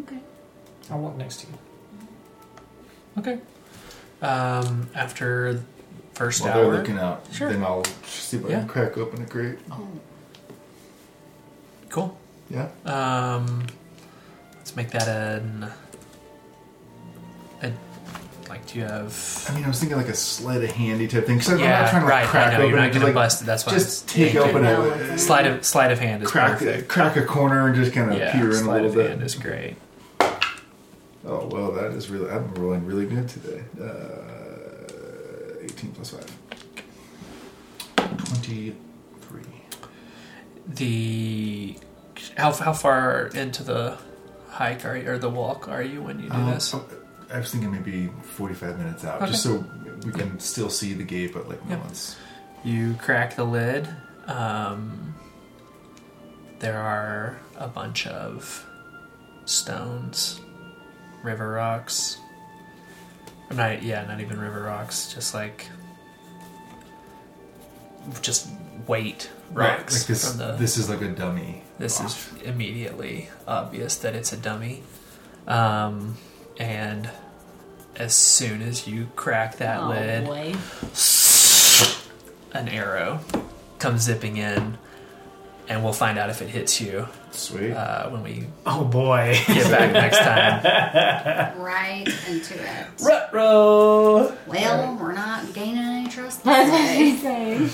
Okay. I'll walk next to you. Okay. Um, after first While hour. they're looking out, Sure. then I'll see if I Yeah. can crack open a crate. Oh. Cool. Yeah. Um, let's make that an. A, like, do you have? I mean, I was thinking like a sleight of handy type thing. Because I'm yeah, not trying to like, right. crack I know open you're it, not just, going like, to bust it. That's why. Just it's- take yeah, open know a what's Sleight of sleight of hand is crack, perfect. crack a corner and just kind of Yeah, peer in a little sleight little of bit. hand is great. Oh well, that is really. I'm rolling really good today. Uh, 18 plus five. 23. The how how far into the hike are you, or the walk are you when you do Um, this? I was thinking maybe 45 minutes out, Okay. just so we can still see the gate, but like no Yep. one's. You crack the lid. Um, there are a bunch of stones, river rocks. Not, yeah, not even river rocks, just like just weight Right. rocks Like this, from the this is like a dummy. this rock. is immediately obvious that it's a dummy. Um, and as soon as you crack that oh lid, boy. an arrow comes zipping in, and we'll find out if it hits you sweet. uh, when we Oh boy. get back next time. Right into it. Rutro! Well, we're not gaining any trust That's what way. she's saying.